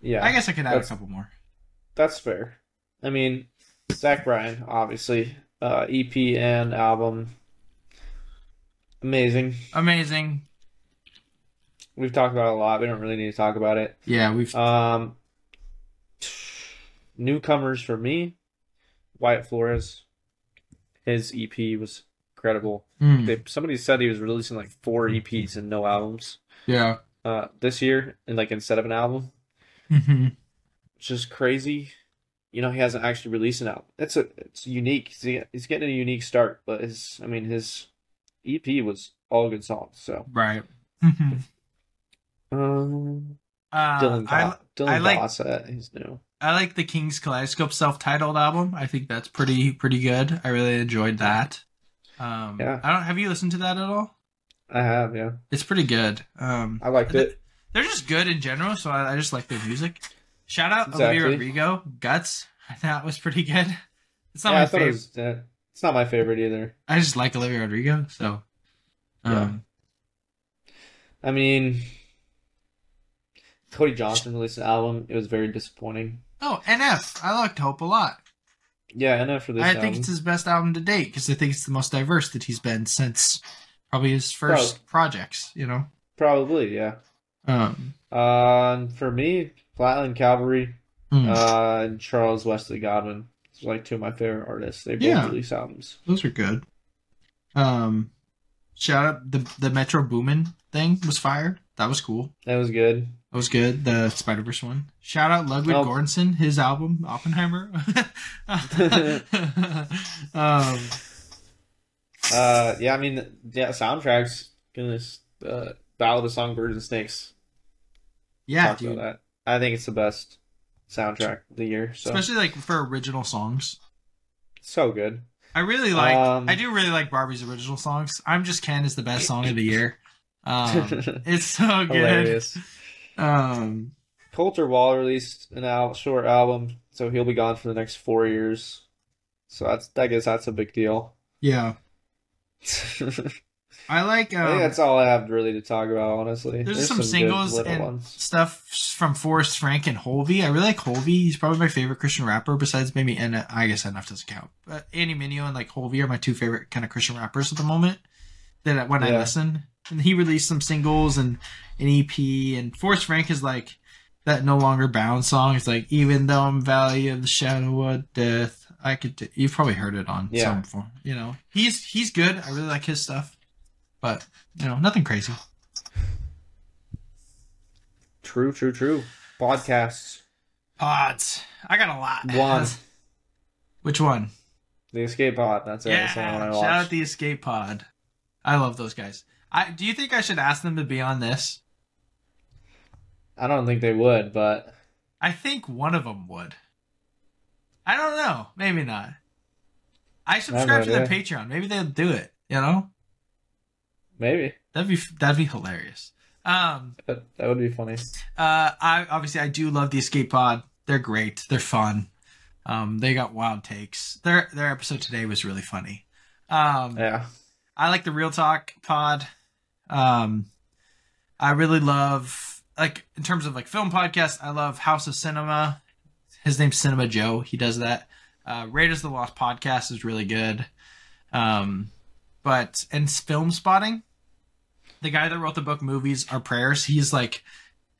Speaker 3: Yeah,
Speaker 2: I guess I could add a couple more.
Speaker 3: that's fair. I mean, Zach Bryan, obviously, uh, EP and album, amazing.
Speaker 2: Amazing.
Speaker 3: We've talked about it a lot. We don't really need to talk about it.
Speaker 2: Yeah, we've.
Speaker 3: Um, newcomers for me, Wyatt Flores. His EP was incredible.
Speaker 2: Mm,
Speaker 3: They, somebody said he was releasing like four EPs and no albums
Speaker 2: yeah.
Speaker 3: uh, this year, and like instead of an album,
Speaker 2: hmm
Speaker 3: which is crazy. You know, he hasn't actually released an album. It's a it's unique. He's, he's getting a unique start, but his I mean his EP was all good songs. So
Speaker 2: Right. Mhm.
Speaker 3: um,
Speaker 2: uh,
Speaker 3: Dylan
Speaker 2: I,
Speaker 3: Dylan
Speaker 2: I like-
Speaker 3: Gossett, he's new.
Speaker 2: I like the King's Kaleidoscope self-titled album. I think that's pretty pretty good. I really enjoyed that. Um,
Speaker 3: Yeah.
Speaker 2: I don't. Have you listened to that at all?
Speaker 3: I have, yeah.
Speaker 2: It's pretty good. Um,
Speaker 3: I liked it.
Speaker 2: they're just good in general, so I, I just like their music. Shout out Olivia Rodrigo, Guts. I thought was pretty good. It's not
Speaker 3: yeah,
Speaker 2: my
Speaker 3: thought it
Speaker 2: favorite.
Speaker 3: was. Uh, it's not my favorite either.
Speaker 2: I just like Olivia Rodrigo, so um,
Speaker 3: Yeah. I mean, Cody Johnson released an album. It was very disappointing.
Speaker 2: Oh, NF. I liked Hope a lot.
Speaker 3: Yeah, NF for this.
Speaker 2: I
Speaker 3: album.
Speaker 2: think it's his best album to date because I think it's the most diverse that he's been since probably his first projects. You know.
Speaker 3: probably yeah.
Speaker 2: Um.
Speaker 3: Uh, for me, Flatland Cavalry,
Speaker 2: hmm,
Speaker 3: uh, and Charles Wesley Godwin. Those are like two of my favorite artists. They both
Speaker 2: Yeah.
Speaker 3: release albums.
Speaker 2: those are good. Um. Shout out the the Metro Boomin thing was fired. That was cool.
Speaker 3: That was good.
Speaker 2: That was good. The Spider Verse one. Shout out Ludwig
Speaker 3: Oh.
Speaker 2: Göransson, his album Oppenheimer. um.
Speaker 3: Uh, yeah, I mean, yeah, soundtracks. Goodness, uh, Ballad of Songbirds and Snakes.
Speaker 2: Yeah, dude.
Speaker 3: that. I think it's the best soundtrack of the year. So
Speaker 2: Especially like for original songs.
Speaker 3: so good.
Speaker 2: I really like.
Speaker 3: Um,
Speaker 2: I do really like Barbie's original songs. I'm just Ken is the best song of the year. Um, it's so good.
Speaker 3: Hilarious.
Speaker 2: Um,
Speaker 3: Colter Wall released an al- short album, so he'll be gone for the next four years. So that's I guess that's a big deal.
Speaker 2: yeah,
Speaker 3: I
Speaker 2: I like.
Speaker 3: think
Speaker 2: Um,
Speaker 3: that's all I have really to talk about. Honestly,
Speaker 2: there's, some,
Speaker 3: good
Speaker 2: singles and
Speaker 3: ones.
Speaker 2: stuff from Forrest Frank and Hulvey. I really like Hulvey. He's probably my favorite Christian rapper besides maybe and I guess NF doesn't count. But Andy Mineo and like Hulvey are my two favorite kind of Christian rappers at the moment. That I- when I listen, and he released some singles and an EP. And Forrest Frank is like that no longer bound song. It's like even though I'm valley of the shadow of death, I could. Do, you've probably heard it on
Speaker 3: Yeah.
Speaker 2: some form. You know, he's he's good. I really like his stuff, but you know, nothing crazy.
Speaker 3: True, true, true. Podcasts.
Speaker 2: Pods. I got a lot.
Speaker 3: One.
Speaker 2: Which one?
Speaker 3: The Escape Pod. That's it.
Speaker 2: Yeah.
Speaker 3: That's the one I
Speaker 2: Shout
Speaker 3: watched.
Speaker 2: out the Escape Pod. I love those guys. I do you think I should ask them to be on this?
Speaker 3: I don't think they would, but
Speaker 2: I think one of them would. I don't know. Maybe not. I subscribe to their. Patreon. Maybe they'll do it. You know,
Speaker 3: maybe
Speaker 2: that'd be that'd be hilarious. Um.
Speaker 3: that, that would be funny.
Speaker 2: Uh. I obviously I do love the Escape Pod. They're great. They're fun. Um. They got wild takes. Their their episode today was really funny. Um.
Speaker 3: Yeah.
Speaker 2: I like the Real Talk pod. Um, I really love like in terms of like film podcast. I love House of Cinema. His name's Cinema Joe. He does that. Uh, Raiders of the Lost podcast is really good. Um, but and film spotting, the guy that wrote the book "Movies Are Prayers," he's like,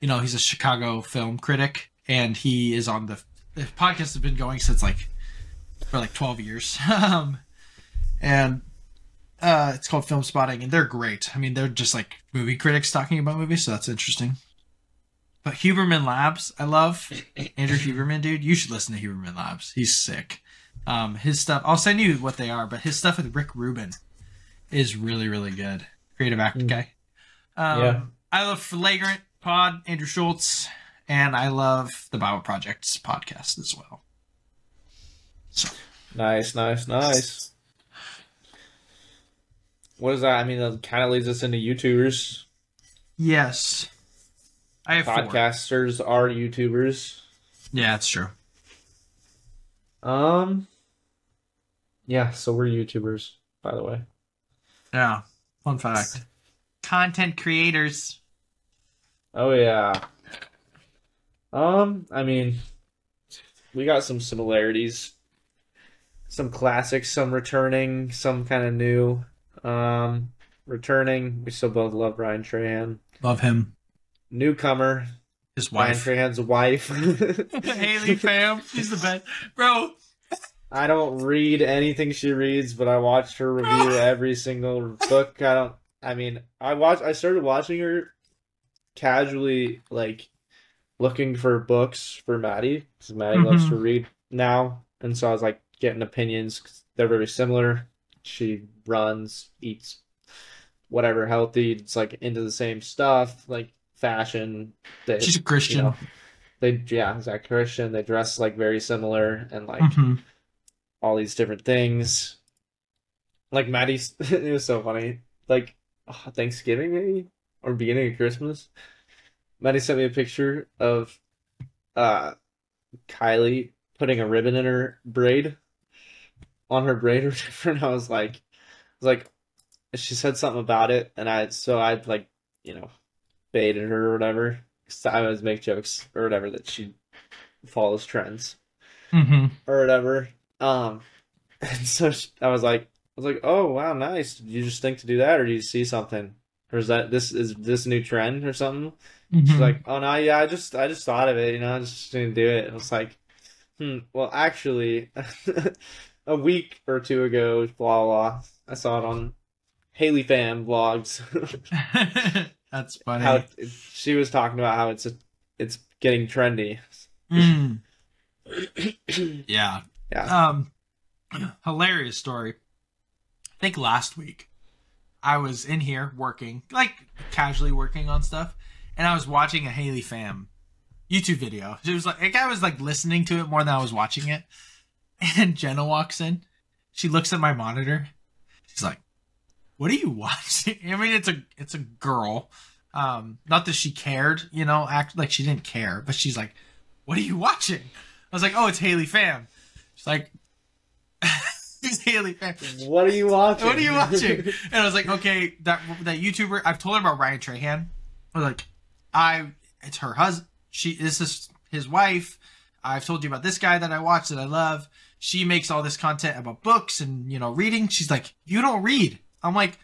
Speaker 2: you know, he's a Chicago film critic, and he is on the, the podcast has been going since like for like twelve years. um, and uh, it's called Film Spotting, and they're great. I mean, they're just like movie critics talking about movies, so that's interesting. But Huberman Labs, I love Andrew Huberman, dude. You should listen to Huberman Labs. He's sick. Um, his stuff, I'll send you what they are, but his stuff with Rick Rubin is really, really good. Creative actor
Speaker 3: Mm.
Speaker 2: guy. Um,
Speaker 3: Yeah.
Speaker 2: I love Flagrant Pod, Andrew Schulz, and I love the Bible Projects podcast as well.
Speaker 3: Nice, nice, nice. What is that? I mean, that kind of leads us into YouTubers.
Speaker 2: Yes. I have four.
Speaker 3: Podcasters are YouTubers.
Speaker 2: Yeah, that's true.
Speaker 3: Um. Yeah, so we're YouTubers, by the way.
Speaker 2: Yeah. Fun fact. Content creators.
Speaker 3: Oh yeah. Um, I mean, we got some similarities. Some classics, some returning, some kind of new. Um, returning, we still both love Ryan Trahan.
Speaker 2: Love him.
Speaker 3: Newcomer,
Speaker 2: His wife.
Speaker 3: Ryan
Speaker 2: wife.
Speaker 3: Trahan's wife.
Speaker 2: Haley Pham. She's the best. Bro.
Speaker 3: I don't read anything she reads, but I watched her review every single book. I don't. I mean, I watched. I started watching her casually, like looking for books for Maddie because Maddie loves
Speaker 2: Mhm.
Speaker 3: to read now, and so I was like getting opinions. 'cause they're very similar. She runs, eats whatever healthy. It's like into the same stuff, like fashion. They,
Speaker 2: She's a Christian.
Speaker 3: you know, they yeah, exact Christian. They dress like very similar and like
Speaker 2: Mhm.
Speaker 3: all these different things. Like Maddie's, it was so funny. Like oh, Thanksgiving maybe or beginning of Christmas. Maddie sent me a picture of uh Kylie putting a ribbon in her braid on her braid or whatever, and I was like, I was like, she said something about it, and I so I like, you know, baited her or whatever. 'Cause I always make jokes or whatever that she follows trends
Speaker 2: Mm-hmm.
Speaker 3: or whatever. Um, and so she, I was like, I was like, oh wow, nice. Did you just think to do that, or do you see something, or is that this is this new trend or something?
Speaker 2: Mm-hmm.
Speaker 3: She's like, oh no, yeah, I just I just thought of it, you know, I just didn't do it. And I was like, hmm, well, actually, a week or two ago, blah blah, blah I saw it on Haley Pham vlogs.
Speaker 2: That's funny.
Speaker 3: how it, she was talking about how it's a, it's getting trendy.
Speaker 2: Mm. Yeah.
Speaker 3: Yeah.
Speaker 2: Um, hilarious story. I think last week I was in here working, like casually working on stuff, and I was watching a Haley Pham YouTube video. It was like, like I was like listening to it more than I was watching it. And Jenna walks in. She looks at my monitor. She's like, "What are you watching?" I mean, it's a it's a girl. Um, not that she cared, you know, act like she didn't care, but she's like, "What are you watching?" I was like, "Oh, it's Haley Pham." She's like, "Who's Haley Pham?"
Speaker 3: What are you watching?
Speaker 2: What are you watching? And I was like, okay, that that YouTuber. I've told her about Ryan Trahan. I was like, I it's her husband. She this is his wife. I've told you about this guy that I watch that I love. She makes all this content about books and you know reading. She's like, you don't read. I'm like,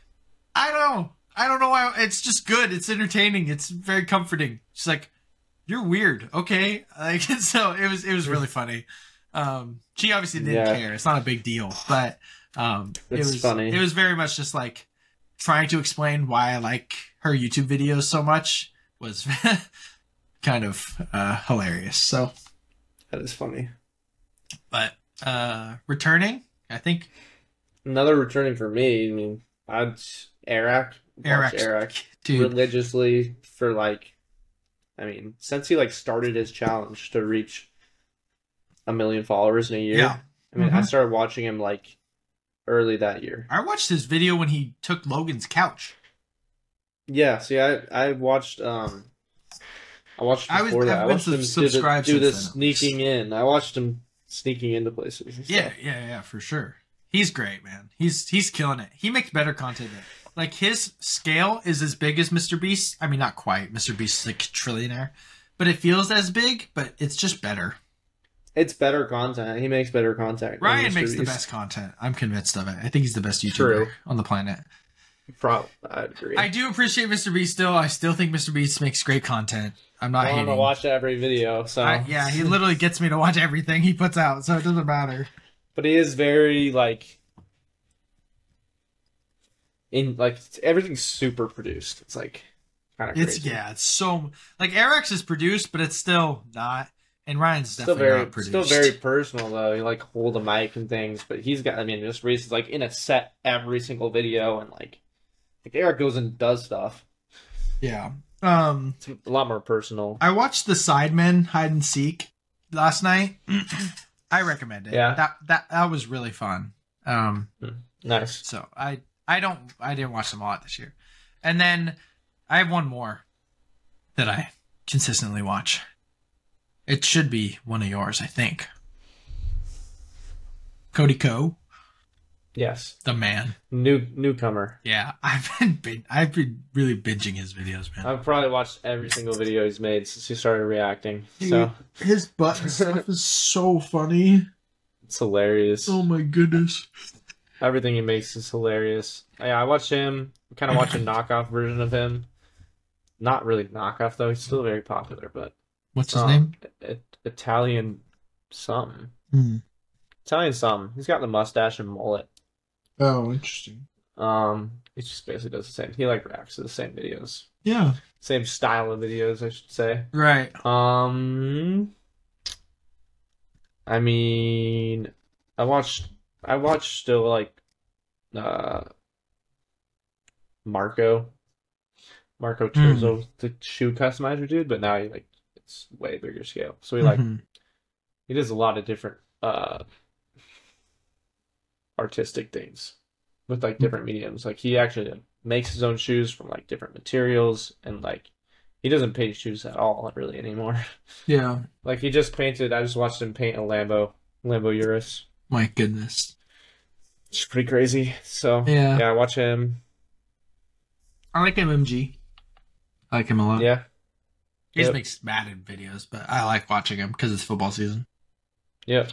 Speaker 2: I don't. I don't know why. It's just good. It's entertaining. It's very comforting. She's like, you're weird. Okay, like so it was it was really funny. Um, she obviously didn't
Speaker 3: Yeah.
Speaker 2: care. It's not a big deal, but um, it was
Speaker 3: funny.
Speaker 2: It was very much just like trying to explain why I like her YouTube videos so much was kind of uh, hilarious. So,
Speaker 3: That is funny.
Speaker 2: but uh, returning, I think
Speaker 3: Another returning for me. I mean, I'd
Speaker 2: Airrack.
Speaker 3: Airrack,
Speaker 2: Airrack
Speaker 3: religiously for like, I mean, since he like started his challenge to reach a million followers in a year.
Speaker 2: Yeah.
Speaker 3: I mean, I
Speaker 2: Mhm.
Speaker 3: started watching him like early that year.
Speaker 2: I watched his video when he took Logan's couch.
Speaker 3: Yeah. See, I I watched um. I watched
Speaker 2: I was-
Speaker 3: before that. I watched him do the, do the sneaking in. I watched him sneaking into places.
Speaker 2: Yeah, yeah, yeah, for sure. He's great, man. He's he's killing it. He makes better content. Than, like his scale is as big as Mr. Beast. I mean, not quite. Mr. Beast's like trillionaire, but it feels as big. But it's just better.
Speaker 3: It's better content. He makes better content.
Speaker 2: Ryan makes the best content. I'm convinced of it. I think he's the best YouTuber
Speaker 3: True.
Speaker 2: on the planet.
Speaker 3: Pro- I'd agree.
Speaker 2: I do appreciate Mr. Beast still. I still think Mr. Beast makes great content. I'm not
Speaker 3: I want to watch every video. So
Speaker 2: I, yeah, he literally gets me to watch everything he puts out, so it doesn't matter.
Speaker 3: but he is very like in like everything's super produced. It's like kind of
Speaker 2: It's
Speaker 3: crazy.
Speaker 2: yeah, it's so like Airrack's is produced, but it's still not. And Ryan's
Speaker 3: Still
Speaker 2: definitely
Speaker 3: very,
Speaker 2: not produced.
Speaker 3: still very personal though. He like hold a mic and things, but he's got. I mean, just Reese is like in a set every single video, and like, like Airrack goes and does stuff.
Speaker 2: yeah. Um,
Speaker 3: It's a lot more personal.
Speaker 2: I watched the Sidemen hide and seek last night. I recommend it.
Speaker 3: Yeah.
Speaker 2: that that that was really fun. Um,
Speaker 3: Nice.
Speaker 2: so I I don't I didn't watch them a lot this year, and then I have one more that I consistently watch. It should be one of yours, I think. Cody Ko,
Speaker 3: Yes.
Speaker 2: the man.
Speaker 3: New newcomer.
Speaker 2: Yeah, I've been, I've been really binging his videos, man.
Speaker 3: I've probably watched every single video he's made since he started reacting. So
Speaker 2: his butt stuff is so funny.
Speaker 3: it's hilarious.
Speaker 2: Oh my goodness.
Speaker 3: Everything he makes is hilarious. Yeah, I watch him. Kind of watch a knockoff version of him. Not really knockoff though. He's still very popular, but
Speaker 2: What's his
Speaker 3: um,
Speaker 2: name?
Speaker 3: Italian something.
Speaker 2: Hmm.
Speaker 3: Italian something. He's got the mustache and mullet.
Speaker 2: Oh, interesting.
Speaker 3: Um, he just basically does the same. He like reacts to the same videos,
Speaker 2: Yeah.
Speaker 3: same style of videos, I should say.
Speaker 2: Right.
Speaker 3: Um, I mean, I watched. I watched still like, uh, Marco, Marco Turzo, the shoe customizer dude, but now he like it's way bigger scale. So he like
Speaker 2: Mhm.
Speaker 3: he does a lot of different uh artistic things with like different mediums. Like he actually makes his own shoes from like different materials and like he doesn't paint shoes at all really anymore.
Speaker 2: Yeah.
Speaker 3: Like he just painted. I just watched him paint a Lambo, Lambo Urus.
Speaker 2: My goodness.
Speaker 3: It's pretty crazy. So
Speaker 2: Yeah.
Speaker 3: yeah, I watch him.
Speaker 2: I like MMG. I like him a lot.
Speaker 3: Yeah.
Speaker 2: he just
Speaker 3: Yep.
Speaker 2: makes Madden videos, but I like watching him because it's football season.
Speaker 3: Yep.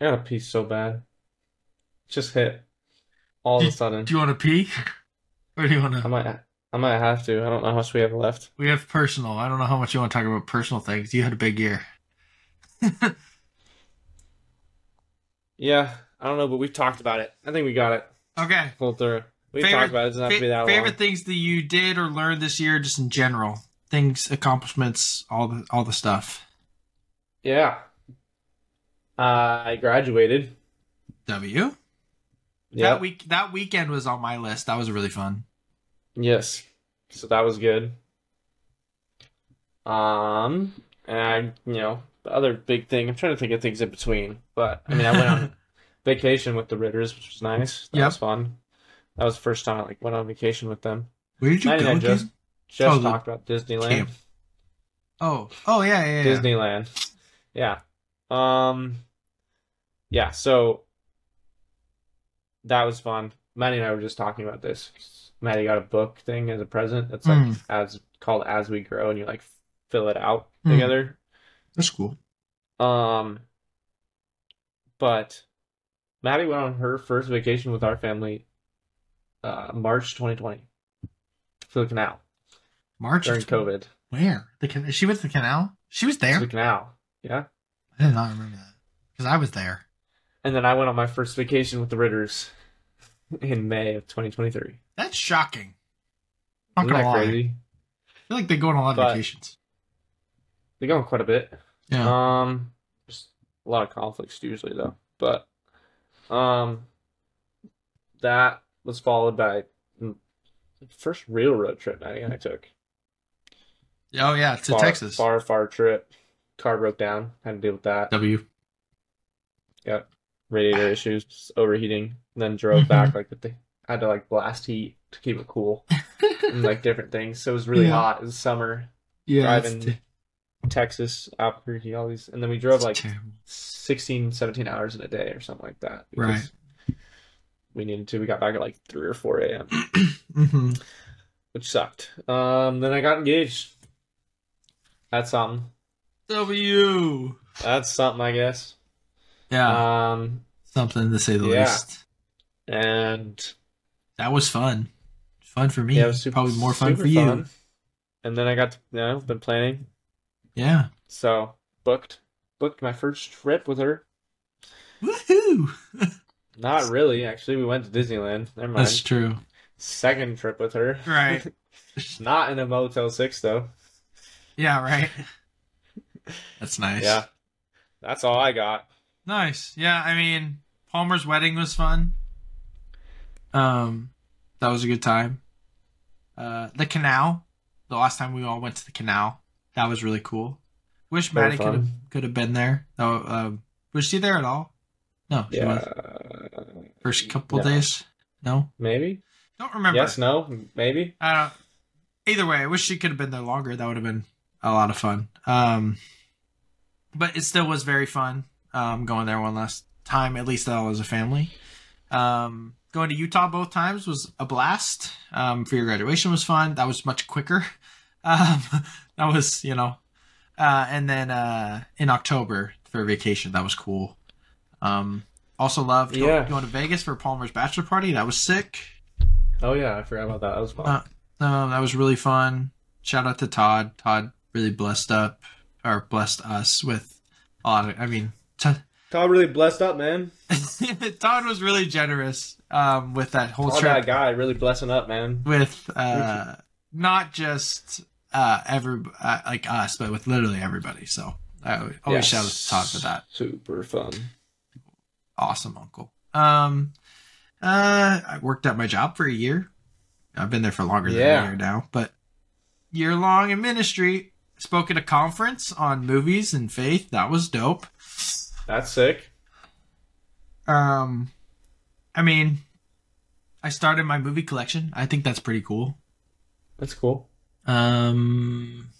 Speaker 3: I got a pee so bad. Just hit. All of a sudden.
Speaker 2: Do you want to pee, or do you want to?
Speaker 3: I might I might have to. I don't know how much we have left.
Speaker 2: We have personal. I don't know how much you want to talk about personal things. You had a big year.
Speaker 3: Yeah. I don't know, but we've talked about it. I think we got it.
Speaker 2: Okay.
Speaker 3: Pull through. We've
Speaker 2: Favorite-
Speaker 3: talked about it. Have to be that
Speaker 2: favorite
Speaker 3: long.
Speaker 2: things that you did or learned this year, just in general, things, accomplishments, all the all the stuff.
Speaker 3: Yeah. I graduated.
Speaker 2: W. That week that weekend was on my list. That was really fun.
Speaker 3: Yes. So that was good. Um, and I, you know, the other big thing, I'm trying to think of things in between, but I mean, I went on vacation with the Ritters, which was nice. That
Speaker 2: Yep.
Speaker 3: was fun. That was the first time I like went on vacation with them.
Speaker 2: Where did you go
Speaker 3: I just just
Speaker 2: Oh,
Speaker 3: talked about Disneyland.
Speaker 2: camp. Oh, oh yeah, yeah, yeah.
Speaker 3: Disneyland. Yeah. Um yeah, so that was fun. Maddie and I were just talking about this. Maddie got a book thing as a present It's like
Speaker 2: Mm.
Speaker 3: as called As We Grow and you like fill it out
Speaker 2: Mm.
Speaker 3: together.
Speaker 2: That's cool.
Speaker 3: Um but Maddie went on her first vacation with our family uh March 2020 to the canal
Speaker 2: March
Speaker 3: during COVID.
Speaker 2: Where the can- she went to the canal? She was
Speaker 3: To
Speaker 2: there.
Speaker 3: the canal. Yeah.
Speaker 2: I did not remember that because I was there.
Speaker 3: And then I went on my first vacation with the Ritters in May of 2023.
Speaker 2: That's shocking. Not
Speaker 3: Isn't
Speaker 2: gonna
Speaker 3: that
Speaker 2: lie.
Speaker 3: crazy?
Speaker 2: I feel like they go on a lot of
Speaker 3: But-
Speaker 2: vacations.
Speaker 3: They go on quite a bit.
Speaker 2: Yeah.
Speaker 3: Um, just a lot of conflicts usually though. But um, that was followed by the first real road trip and I took.
Speaker 2: oh yeah, to
Speaker 3: far,
Speaker 2: Texas.
Speaker 3: Far, far trip. Car broke down. Had to deal with that.
Speaker 2: W.
Speaker 3: Radiator issues, overheating. And then drove
Speaker 2: Mm-hmm.
Speaker 3: back like the had to like blast heat to keep it cool and like different things. So it was really
Speaker 2: Yeah.
Speaker 3: hot. It was summer.
Speaker 2: Yeah.
Speaker 3: driving
Speaker 2: t-
Speaker 3: Texas, Albuquerque, all these, and then we drove
Speaker 2: it's
Speaker 3: like
Speaker 2: terrible.
Speaker 3: 16, 17 hours in a day or something like that.
Speaker 2: Right.
Speaker 3: We needed to. We got back at like three or four a.m.,
Speaker 2: hmm
Speaker 3: which sucked. Um, then I got engaged. That's something.
Speaker 2: W.
Speaker 3: That's something, I guess.
Speaker 2: Yeah.
Speaker 3: Um,
Speaker 2: Something to say the
Speaker 3: yeah.
Speaker 2: least.
Speaker 3: and
Speaker 2: That was fun. Fun for me.
Speaker 3: yeah, it was super,
Speaker 2: Probably more fun
Speaker 3: super
Speaker 2: for you.
Speaker 3: fun. And then I got to, you know, been planning,
Speaker 2: Yeah.
Speaker 3: so booked booked my first trip with her.
Speaker 2: Woohoo!
Speaker 3: Not really, actually. We went to Disneyland. Never mind.
Speaker 2: That's true.
Speaker 3: Second trip with her.
Speaker 2: Right.
Speaker 3: Not in a Motel Six though.
Speaker 2: Yeah, right. That's nice.
Speaker 3: Yeah, that's all I got.
Speaker 2: Nice. Yeah, I mean, Palmer's wedding was fun. Um, that was a good time. Uh, the canal. The last time we all went to the canal, that was really cool. Wish
Speaker 3: Very
Speaker 2: Maddie could have could have been there. Oh, um, was she there at all? No, she
Speaker 3: Yeah,
Speaker 2: was. First couple
Speaker 3: No.
Speaker 2: days. No,
Speaker 3: maybe.
Speaker 2: don't remember.
Speaker 3: Yes, no, maybe.
Speaker 2: I don't. Either way, I wish she could have been there longer. That would have been a lot of fun. Um, but it still was very fun. Um, going there one last time, at least all as a family. Um, going to Utah both times was a blast. Um, for your graduation was fun. That was much quicker. Um, that was you know, uh, and then uh, in October for vacation, that was cool. Um, also loved go-
Speaker 3: Yeah.
Speaker 2: going to Vegas for Palmer's bachelor party. That was sick.
Speaker 3: Oh yeah, I forgot about that. That was fun.
Speaker 2: Uh, no, that was really fun. Shout out to Todd. Todd really blessed up or blessed us with a lot of. I mean, t-
Speaker 3: Todd really blessed up, man.
Speaker 2: Todd was really generous um, with that whole
Speaker 3: All
Speaker 2: trip.
Speaker 3: that guy really blessing up, man.
Speaker 2: With uh, not just uh, every uh, like us, but with literally everybody. So I always
Speaker 3: Yeah,
Speaker 2: shout out to Todd for that.
Speaker 3: Super fun.
Speaker 2: Awesome uncle. Um, uh, I worked at my job for a year. I've been there for longer than
Speaker 3: Yeah.
Speaker 2: a year now, but year long in ministry. Spoke at a conference on movies and faith. That was dope.
Speaker 3: That's sick.
Speaker 2: Um, I mean, I started my movie collection. I think that's pretty cool.
Speaker 3: That's cool.
Speaker 2: Um,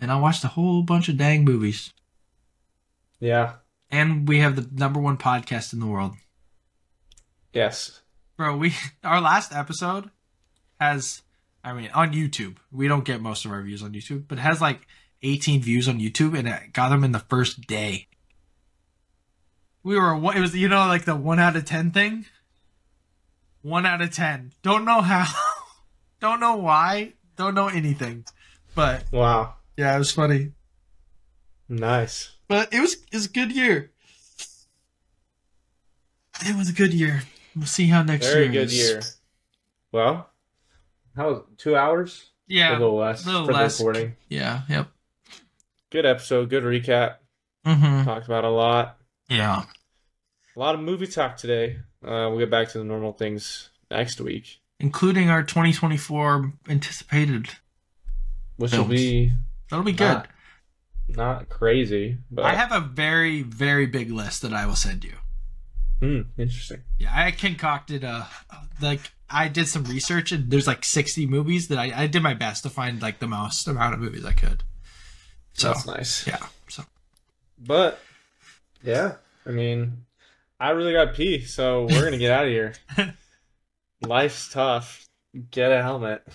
Speaker 2: and I watched a whole bunch of dang movies.
Speaker 3: Yeah.
Speaker 2: And we have the number one podcast in the world.
Speaker 3: Yes.
Speaker 2: Bro, we our last episode has I mean, on YouTube. We don't get most of our views on YouTube, but it has like 18 views on YouTube, and it got them in the first day. We were it was you know like the one out of ten thing. One out of ten. Don't know how. don't know why. Don't know anything. But
Speaker 3: Wow.
Speaker 2: yeah, it was funny.
Speaker 3: Nice.
Speaker 2: But it was it was a good year. It was a good year. We'll see how next
Speaker 3: Very
Speaker 2: year Very
Speaker 3: good
Speaker 2: is.
Speaker 3: year. Well, how was two hours?
Speaker 2: Yeah.
Speaker 3: a little less A
Speaker 2: little
Speaker 3: for
Speaker 2: less.
Speaker 3: the recording.
Speaker 2: Yeah. Yep.
Speaker 3: Good episode. Good recap.
Speaker 2: Mm-hmm.
Speaker 3: Talked about a lot.
Speaker 2: Yeah.
Speaker 3: A lot of movie talk today. Uh, we'll get back to the normal things next week,
Speaker 2: Including our 2024 anticipated.
Speaker 3: which
Speaker 2: Films.
Speaker 3: will be
Speaker 2: That'll be good.
Speaker 3: Not- not crazy, but
Speaker 2: I have a very, very big list that I will send you.
Speaker 3: Hmm, interesting.
Speaker 2: Yeah, I concocted a like I did some research and there's like 60 movies that I, I did my best to find like the most amount of movies I could. So
Speaker 3: That's nice.
Speaker 2: yeah, so
Speaker 3: But yeah, I mean, I really got pee, so we're gonna get out of here. Life's tough. Get a helmet.